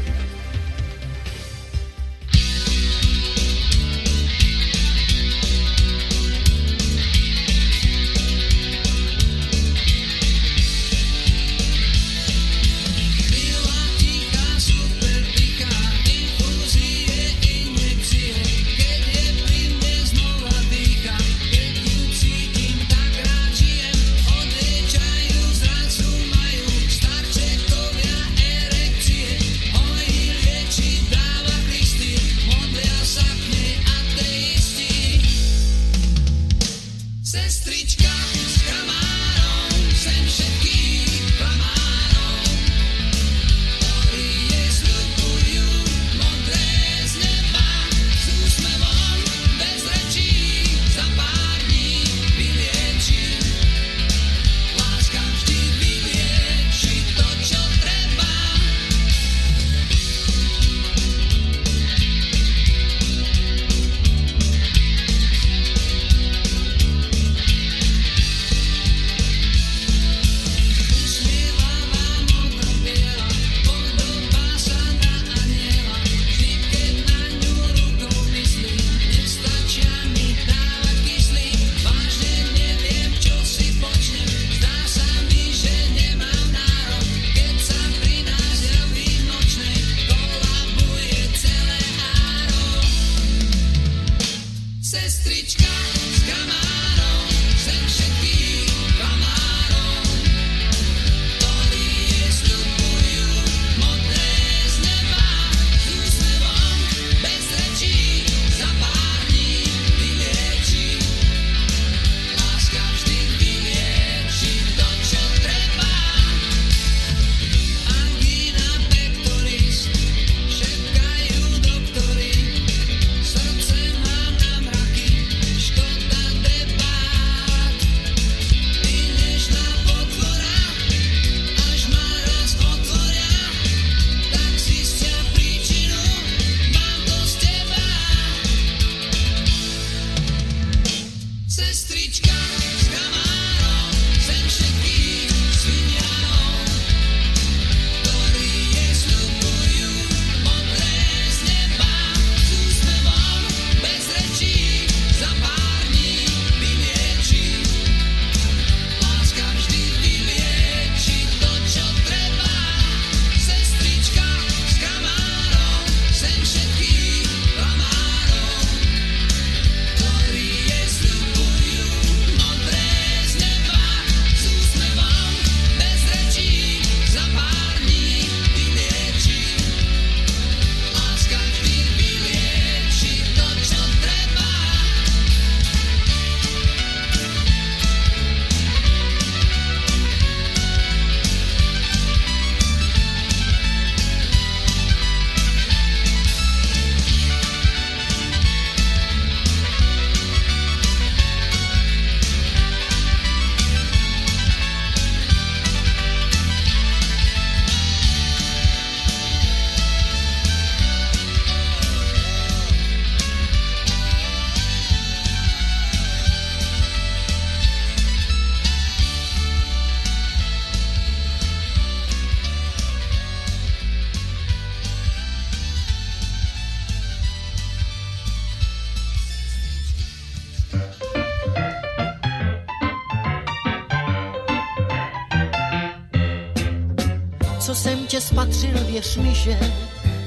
Spatřil, věř mi, že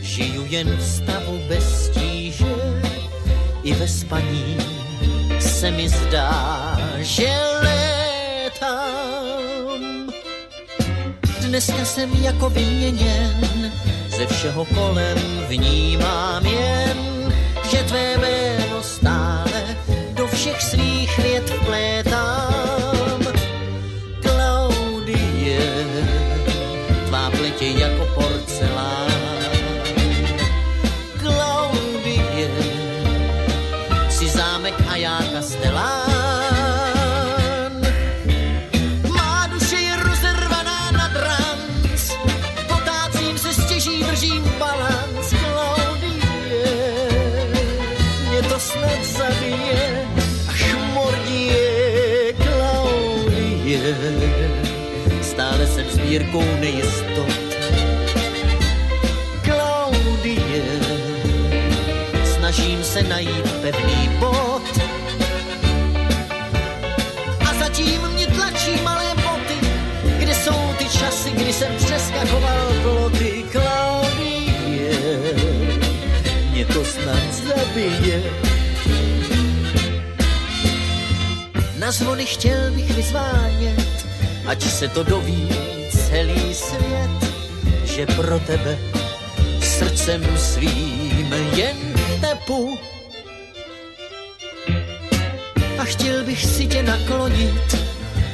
žiju jen v stavu bez tíže. I ve spaní se mi zdá, že létám. Dneska jsem jako vyměněn, ze všeho kolem vnímám sbírkou nejistot. Klaudie, snažím se najít pevný bod. A zatím mě tlačí malé boty, kde jsou ty časy, kdy jsem přeskakoval ploty. Klaudie, mě to snad zabije. Na zvony chtěl bych vyzvánět, ať se to doví celý svět, že pro tebe srdcem svým jen tepu. A chtěl bych si tě naklonit,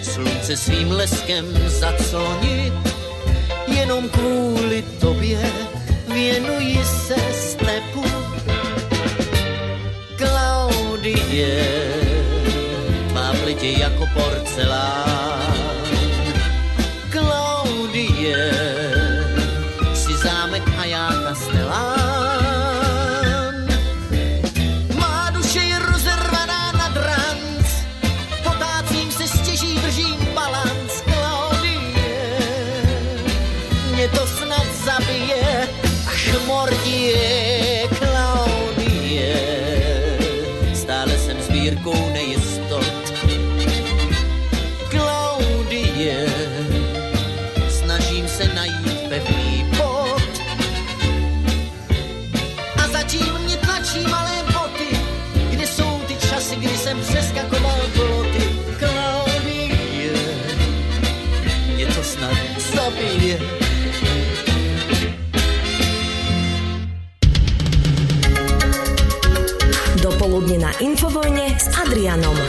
slunce svým leskem zaclonit, jenom kvůli tobě věnuji se stepu. Klaudie, má plitě jako porcelán. S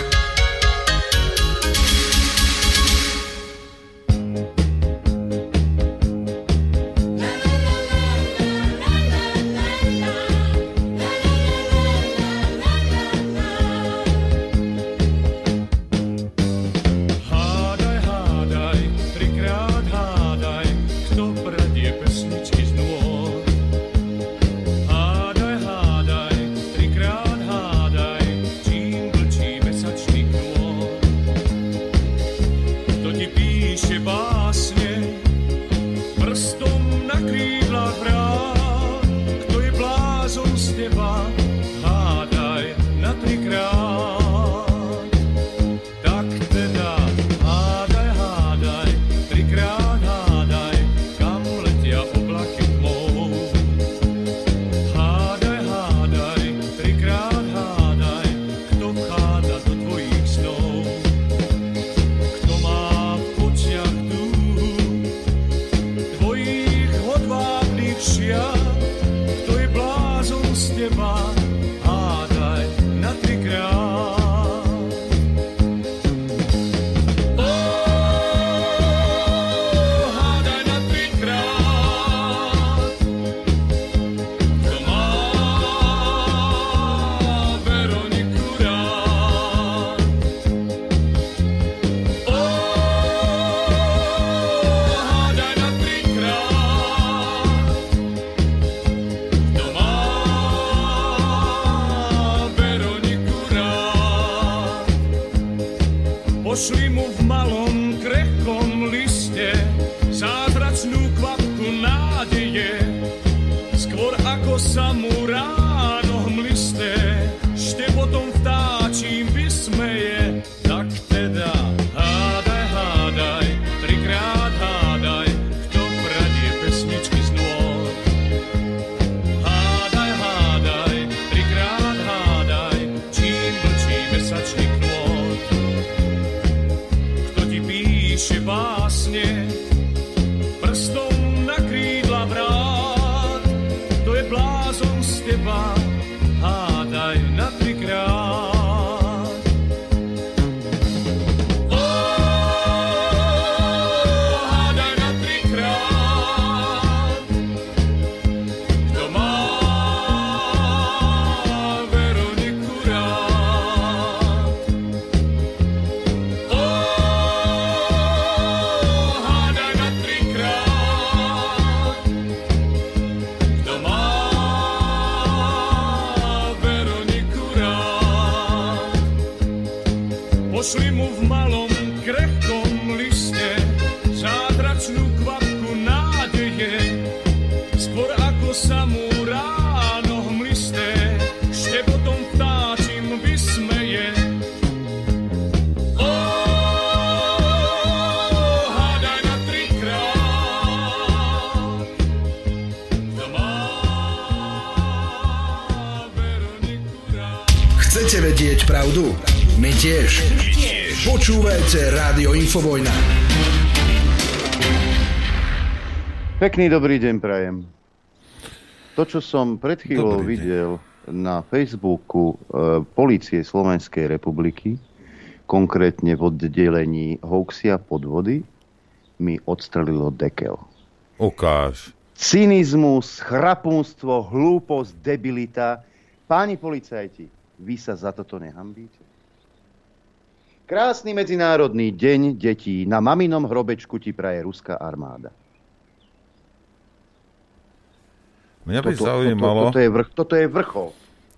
Chcete vedieť pravdu? My tiež. Počúvajte Rádio Infovojna. Pekný dobrý deň prajem. To, čo som pred chvíľou videl na Facebooku e, Polície Slovenskej republiky, konkrétne v oddelení hoaxia podvody, mi odstrelilo dekel. Ukáž. Cynizmus, chrapúnstvo, hlúposť, debilita. Páni policajti, vy sa za toto nehambíte? Krásny medzinárodný deň detí. Na maminom hrobečku ti praje ruská armáda. Mňa by Toto- zaujímalo... Toto, toto, je vrch, toto je vrchol.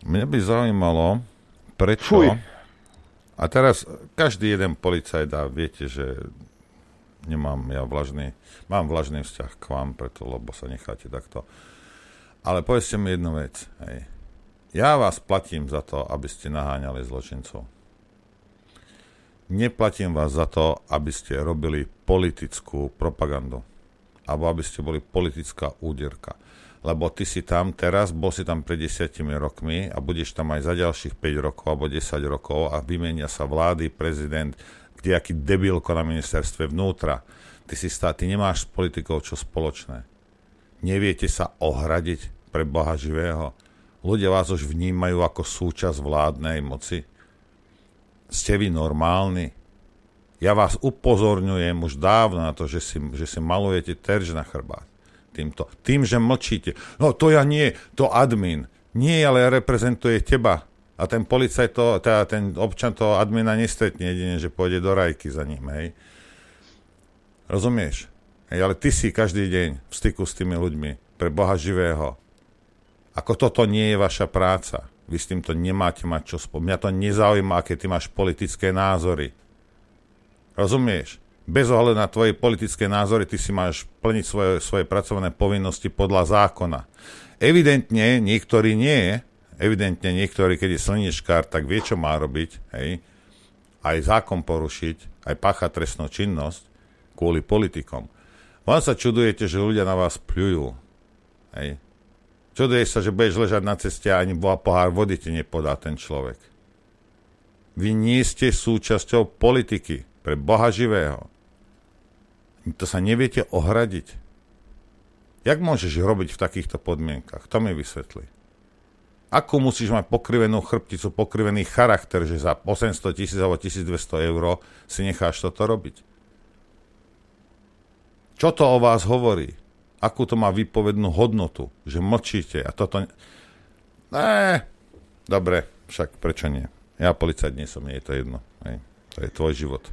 Mňa by zaujímalo, prečo... Fuj. A teraz každý jeden policajt, a viete, že nemám ja vlažný, mám vlažný vzťah k vám, preto, lebo sa necháte takto. Ale povedzte mi jednu vec. Hej. Ja vás platím za to, aby ste naháňali zločincov. Neplatím vás za to, aby ste robili politickú propagandu. Alebo aby ste boli politická úderka. Lebo ty si tam teraz, bol si tam pred desiatimi rokmi a budeš tam aj za ďalších 5 rokov alebo 10 rokov a vymenia sa vlády, prezident, kdejaký debilko na ministerstve vnútra. Ty si stá, ty nemáš s politikou čo spoločné. Neviete sa ohradiť pre Boha živého. Ľudia vás už vnímajú ako súčasť vládnej moci. Ste vy normálni? Ja vás upozorňujem už dávno na to, že si, že si malujete terž na chrbát. Týmto. Tým, že mlčíte. No to ja nie, to admin. Nie, ale reprezentuje teba. A ten policajt, to, teda ten občan toho admina nestretne jedine, že pôjde do rajky za ním, hej. Rozumieš? Hej, ale ty si každý deň v styku s tými ľuďmi. Pre Boha živého. Ako toto nie je vaša práca. Vy s týmto nemáte mať čo spolu. Mňa to nezaujíma, aké ty máš politické názory. Rozumieš? Bez ohľadu na tvoje politické názory, ty si máš plniť svoje, svoje pracovné povinnosti podľa zákona. Evidentne niektorí nie, evidentne niektorí, keď je slnečkár, tak vie, čo má robiť, hej? aj zákon porušiť, aj páchať trestnú činnosť kvôli politikom. Vám sa čudujete, že ľudia na vás pľujú. Hej? Čuduješ sa, že budeš ležať na ceste a ani pohár vody ti nepodá ten človek. Vy nie ste súčasťou politiky pre Boha živého. To sa neviete ohradiť. Jak môžeš robiť v takýchto podmienkach? To mi vysvetli. Ako musíš mať pokrivenú chrbticu, pokrivený charakter, že za 800 tisíc alebo 1200 eur si necháš toto robiť? Čo to o vás hovorí? Akú to má výpovednú hodnotu? Že mlčíte a toto... Ne, dobre, však prečo nie? Ja policajt nie som, nie je to jedno. Hej. To je tvoj život.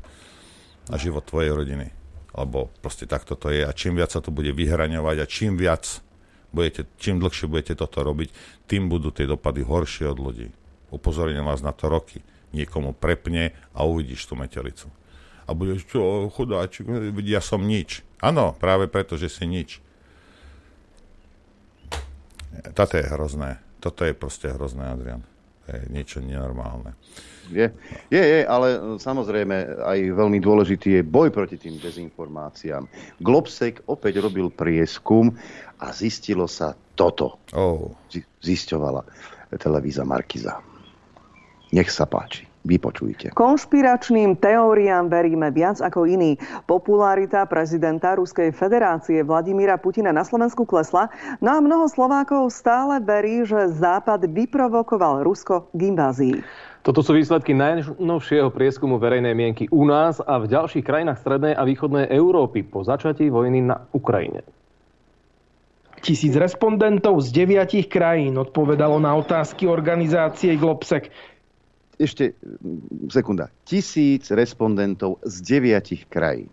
A život tvojej rodiny. Lebo proste takto to je. A čím viac sa to bude vyhraňovať a čím viac budete, čím dlhšie budete toto robiť, tým budú tie dopady horšie od ľudí. Upozorňujem vás na to roky. Niekomu prepne a uvidíš tú metelicu. A budeš, čo, chudáčik, ja som nič. Áno, práve preto, že si nič. Toto je hrozné. Toto je proste hrozné, Adrian. To je niečo nenormálne. Je, je, je, ale e, samozrejme aj veľmi dôležitý je boj proti tým dezinformáciám. Globsek opäť robil prieskum a zistilo sa toto. Oh. Zi- Zisťovala televíza Markiza. Nech sa páči. Vypočujte. Konšpiračným teóriám veríme viac ako iní. Popularita prezidenta Ruskej federácie Vladimíra Putina na Slovensku klesla, no a mnoho Slovákov stále verí, že Západ vyprovokoval Rusko k invázii. Toto sú výsledky najnovšieho prieskumu verejnej mienky u nás a v ďalších krajinách Strednej a Východnej Európy po začatí vojny na Ukrajine. Tisíc respondentov z deviatich krajín odpovedalo na otázky organizácie Globsec. Ešte mm, sekunda. Tisíc respondentov z deviatich krajín.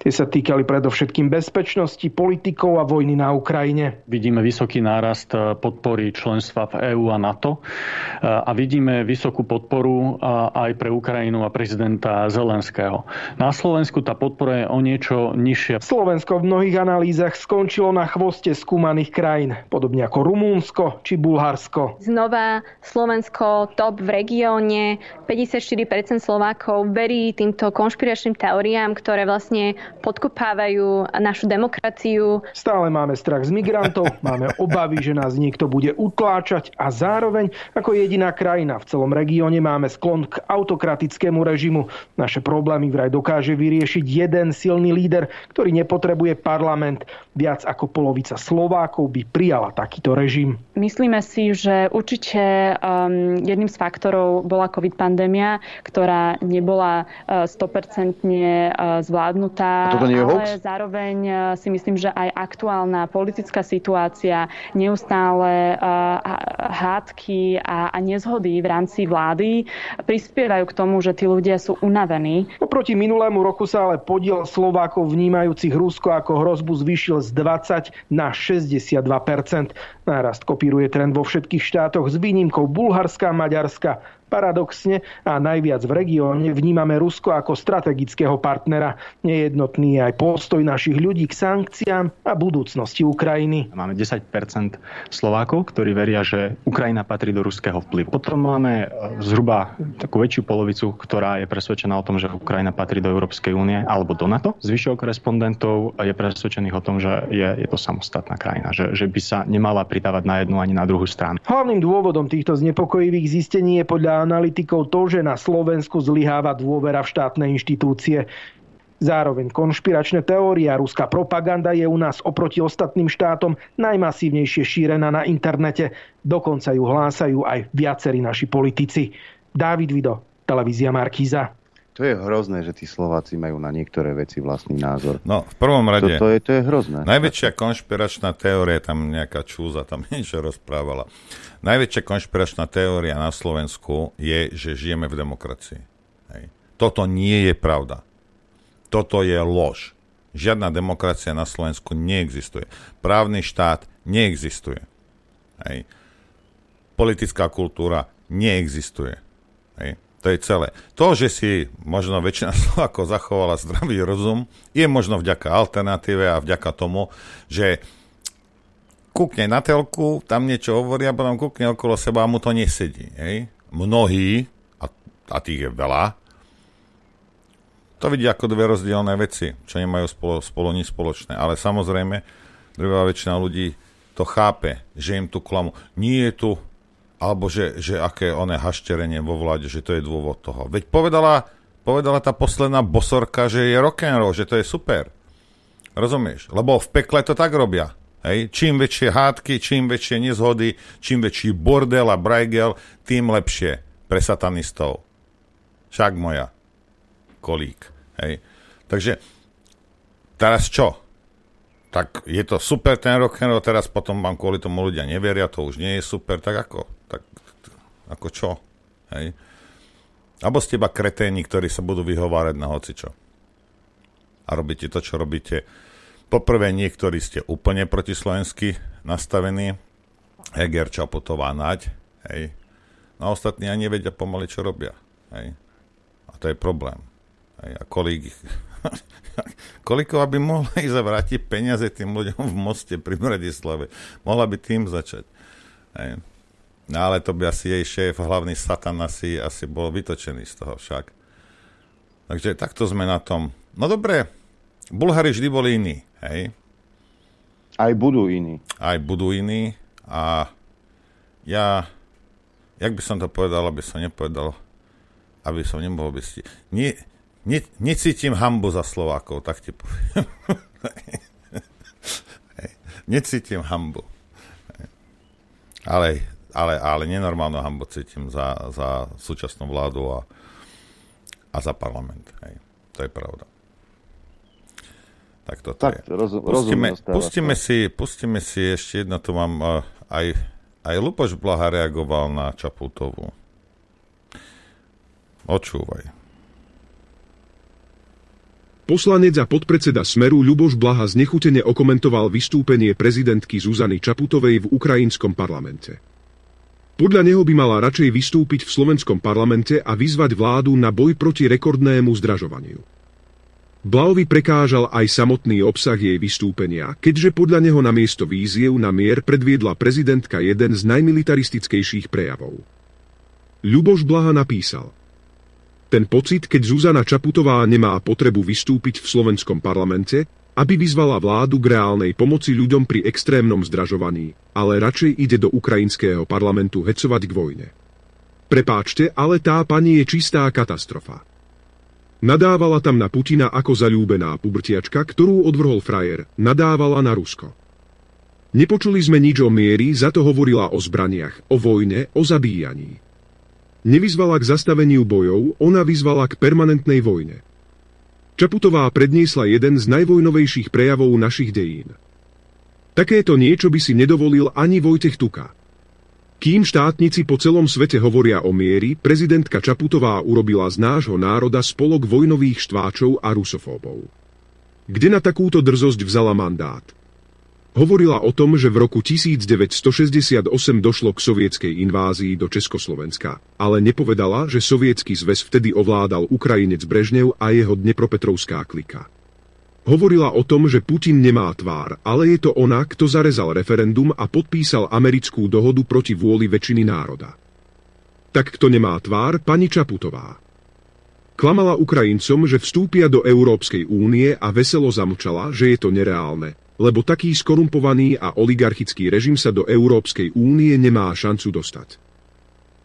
Tie sa týkali predovšetkým bezpečnosti, politikov a vojny na Ukrajine. Vidíme vysoký nárast e, podpory členstva v EÚ a NATO e, a vidíme vysokú podporu e, aj pre Ukrajinu a prezidenta Zelenského. Na Slovensku tá podpora je o niečo nižšia. Slovensko v mnohých analýzach skončilo na chvoste skúmaných krajín, podobne ako Rumúnsko či Bulharsko. Znova Slovensko top v regióne. 54% Slovákov verí týmto konšpiračným teóriám, ktoré vlastne podkopávajú našu demokraciu. Stále máme strach z migrantov, máme obavy, že nás niekto bude utláčať a zároveň ako jediná krajina v celom regióne máme sklon k autokratickému režimu. Naše problémy vraj dokáže vyriešiť jeden silný líder, ktorý nepotrebuje parlament. Viac ako polovica Slovákov by prijala takýto režim. Myslíme si, že určite um, jedným z faktorov bola COVID pandémia, ktorá nebola uh, 100% uh, zvládnutá A toto nie je ale hoax? zároveň e, si myslím, že aj aktuálna politická situácia, neustále e, há- hádky a, a nezhody v rámci vlády prispievajú k tomu, že tí ľudia sú unavení. Oproti minulému roku sa ale podiel Slovákov vnímajúcich Rusko ako hrozbu zvýšil z 20 na 62% Nárast kopíruje trend vo všetkých štátoch s výnimkou Bulharska a Maďarska. Paradoxne a najviac v regióne vnímame Rusko ako strategického partnera. Nejednotný je aj postoj našich ľudí k sankciám a budúcnosti Ukrajiny. Máme 10% Slovákov, ktorí veria, že Ukrajina patrí do ruského vplyvu. Potom máme e, zhruba takú väčšiu polovicu, ktorá je presvedčená o tom, že Ukrajina patrí do Európskej únie alebo do NATO. Zvyšok respondentov je presvedčených o tom, že je, je to samostatná krajina, že, že by sa nemala pridávať na jednu ani na druhú stranu. Hlavným dôvodom týchto znepokojivých zistení je podľa analytikov to, že na Slovensku zlyháva dôvera v štátne inštitúcie. Zároveň konšpiračné teórie a ruská propaganda je u nás oproti ostatným štátom najmasívnejšie šírená na internete. Dokonca ju hlásajú aj viacerí naši politici. Dávid Vido, televízia Markíza. To je hrozné, že tí Slováci majú na niektoré veci vlastný názor. No, v prvom rade... To, to, je, to je hrozné. Najväčšia konšpiračná teória, tam nejaká čúza tam niečo rozprávala. Najväčšia konšpiračná teória na Slovensku je, že žijeme v demokracii. Hej. Toto nie je pravda. Toto je lož. Žiadna demokracia na Slovensku neexistuje. Právny štát neexistuje. Hej. Politická kultúra neexistuje. Hej. To je celé. To, že si možno väčšina Slovákov zachovala zdravý rozum, je možno vďaka alternatíve a vďaka tomu, že kúkne na telku, tam niečo hovorí a potom kúkne okolo seba a mu to nesedí. Hej? Mnohí, a, a tých je veľa, to vidia ako dve rozdielne veci, čo nemajú spolu, spolu nič spoločné. Ale samozrejme, druhá väčšina ľudí to chápe, že im tu klamu. Nie je tu, alebo že, že aké oné hašterenie vo vláde, že to je dôvod toho. Veď povedala, povedala tá posledná bosorka, že je rock'n'roll, že to je super. Rozumieš? Lebo v pekle to tak robia. Hej? Čím väčšie hádky, čím väčšie nezhody, čím väčší bordel a brajgel, tým lepšie pre satanistov. Však moja kolík. Hej. Takže teraz čo? Tak je to super ten rock'n'roll, teraz potom vám kvôli tomu ľudia neveria, to už nie je super, tak ako? Tak, ako čo? Hej. Abo ste iba kreténi, ktorí sa budú vyhovárať na hocičo. A robíte to, čo robíte. Poprvé, niektorí ste úplne protislovensky nastavení. Heger, Čaputová, Naď. Hej. No a ostatní ani nevedia pomaly, čo robia. Hej. A to je problém. Hej, a kolik, koliko by mohla ísť a vrátiť peniaze tým ľuďom v moste pri Bratislave. Mohla by tým začať. Hej. No ale to by asi jej šéf, hlavný satan asi, asi bol vytočený z toho však. Takže takto sme na tom. No dobre, Bulhári vždy boli iní, hej? Aj budú iní. Aj budú iní a ja, jak by som to povedal, aby som nepovedal aby som nemohol byť... Nie, ne, necítim hambu za Slovákov, tak ti poviem. necítim hambu. Ale, ale, ale nenormálnu hambu cítim za, za súčasnú vládu a, a za parlament. Hej. To je pravda. Tak toto Tak, je. rozum- pustíme, rozum pustíme, si, pustíme si ešte jedno, tu mám uh, aj, aj Lupoš Blaha reagoval na Čaputovú. Očúvaj. Poslanec a podpredseda Smeru Ľuboš Blaha znechutene okomentoval vystúpenie prezidentky Zuzany Čaputovej v ukrajinskom parlamente. Podľa neho by mala radšej vystúpiť v slovenskom parlamente a vyzvať vládu na boj proti rekordnému zdražovaniu. Blahovi prekážal aj samotný obsah jej vystúpenia, keďže podľa neho na miesto víziev na mier predviedla prezidentka jeden z najmilitaristickejších prejavov. Ľuboš Blaha napísal – ten pocit, keď Zuzana Čaputová nemá potrebu vystúpiť v slovenskom parlamente, aby vyzvala vládu k reálnej pomoci ľuďom pri extrémnom zdražovaní, ale radšej ide do ukrajinského parlamentu hecovať k vojne. Prepáčte, ale tá pani je čistá katastrofa. Nadávala tam na Putina ako zalúbená pubertiačka, ktorú odvrhol frajer, nadávala na Rusko. Nepočuli sme nič o miery, za to hovorila o zbraniach, o vojne, o zabíjaní. Nevyzvala k zastaveniu bojov, ona vyzvala k permanentnej vojne. Čaputová predniesla jeden z najvojnovejších prejavov našich dejín. Takéto niečo by si nedovolil ani Vojtech Tuka. Kým štátnici po celom svete hovoria o miery, prezidentka Čaputová urobila z nášho národa spolok vojnových štváčov a rusofóbov. Kde na takúto drzosť vzala mandát? Hovorila o tom, že v roku 1968 došlo k sovietskej invázii do Československa, ale nepovedala, že sovietský zväz vtedy ovládal Ukrajinec Brežnev a jeho Dnepropetrovská klika. Hovorila o tom, že Putin nemá tvár, ale je to ona, kto zarezal referendum a podpísal americkú dohodu proti vôli väčšiny národa. Tak kto nemá tvár, pani Čaputová. Klamala Ukrajincom, že vstúpia do Európskej únie a veselo zamlčala, že je to nereálne, lebo taký skorumpovaný a oligarchický režim sa do Európskej únie nemá šancu dostať.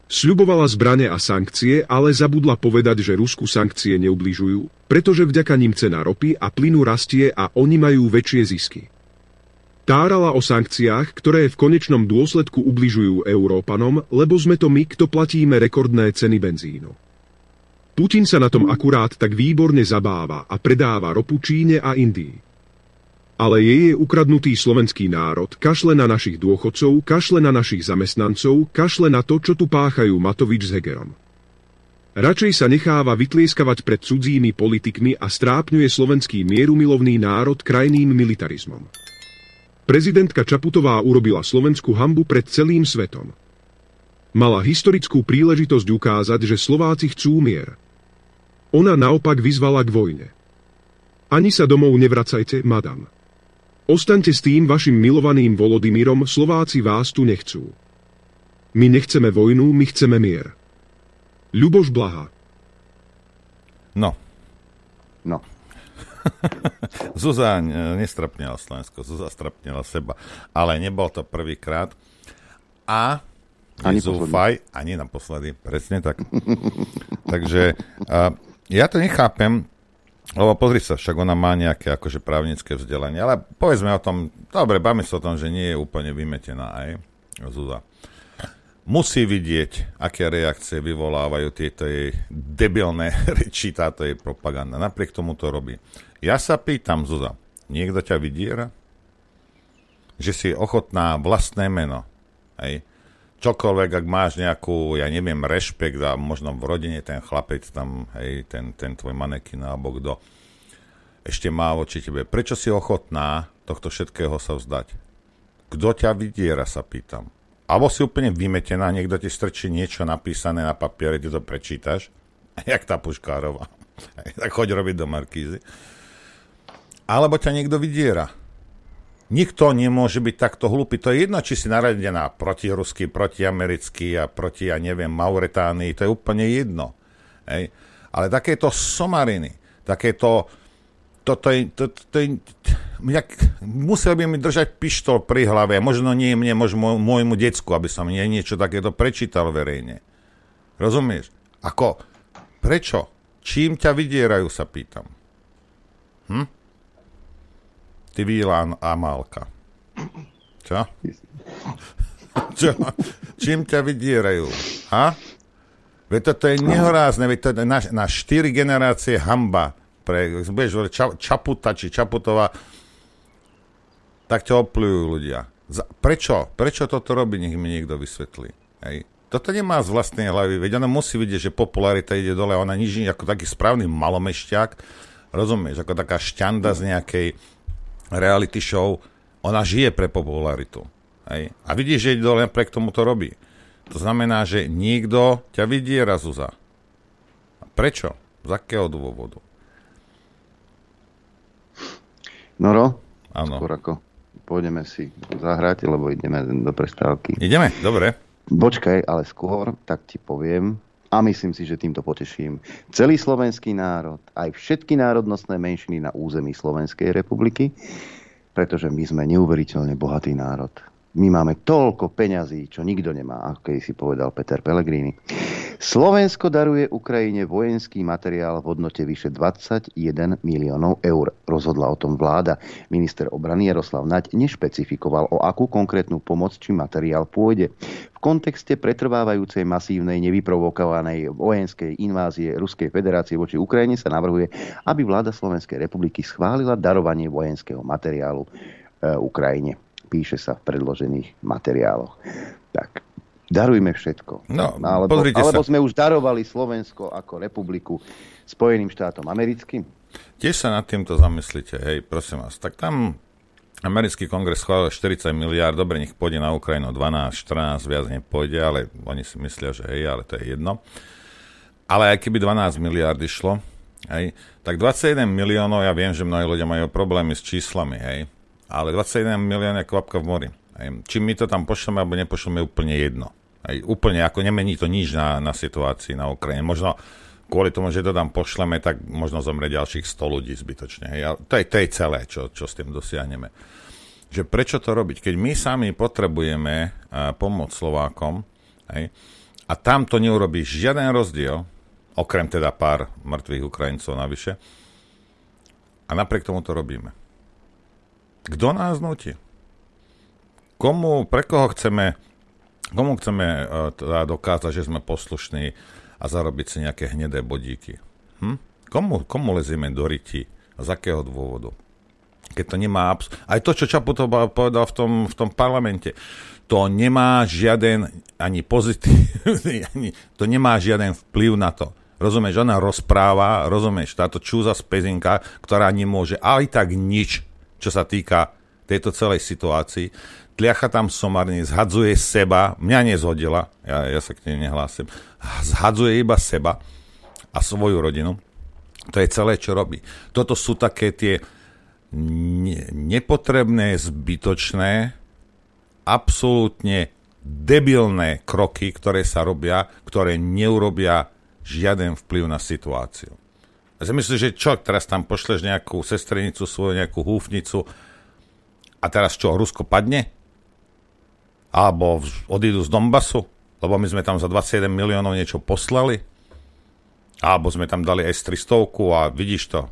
Sľubovala zbrane a sankcie, ale zabudla povedať, že Rusku sankcie neubližujú, pretože vďaka ním cena ropy a plynu rastie a oni majú väčšie zisky. Tárala o sankciách, ktoré v konečnom dôsledku ubližujú Európanom, lebo sme to my, kto platíme rekordné ceny benzínu. Putin sa na tom akurát tak výborne zabáva a predáva ropu Číne a Indii. Ale je jej ukradnutý slovenský národ, kašle na našich dôchodcov, kašle na našich zamestnancov, kašle na to, čo tu páchajú Matovič s Hegerom. Radšej sa necháva vytlieskavať pred cudzími politikmi a strápňuje slovenský mierumilovný národ krajným militarizmom. Prezidentka Čaputová urobila Slovensku hambu pred celým svetom. Mala historickú príležitosť ukázať, že Slováci chcú mier. Ona naopak vyzvala k vojne. Ani sa domov nevracajte, madam. Ostaňte s tým vašim milovaným Volodymyrom, Slováci vás tu nechcú. My nechceme vojnu, my chceme mier. Ľuboš Blaha. No. No. Zuzá e, nestrapnila Slovensko, Zuzá strapnila seba. Ale nebol to prvýkrát. A Ani nezúfaj, ani naposledy, presne tak. Takže a, ja to nechápem, lebo pozri sa, však ona má nejaké akože právnické vzdelanie, ale povedzme o tom, dobre, bavme sa o tom, že nie je úplne vymetená aj Zúza. Musí vidieť, aké reakcie vyvolávajú tieto jej debilné reči, táto jej propaganda. Napriek tomu to robí. Ja sa pýtam, Zuza, niekto ťa vydiera? Že si ochotná vlastné meno, hej, čokoľvek, ak máš nejakú, ja neviem, rešpekt a možno v rodine ten chlapec tam, hej, ten, ten tvoj manekin alebo kto ešte má voči tebe. Prečo si ochotná tohto všetkého sa vzdať? Kto ťa vydiera, sa pýtam. Alebo si úplne vymetená, niekto ti strčí niečo napísané na papiere, ty to prečítaš, jak tá Puškárova. tak choď robiť do Markízy. Alebo ťa niekto vydiera. Nikto nemôže byť takto hlupý. To je jedno, či si naradená protirusky, protiamerický a proti, ja neviem, Mauretánii. To je úplne jedno. Hej. Ale takéto somariny, takéto... Toto je, to, to, je, jak, musel by mi držať pištol pri hlave. Možno nie mne, možno môjmu decku, aby som nie, niečo takéto prečítal verejne. Rozumieš? Ako Prečo? Čím ťa vydierajú, sa pýtam. Hm? Ty Vílan Amálka. Čo? Čo? Čím ťa vydierajú? Ha? Veď toto je nehorázne, veď to je na, na štyri generácie hamba. Pre, budeš hovoriť ča, Čaputa či Čaputová, tak ťa oplujú ľudia. Za, prečo? Prečo toto robí? Nech mi niekto vysvetlí. Hej. Toto nemá z vlastnej hlavy, veď ona musí vidieť, že popularita ide dole, ona nič ako taký správny malomešťák, rozumieš, ako taká šťanda z nejakej reality show, ona žije pre popularitu. Hej. A vidíš, že ide dole, napriek tomu to robí. To znamená, že niekto ťa vydiera, Zuza. A prečo? Z akého dôvodu? Noro? Áno. Skôr ako pôjdeme si zahrať, lebo ideme do prestávky. Ideme, dobre. Počkaj, ale skôr, tak ti poviem, a myslím si, že týmto poteším celý slovenský národ, aj všetky národnostné menšiny na území Slovenskej republiky, pretože my sme neuveriteľne bohatý národ. My máme toľko peňazí, čo nikto nemá, ako keď si povedal Peter Pellegrini. Slovensko daruje Ukrajine vojenský materiál v hodnote vyše 21 miliónov eur. Rozhodla o tom vláda. Minister obrany Jaroslav Naď nešpecifikoval, o akú konkrétnu pomoc či materiál pôjde. V kontexte pretrvávajúcej masívnej nevyprovokovanej vojenskej invázie Ruskej federácie voči Ukrajine sa navrhuje, aby vláda Slovenskej republiky schválila darovanie vojenského materiálu e, Ukrajine píše sa v predložených materiáloch. Tak, darujme všetko. No, alebo, alebo sa. sme už darovali Slovensko ako republiku Spojeným štátom americkým. Tiež sa nad týmto zamyslite, hej, prosím vás. Tak tam americký kongres schválil 40 miliard, dobre, nech pôjde na Ukrajinu 12, 14, viac nepôjde, ale oni si myslia, že hej, ale to je jedno. Ale aj keby 12 miliard išlo, hej, tak 21 miliónov, ja viem, že mnohí ľudia majú problémy s číslami, hej, ale 21 milión je kvapka v mori. Či my to tam pošleme, alebo nepošleme, je úplne jedno. Hej. Úplne, ako nemení to nič na, na situácii na Ukrajine. Možno kvôli tomu, že to tam pošleme, tak možno zomre ďalších 100 ľudí zbytočne. Hej. To je, to je celé, čo, čo s tým dosiahneme. Že prečo to robiť? Keď my sami potrebujeme uh, pomôcť Slovákom, hej, a tam to neurobí žiaden rozdiel, okrem teda pár mŕtvych Ukrajincov navyše, a napriek tomu to robíme. Kto nás nutí? Komu, pre koho chceme, komu chceme uh, teda dokázať, že sme poslušní a zarobiť si nejaké hnedé bodíky? Hm? Komu, komu lezieme do ryti? Z akého dôvodu? Keď to nemá... Abs- Aj to, čo Čaputov povedal v tom, v tom parlamente, to nemá žiaden ani pozitívny, ani, to nemá žiaden vplyv na to. Rozumieš, ona rozpráva, rozumieš, táto čúza z pezinka, ktorá nemôže aj tak nič čo sa týka tejto celej situácii. Tliacha tam somarne, zhadzuje seba, mňa nezhodila, ja, ja sa k nej nehlásim, zhadzuje iba seba a svoju rodinu. To je celé, čo robí. Toto sú také tie ne- nepotrebné, zbytočné, absolútne debilné kroky, ktoré sa robia, ktoré neurobia žiaden vplyv na situáciu. Si myslíš, že čo, teraz tam pošleš nejakú sestrenicu svoju, nejakú húfnicu a teraz čo, Rusko padne? Alebo odídu z Donbasu? Lebo my sme tam za 27 miliónov niečo poslali? Alebo sme tam dali S-300 a vidíš to,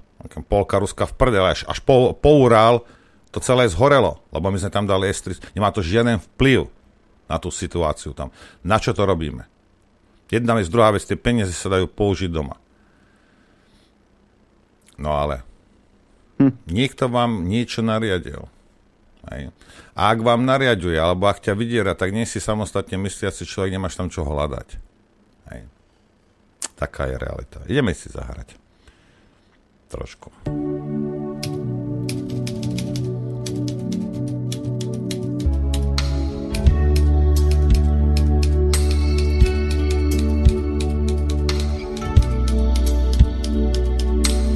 polka Ruska v prdele, až, až po, po Urál to celé zhorelo, lebo my sme tam dali S-300. Nemá to žiaden vplyv na tú situáciu tam. Na čo to robíme? Jedna vec, druhá vec, tie peniaze sa dajú použiť doma. No ale hm. niekto vám niečo nariadil. Hej. A ak vám nariaduje, alebo ak ťa vydiera, tak nie si samostatne mysliaci človek, nemáš tam čo hľadať. Hej. Taká je realita. Ideme si zahrať. Trošku.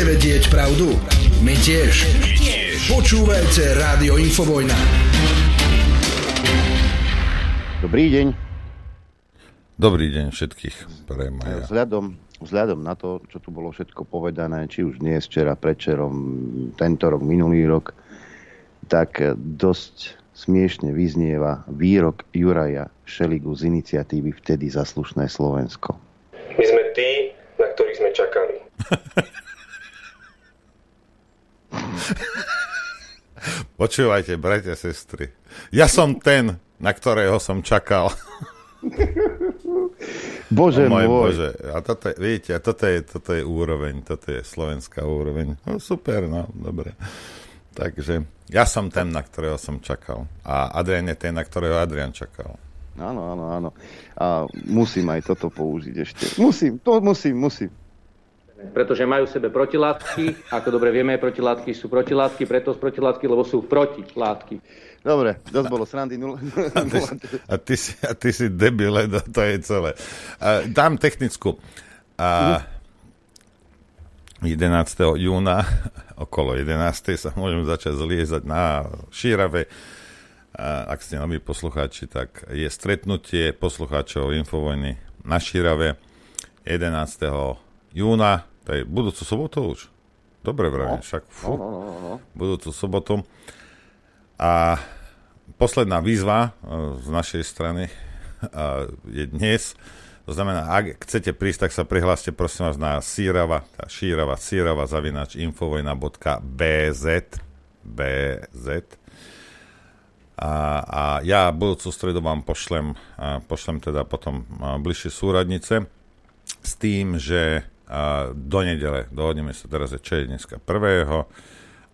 Chcete vedieť pravdu? My tiež. Počúvajte Rádio Infovojna. Dobrý deň. Dobrý deň všetkých. Prajem aj. Vzhľadom, vzhľadom na to, čo tu bolo všetko povedané, či už dnes, včera, predčerom, tento rok, minulý rok, tak dosť smiešne vyznieva výrok Juraja Šeligu z iniciatívy Vtedy zaslušné Slovensko. My sme tí, na ktorých sme čakali. Počúvajte, bratia, sestry. Ja som ten, na ktorého som čakal. Bože môj môj. Bože. A toto, je- vidíte, a toto je, toto je úroveň, toto je slovenská úroveň. No super, no, dobre. Takže ja som ten, na ktorého som čakal. A Adrian je ten, na ktorého Adrian čakal. Áno, áno, áno. A musím aj toto použiť ešte. Musím, to musím, musím. Pretože majú v sebe protilátky. Ako dobre vieme, protilátky sú protilátky, preto sú protilátky, lebo sú protilátky. Dobre, dosť bolo srandy. Nul... A ty, a ty, si, a ty si debil, to, je celé. A, dám technickú. A 11. júna okolo 11. sa môžeme začať zliezať na šírave. A ak ste noví poslucháči, tak je stretnutie poslucháčov Infovojny na šírave 11. júna, to je budúcu sobotu už. Dobre vravím, však fú, No, no, no, no. budúcu sobotu. A posledná výzva e, z našej strany je dnes. To znamená, ak chcete prísť, tak sa prihláste prosím vás na sírava, tá šírava, sírava, zavinač, infovojna.bz BZ. A, a ja budúcu stredu vám pošlem, pošlem teda potom bližšie súradnice s tým, že a, do nedele, dohodneme sa teraz, čo je dneska 1.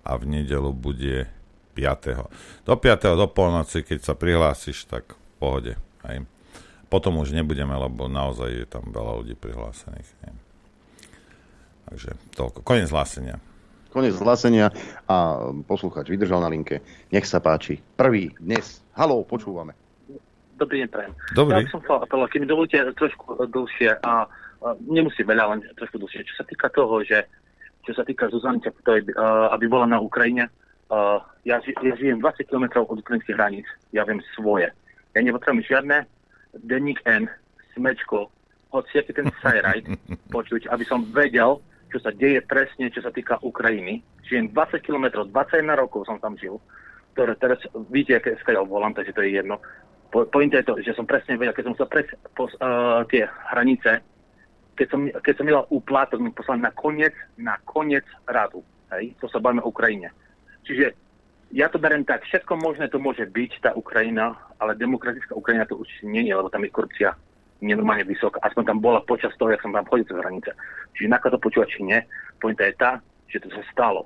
a v nedelu bude 5. Do 5. do polnoci, keď sa prihlásiš, tak v pohode. Hej. Potom už nebudeme, lebo naozaj je tam veľa ľudí prihlásených. Hej. Takže toľko. Konec hlásenia. Konec hlásenia a posluchač vydržal na linke. Nech sa páči. Prvý dnes. Haló, počúvame. Dobrý deň, prajem. Dobrý. Ja som chcel apelovať, keď mi dovolíte trošku dlhšie a, a nemusí veľa, len trošku dlhšie. Čo sa týka toho, že čo sa týka Čaputovej, uh, aby bola na Ukrajine, uh, ja, ži- ja žijem 20 km od ukrajinských hraníc, ja viem svoje. Ja nepotrebujem žiadne denník N, smečko, hoci aký ten sajrajt počuť, aby som vedel, čo sa deje presne, čo sa týka Ukrajiny. Žijem 20 km, 21 rokov som tam žil, ktoré teraz vidíte, aké skáďal volám, takže to je jedno. Po, pointa je to, že som presne vedel, keď som sa pres, pos, uh, tie hranice, keď som, keď som mal úplatok, mi poslali na koniec, na koniec radu. Hej? To sa bavíme o Ukrajine. Čiže ja to berem tak, všetko možné to môže byť, tá Ukrajina, ale demokratická Ukrajina to určite nie je, lebo tam je korupcia nenormálne vysoká. Aspoň tam bola počas toho, jak som tam chodil cez hranice. Čiže na to počúvať, či nie. Pointa je tá, že to sa stalo.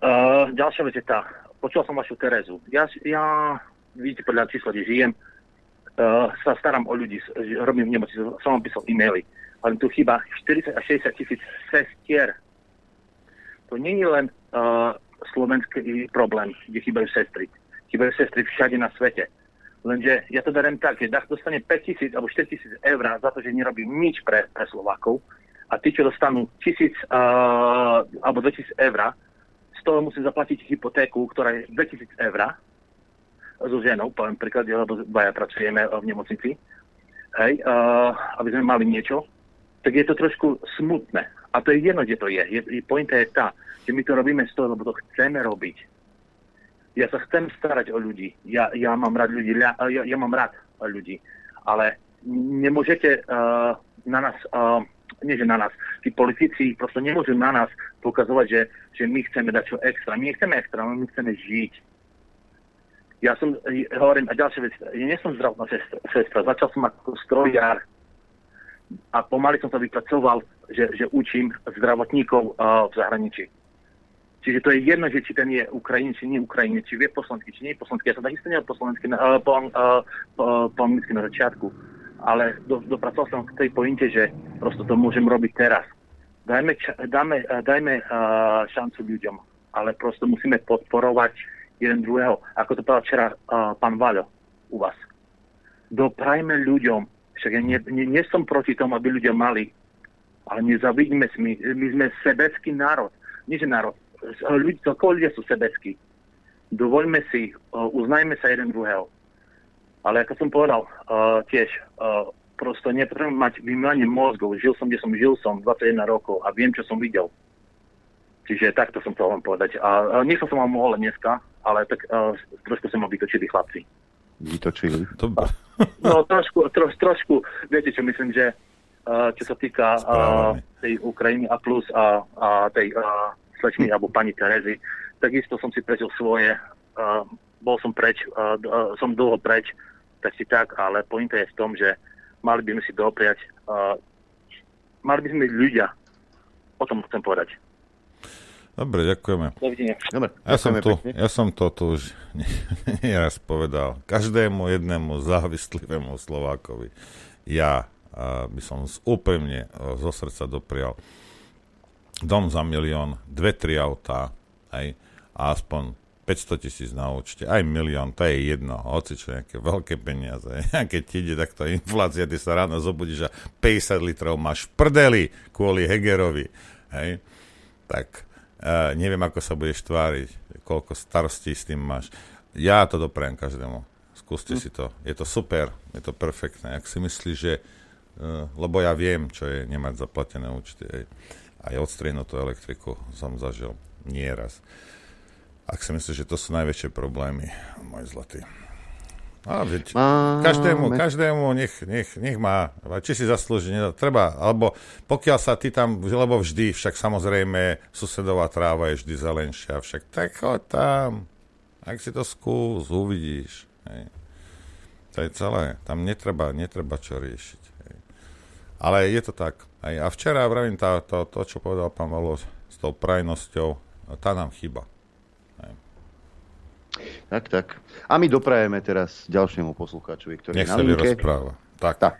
Uh, ďalšia vec je tá, počul som vašu Terezu. Ja, ja vidíte podľa čísla, kde žijem, uh, sa starám o ľudí, robím v nemocnici, som vám písal e-maily, ale tu chýba 40 až 60 tisíc sestier. To nie je len uh, slovenský problém, kde chýbajú sestry. Chýbajú sestry všade na svete. Lenže ja to berem tak, že Dach dostane 5 tisíc alebo 4 tisíc eur za to, že nerobí nič pre, pre Slovákov a tí, čo dostanú tisíc uh, alebo 2000 eur, z toho musím zaplatiť hypotéku, ktorá je 2000 eur so ženou, poviem príklad, lebo dvaja pracujeme v nemocnici, hej, uh, aby sme mali niečo, tak je to trošku smutné. A to je jedno, kde to je. je pointa je tá, že my to robíme z toho, lebo to chceme robiť. Ja sa chcem starať o ľudí. Ja, ja mám rád ľudí. Ja, ja, ja mám rád ľudí. Ale nemôžete uh, na nás, uh, nie že na nás, tí politici proste nemôžu na nás pokazovať, že, že my chceme dať čo extra. My nechceme extra, my chceme žiť. Ja som, eh, hovorím, a ďalšia vec, ja nie som zdravotná sestra, sestra. začal som ako strojár a pomaly som sa vypracoval, že, že učím zdravotníkov uh, v zahraničí. Čiže to je jedno, že či ten je Ukrajin, či nie Ukrajin, či vie po slovensky, či nie po slovensky. Ja som takisto neviem po slovensky, uh, po, uh, po, po na začiatku. Ale do, dopracoval som k tej pointe, že prosto to môžem robiť teraz. Dajme, ča, uh, dajme uh, šancu ľuďom, ale prosto musíme podporovať jeden druhého. Ako to povedal včera uh, pán Vaľo u vás. Doprajme ľuďom, však ja nie, nie, nie som proti tomu, aby ľudia mali, ale nezavidíme si, my, my sme sebecký národ. Nie, že národ, ľudí, celkovo ľudia sú sebeckí. Dovoľme si, uh, uznajme sa jeden druhého. Ale ako som povedal, uh, tiež, uh, prosto nepotrebujem mať vymývanie mozgov. Žil som, kde som žil som 21 rokov a viem, čo som videl. Čiže takto som chcel vám povedať. A uh, nechcel som vám mohol neská, ale tak uh, trošku som ma vytočili chlapci. Vytočili. Dobre. No trošku, tro, trošku, viete čo myslím, že uh, čo sa týka uh, tej Ukrajiny a plus a, a tej uh, slečny alebo pani Terezy, takisto som si prežil svoje, uh, bol som preč, uh, uh, som dlho preč, tak si tak, ale pointa je v tom, že mali by sme si dopriať, uh, mali by sme ľudia, o tom chcem povedať. Dobre, ďakujeme. Dovidenia. Dobre, Ja som, tu, pekne. ja som to tu už nieraz povedal. Každému jednému závislivému Slovákovi ja a by som z- úprimne a zo srdca doprial dom za milión, dve, tri autá, aj, a aspoň 500 tisíc na účte, aj milión, to je jedno, hoci čo nejaké veľké peniaze. A keď ti ide takto inflácia, ty sa ráno zobudíš a 50 litrov máš v prdeli kvôli Hegerovi, hej, tak uh, neviem, ako sa budeš tváriť, koľko starostí s tým máš. Ja to doprajem každému. Skúste si to. Je to super, je to perfektné. Ak si myslíš, že... Uh, lebo ja viem, čo je nemať zaplatené účty. Aj, aj odstrienutú elektriku som zažil nieraz. Ak si myslíš, že to sú najväčšie problémy, môj zlatý. A veď, Máme. každému, každému nech, nech, nech má, či si zaslúži, nedá, treba, alebo pokiaľ sa ty tam, lebo vždy, však samozrejme, susedová tráva je vždy zelenšia, však tak choď tam, ak si to skús, uvidíš. Hej. To je celé, tam netreba, netreba čo riešiť. Hej. Ale je to tak. Hej. A včera, vravím, tá, to, to, čo povedal pán Valo s tou prajnosťou, tá nám chýba. Tak, tak. A my doprajeme teraz ďalšiemu poslucháčovi, ktorý Nech je na sa linke. vyrozpráva. Tak. tak.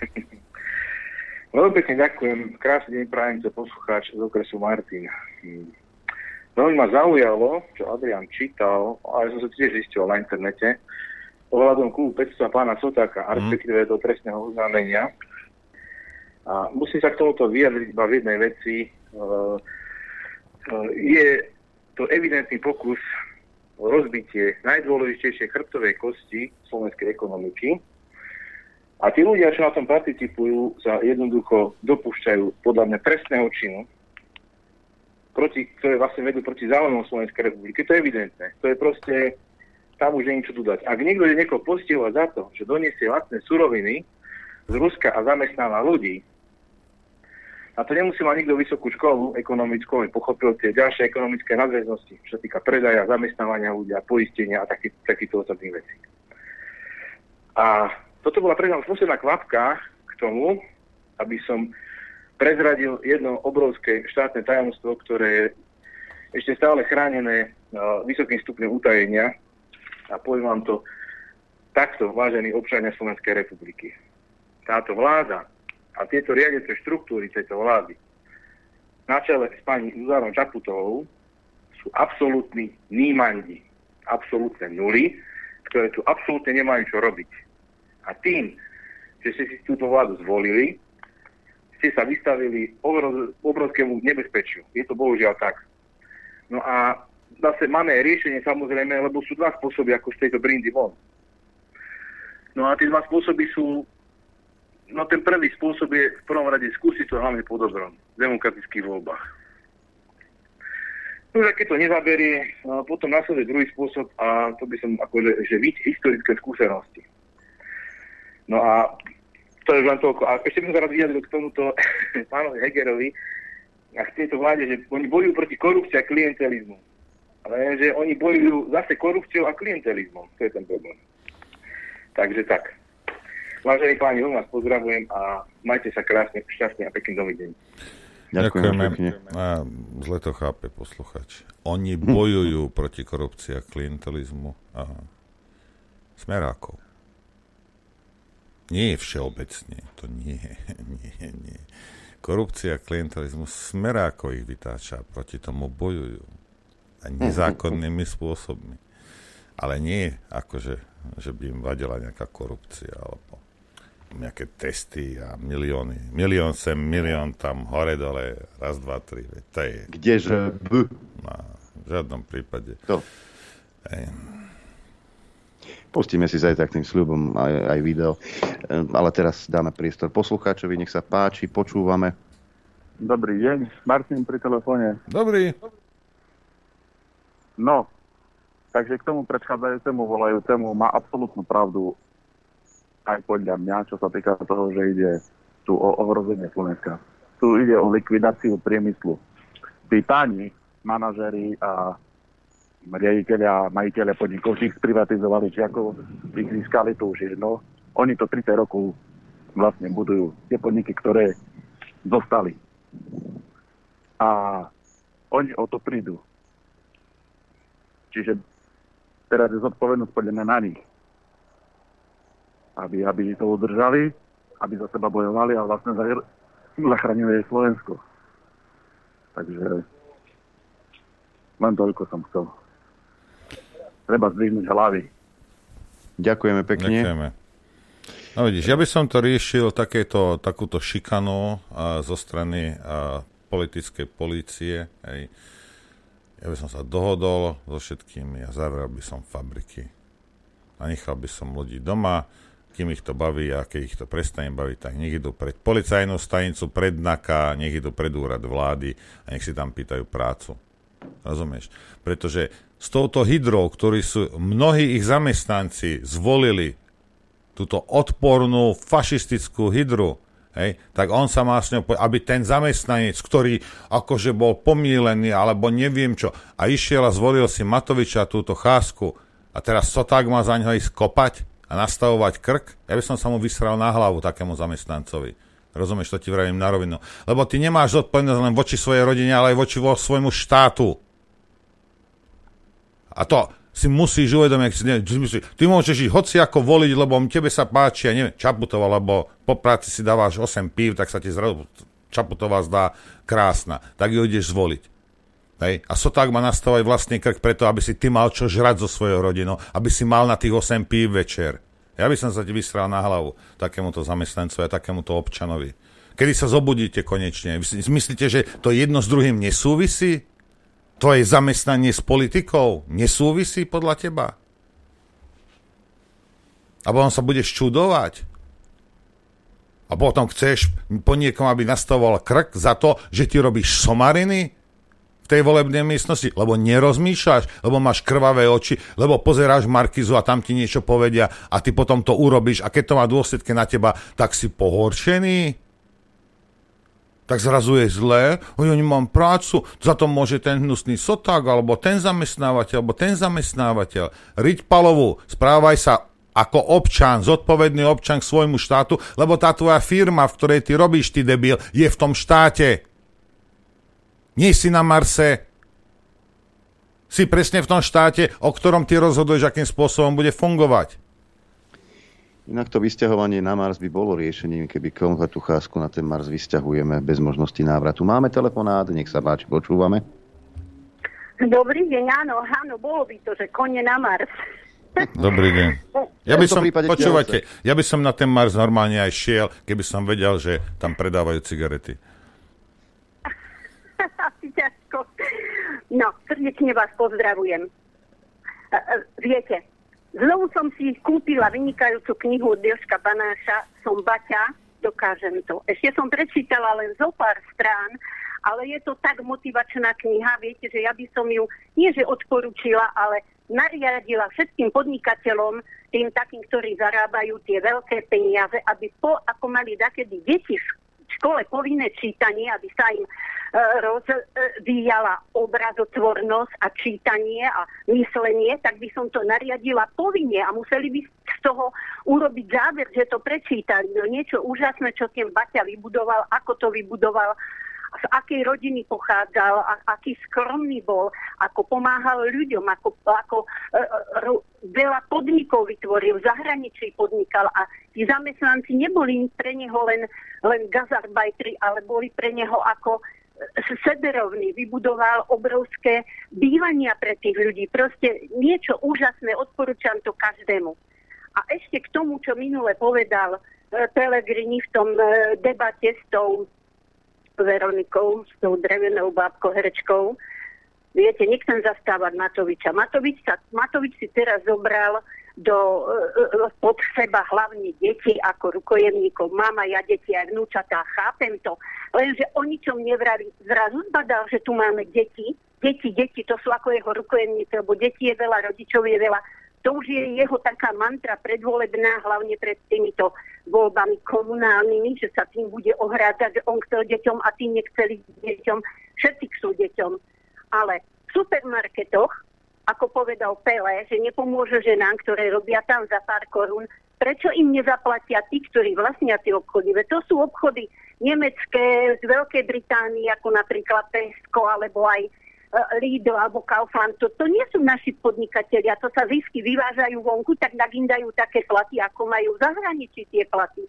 Veľmi pekne ďakujem. Krásny deň prajem za poslucháč z okresu Martin. Hm. Veľmi ma zaujalo, čo Adrian čítal, a ja som sa tiež zistil na internete, ohľadom klubu 500 pána Sotáka, a respektíve do trestného oznámenia. A musím sa k tomuto vyjadriť iba v jednej veci. E, e, je to evidentný pokus rozbitie najdôležitejšej chrbtovej kosti slovenskej ekonomiky. A tí ľudia, čo na tom participujú, sa jednoducho dopúšťajú podľa mňa trestného činu, proti, ktoré vlastne vedú proti záujmom Slovenskej republiky. To je evidentné. To je proste, tam už nie je čo dodať. Ak niekto je niekoho postihovať za to, že doniesie vlastné suroviny z Ruska a zamestnáva ľudí, a to nemusí mať nikto vysokú školu ekonomickú, aby pochopil tie ďalšie ekonomické nadväznosti, čo sa týka predaja, zamestnávania ľudia, poistenia a taký, takýchto ostatných vecí. A toto bola pre už posledná kvapka k tomu, aby som prezradil jedno obrovské štátne tajomstvo, ktoré je ešte stále chránené uh, vysokým stupňom utajenia. A poviem vám to takto, vážení občania Slovenskej republiky. Táto vláda a tieto riadiace štruktúry tejto vlády na čele s pani Zuzanou Čaputovou sú absolútni nímandi, absolútne nuly, ktoré tu absolútne nemajú čo robiť. A tým, že ste si túto vládu zvolili, ste sa vystavili obrov, obrovskému nebezpečiu. Je to bohužiaľ tak. No a zase máme riešenie samozrejme, lebo sú dva spôsoby, ako z tejto brindy von. No a tie dva spôsoby sú No ten prvý spôsob je v prvom rade skúsiť to hlavne po dobrom, v demokratických voľbách. No a keď to nezaberie, no, potom nasleduje druhý spôsob a to by som akože, že víť historické skúsenosti. No a to je len toľko. A ešte by som sa rád vyjadril k tomuto pánovi Hegerovi a k tejto vláde, že oni bojujú proti korupcii a klientelizmu. Ale že oni bojujú zase korupciou a klientelizmom. To je ten problém. Takže tak. Vážení páni, vás pozdravujem a majte sa krásne, šťastne a pekný dovidení. Ďakujeme. A zle to chápe posluchač. Oni bojujú proti korupcii a klientelizmu a smerákov. Nie je všeobecne, to nie, nie, nie. Korupcia a klientelizmus smerákov ich vytáča, proti tomu bojujú. A nezákonnými spôsobmi. Ale nie akože, že by im vadila nejaká korupcia alebo nejaké testy a milióny. Milión sem, milión tam, hore, dole, raz, dva, tri. Veď to je... Kdeže B? No, v žiadnom prípade. To. Ej. Pustíme si zajtra k tým sľubom aj, aj video. E, Ale teraz dáme priestor poslucháčovi, nech sa páči, počúvame. Dobrý deň, Martin pri telefóne. Dobrý. No, takže k tomu predchádzajúcemu volajúcemu má absolútnu pravdu aj podľa mňa, čo sa týka toho, že ide tu o ohrozenie Slovenska. Tu ide o likvidáciu priemyslu. Tí páni, manažeri a riaditeľia a majiteľia podnikov, ich sprivatizovali, či ako ich získali, to už je jedno. Oni to 30 rokov vlastne budujú tie podniky, ktoré zostali. A oni o to prídu. Čiže teraz je zodpovednosť podľa mňa na nich. Aby, aby to udržali, aby za seba bojovali a vlastne za- zachránili aj Slovensko. Takže len toľko som chcel. Treba zdvihnúť hlavy. Ďakujeme pekne. Ďakujeme. No vidíš, ja by som to riešil takéto, takúto šikanu a, zo strany a, politickej polície. Hej. Ja by som sa dohodol so všetkými a zavrel by som fabriky. A nechal by som ľudí doma, kým ich to baví a keď ich to prestane baviť, tak nech idú pred policajnú stanicu, pred NAKA, nech idú pred úrad vlády a nech si tam pýtajú prácu. Rozumieš? Pretože s touto hydrou, ktorí sú, mnohí ich zamestnanci zvolili túto odpornú fašistickú hydru, hej, tak on sa má s ňou, aby ten zamestnanec, ktorý akože bol pomílený, alebo neviem čo, a išiel a zvolil si Matoviča túto chásku a teraz co tak má za ňo ísť kopať a nastavovať krk, ja by som sa mu vysral na hlavu takému zamestnancovi. Rozumieš, to ti vravím na rovinu. Lebo ty nemáš zodpovednosť len voči svojej rodine, ale aj voči vo svojmu štátu. A to si musíš uvedomiť, si ne, ty môžeš ísť hoci ako voliť, lebo tebe sa páči, ja neviem, Čaputová, lebo po práci si dávaš 8 pív, tak sa ti zrazu Čaputová zdá krásna. Tak ju ideš zvoliť. Hej? A Soták má nastavať vlastný krk preto, aby si ty mal čo žrať so svojou rodinou, aby si mal na tých 8 pív večer. Ja by som sa ti vysral na hlavu takémuto zamestnancovi a takémuto občanovi. Kedy sa zobudíte konečne? Myslíte, že to jedno s druhým nesúvisí? Tvoje zamestnanie s politikou nesúvisí podľa teba? A potom sa budeš čudovať? A potom chceš po niekom, aby nastavoval krk za to, že ty robíš somariny tej volebnej miestnosti, lebo nerozmýšľaš, lebo máš krvavé oči, lebo pozeráš Markizu a tam ti niečo povedia a ty potom to urobíš a keď to má dôsledky na teba, tak si pohoršený? tak zrazu je zlé, ja nemám prácu, za to môže ten hnusný soták, alebo ten zamestnávateľ, alebo ten zamestnávateľ. Riť palovu, správaj sa ako občan, zodpovedný občan k svojmu štátu, lebo tá tvoja firma, v ktorej ty robíš, ty debil, je v tom štáte. Nie si na Marse. Si presne v tom štáte, o ktorom ty rozhoduješ, akým spôsobom bude fungovať. Inak to vysťahovanie na Mars by bolo riešením, keby kompletú cházku na ten Mars vysťahujeme bez možnosti návratu. Máme telefonát, nech sa páči, počúvame. Dobrý deň, áno, áno, bolo by to, že kone na Mars. Dobrý deň. Ja by som, počúvajte, ja by som na ten Mars normálne aj šiel, keby som vedel, že tam predávajú cigarety. Asi ťažko. No, srdečne vás pozdravujem. Viete, znovu som si kúpila vynikajúcu knihu od Joška Banáša, som Baťa, dokážem to. Ešte som prečítala len zo pár strán, ale je to tak motivačná kniha, viete, že ja by som ju nie že odporúčila, ale nariadila všetkým podnikateľom, tým takým, ktorí zarábajú tie veľké peniaze, aby po, ako mali dakedy deti v škole povinné čítanie, aby sa im e, rozvíjala obrazotvornosť a čítanie a myslenie, tak by som to nariadila povinne a museli by z toho urobiť záver, že to prečítali. No niečo úžasné, čo ten Baťa vybudoval, ako to vybudoval, z akej rodiny pochádzal, a, aký skromný bol, ako pomáhal ľuďom, ako, ako e, ro, veľa podnikov vytvoril, v zahraničí podnikal a tí zamestnanci neboli pre neho len, len gazarbajtri, ale boli pre neho ako e, seberovný, vybudoval obrovské bývania pre tých ľudí. Proste niečo úžasné, odporúčam to každému. A ešte k tomu, čo minule povedal e, Pelegrini v tom e, debate s tou Veronikou, s tou drevenou bábkou herečkou. Viete, nechcem zastávať Matoviča. Matovič, sa, Matovič si teraz zobral do, e, pod seba hlavne deti ako rukojemníkov. Mama, ja deti aj vnúčatá, chápem to. Lenže o ničom nevrali. Zrazu zbadal, že tu máme deti. Deti, deti, to sú ako jeho rukojemníci, lebo deti je veľa, rodičov je veľa. To už je jeho taká mantra predvolebná, hlavne pred týmito voľbami komunálnymi, že sa tým bude ohrádzať, že on chcel deťom a tí nechceli deťom. Všetci chcú deťom. Ale v supermarketoch, ako povedal Pele, že nepomôže ženám, ktoré robia tam za pár korún, prečo im nezaplatia tí, ktorí vlastnia tie obchody? Veď to sú obchody nemecké z Veľkej Británie, ako napríklad Tesco, alebo aj e, Lidl alebo Kaufland, to, to nie sú naši podnikatelia, to sa zisky vyvážajú vonku, tak tak im dajú také platy, ako majú v zahraničí tie platy.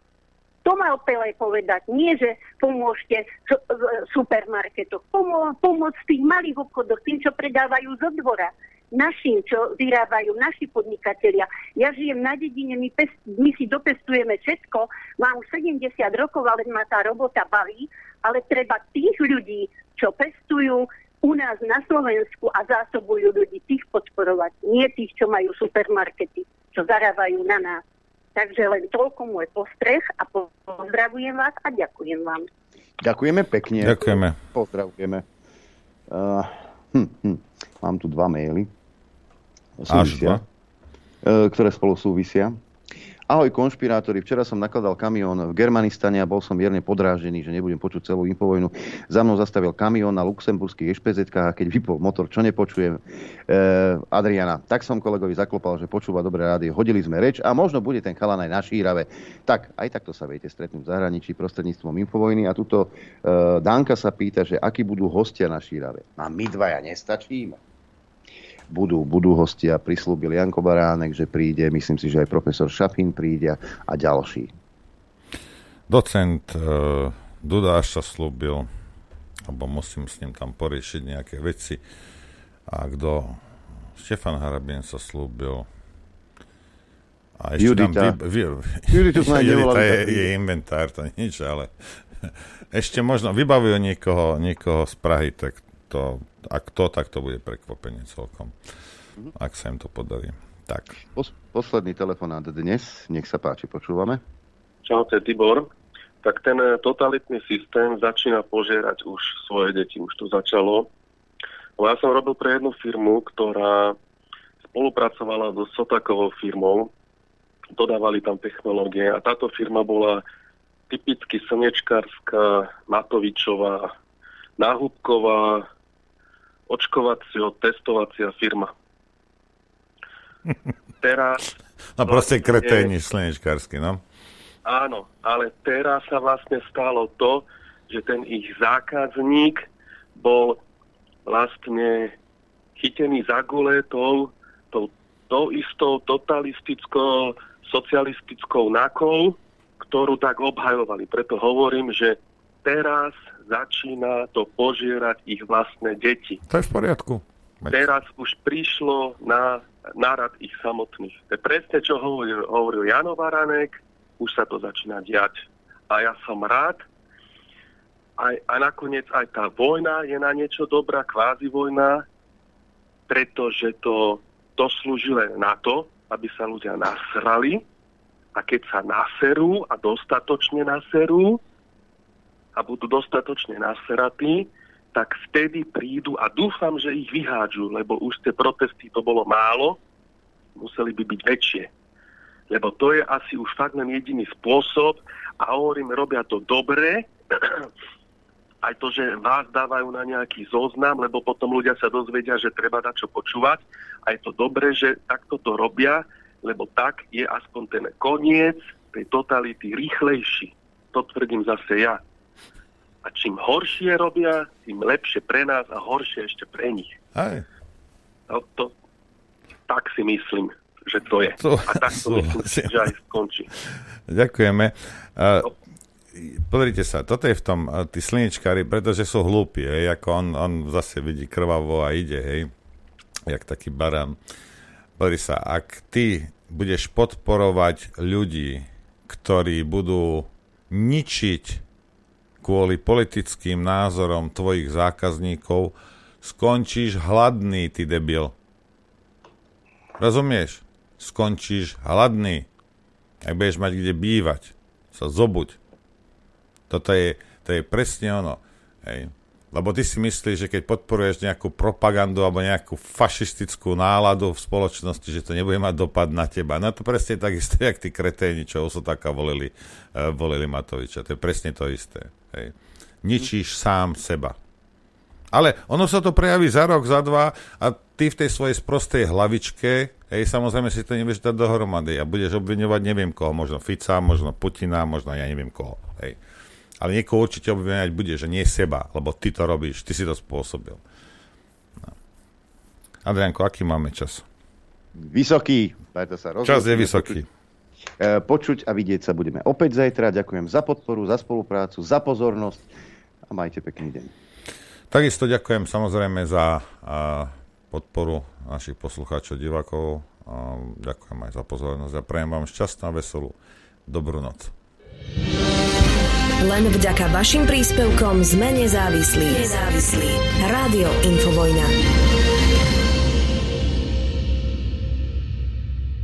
To mal Pele povedať. Nie, že pomôžte v supermarketoch. Pomo- pomôcť v tých malých obchodoch, tým, čo predávajú zo dvora. Našim, čo vyrábajú naši podnikatelia. Ja žijem na dedine, my, pest- my si dopestujeme všetko. Mám už 70 rokov, ale ma tá robota baví. Ale treba tých ľudí, čo pestujú u nás na Slovensku a zásobujú ľudí, tých podporovať. Nie tých, čo majú supermarkety, čo zarábajú na nás. Takže len toľko môj postreh a po- pozdravujem vás a ďakujem vám. Ďakujeme pekne. Ďakujeme. Pozdravujeme. Uh, hm, hm. Mám tu dva maily. Až dva? Uh, ktoré spolu súvisia. Ahoj konšpirátori, včera som nakladal kamión v Germanistane a bol som mierne podrážený, že nebudem počuť celú infovojnu. Za mnou zastavil kamión na luxemburských ešpz a keď vypol motor, čo nepočujem, e, Adriana, tak som kolegovi zaklopal, že počúva dobré rádio, hodili sme reč a možno bude ten chalan aj na šírave. Tak, aj takto sa viete stretnúť v zahraničí prostredníctvom infovojny a tuto e, Danka sa pýta, že akí budú hostia na šírave. A my dvaja nestačíme budú, budú hostia, prislúbil Janko Baránek, že príde, myslím si, že aj profesor Šafín príde a ďalší. Docent uh, Dudáš sa slúbil, alebo musím s ním tam poriešiť nejaké veci. A kto? Štefan Harabien sa slúbil. A ešte Judita. Tam vy, vy, Juditu sme Judita je, je inventár, to nič, ale ešte možno vybavujú niekoho, niekoho z Prahy, tak to, ak to, tak to bude prekvapenie celkom. Ak sa im to podarí. Tak. Pos- posledný telefonát dnes, nech sa páči, počúvame. Čau, to je Tibor. Tak ten eh, totalitný systém začína požierať už svoje deti, už to začalo. Lebo ja som robil pre jednu firmu, ktorá spolupracovala so Sotakovou firmou, dodávali tam technológie a táto firma bola typicky slnečkárska, Matovičová, náhubková, očkovacio-testovacia firma. Teraz No proste vlastne- kreténi slnečkársky, no. Áno, ale teraz sa vlastne stalo to, že ten ich zákazník bol vlastne chytený za gule tou, tou, tou istou totalistickou, socialistickou nakou, ktorú tak obhajovali. Preto hovorím, že teraz začína to požierať ich vlastné deti. To je v poriadku. Teraz už prišlo na nárad ich samotných. To je presne, čo hovoril, hovoril Jano Varanek, už sa to začína diať. A ja som rád, aj, a nakoniec aj tá vojna je na niečo dobrá, kvázi vojna, pretože to, to slúži len na to, aby sa ľudia nasrali a keď sa naserú a dostatočne naserú a budú dostatočne naseratí, tak vtedy prídu a dúfam, že ich vyhádžu, lebo už tie protesty to bolo málo, museli by byť väčšie. Lebo to je asi už fakt len jediný spôsob a hovorím, robia to dobre, aj to, že vás dávajú na nejaký zoznam, lebo potom ľudia sa dozvedia, že treba dať čo počúvať. A je to dobré, že takto to robia, lebo tak je aspoň ten koniec tej totality rýchlejší. To tvrdím zase ja. A čím horšie robia, tým lepšie pre nás a horšie ešte pre nich. Aj. No, to, tak si myslím, že to je. To a tak to myslím, že aj skončí. Ďakujeme. Uh, pozrite sa, toto je v tom, tí slnečkári, pretože sú hlúpi, hej, ako on, on zase vidí krvavo a ide, hej, jak taký barán. Pozri sa, ak ty budeš podporovať ľudí, ktorí budú ničiť kvôli politickým názorom tvojich zákazníkov, skončíš hladný, ty debil. Rozumieš? Skončíš hladný. Ak budeš mať kde bývať, sa zobuď. Toto je, to je presne ono. Hej. Lebo ty si myslíš, že keď podporuješ nejakú propagandu alebo nejakú fašistickú náladu v spoločnosti, že to nebude mať dopad na teba. No to presne tak isté, jak tí kreténi, čo Osotáka volili, uh, volili Matoviča. To je presne to isté. Hej. Ničíš sám seba. Ale ono sa to prejaví za rok, za dva a ty v tej svojej sprostej hlavičke, hej, samozrejme si to nevieš dať dohromady a budeš obviňovať neviem koho, možno Fica, možno Putina, možno ja neviem koho. Hej. Ale niekoho určite obviňovať bude, že nie seba, lebo ty to robíš, ty si to spôsobil. No. Adrianko, aký máme čas? Vysoký, preto sa Čas je vysoký. Počuť, e, počuť a vidieť sa budeme opäť zajtra. Ďakujem za podporu, za spoluprácu, za pozornosť a majte pekný deň. Takisto ďakujem samozrejme za podporu našich poslucháčov, divákov. Ďakujem aj za pozornosť a prajem vám šťastnú a veselú dobrú noc. Len vďaka vašim príspevkom sme nezávislí. Nezávislí. Rádio Infovojna.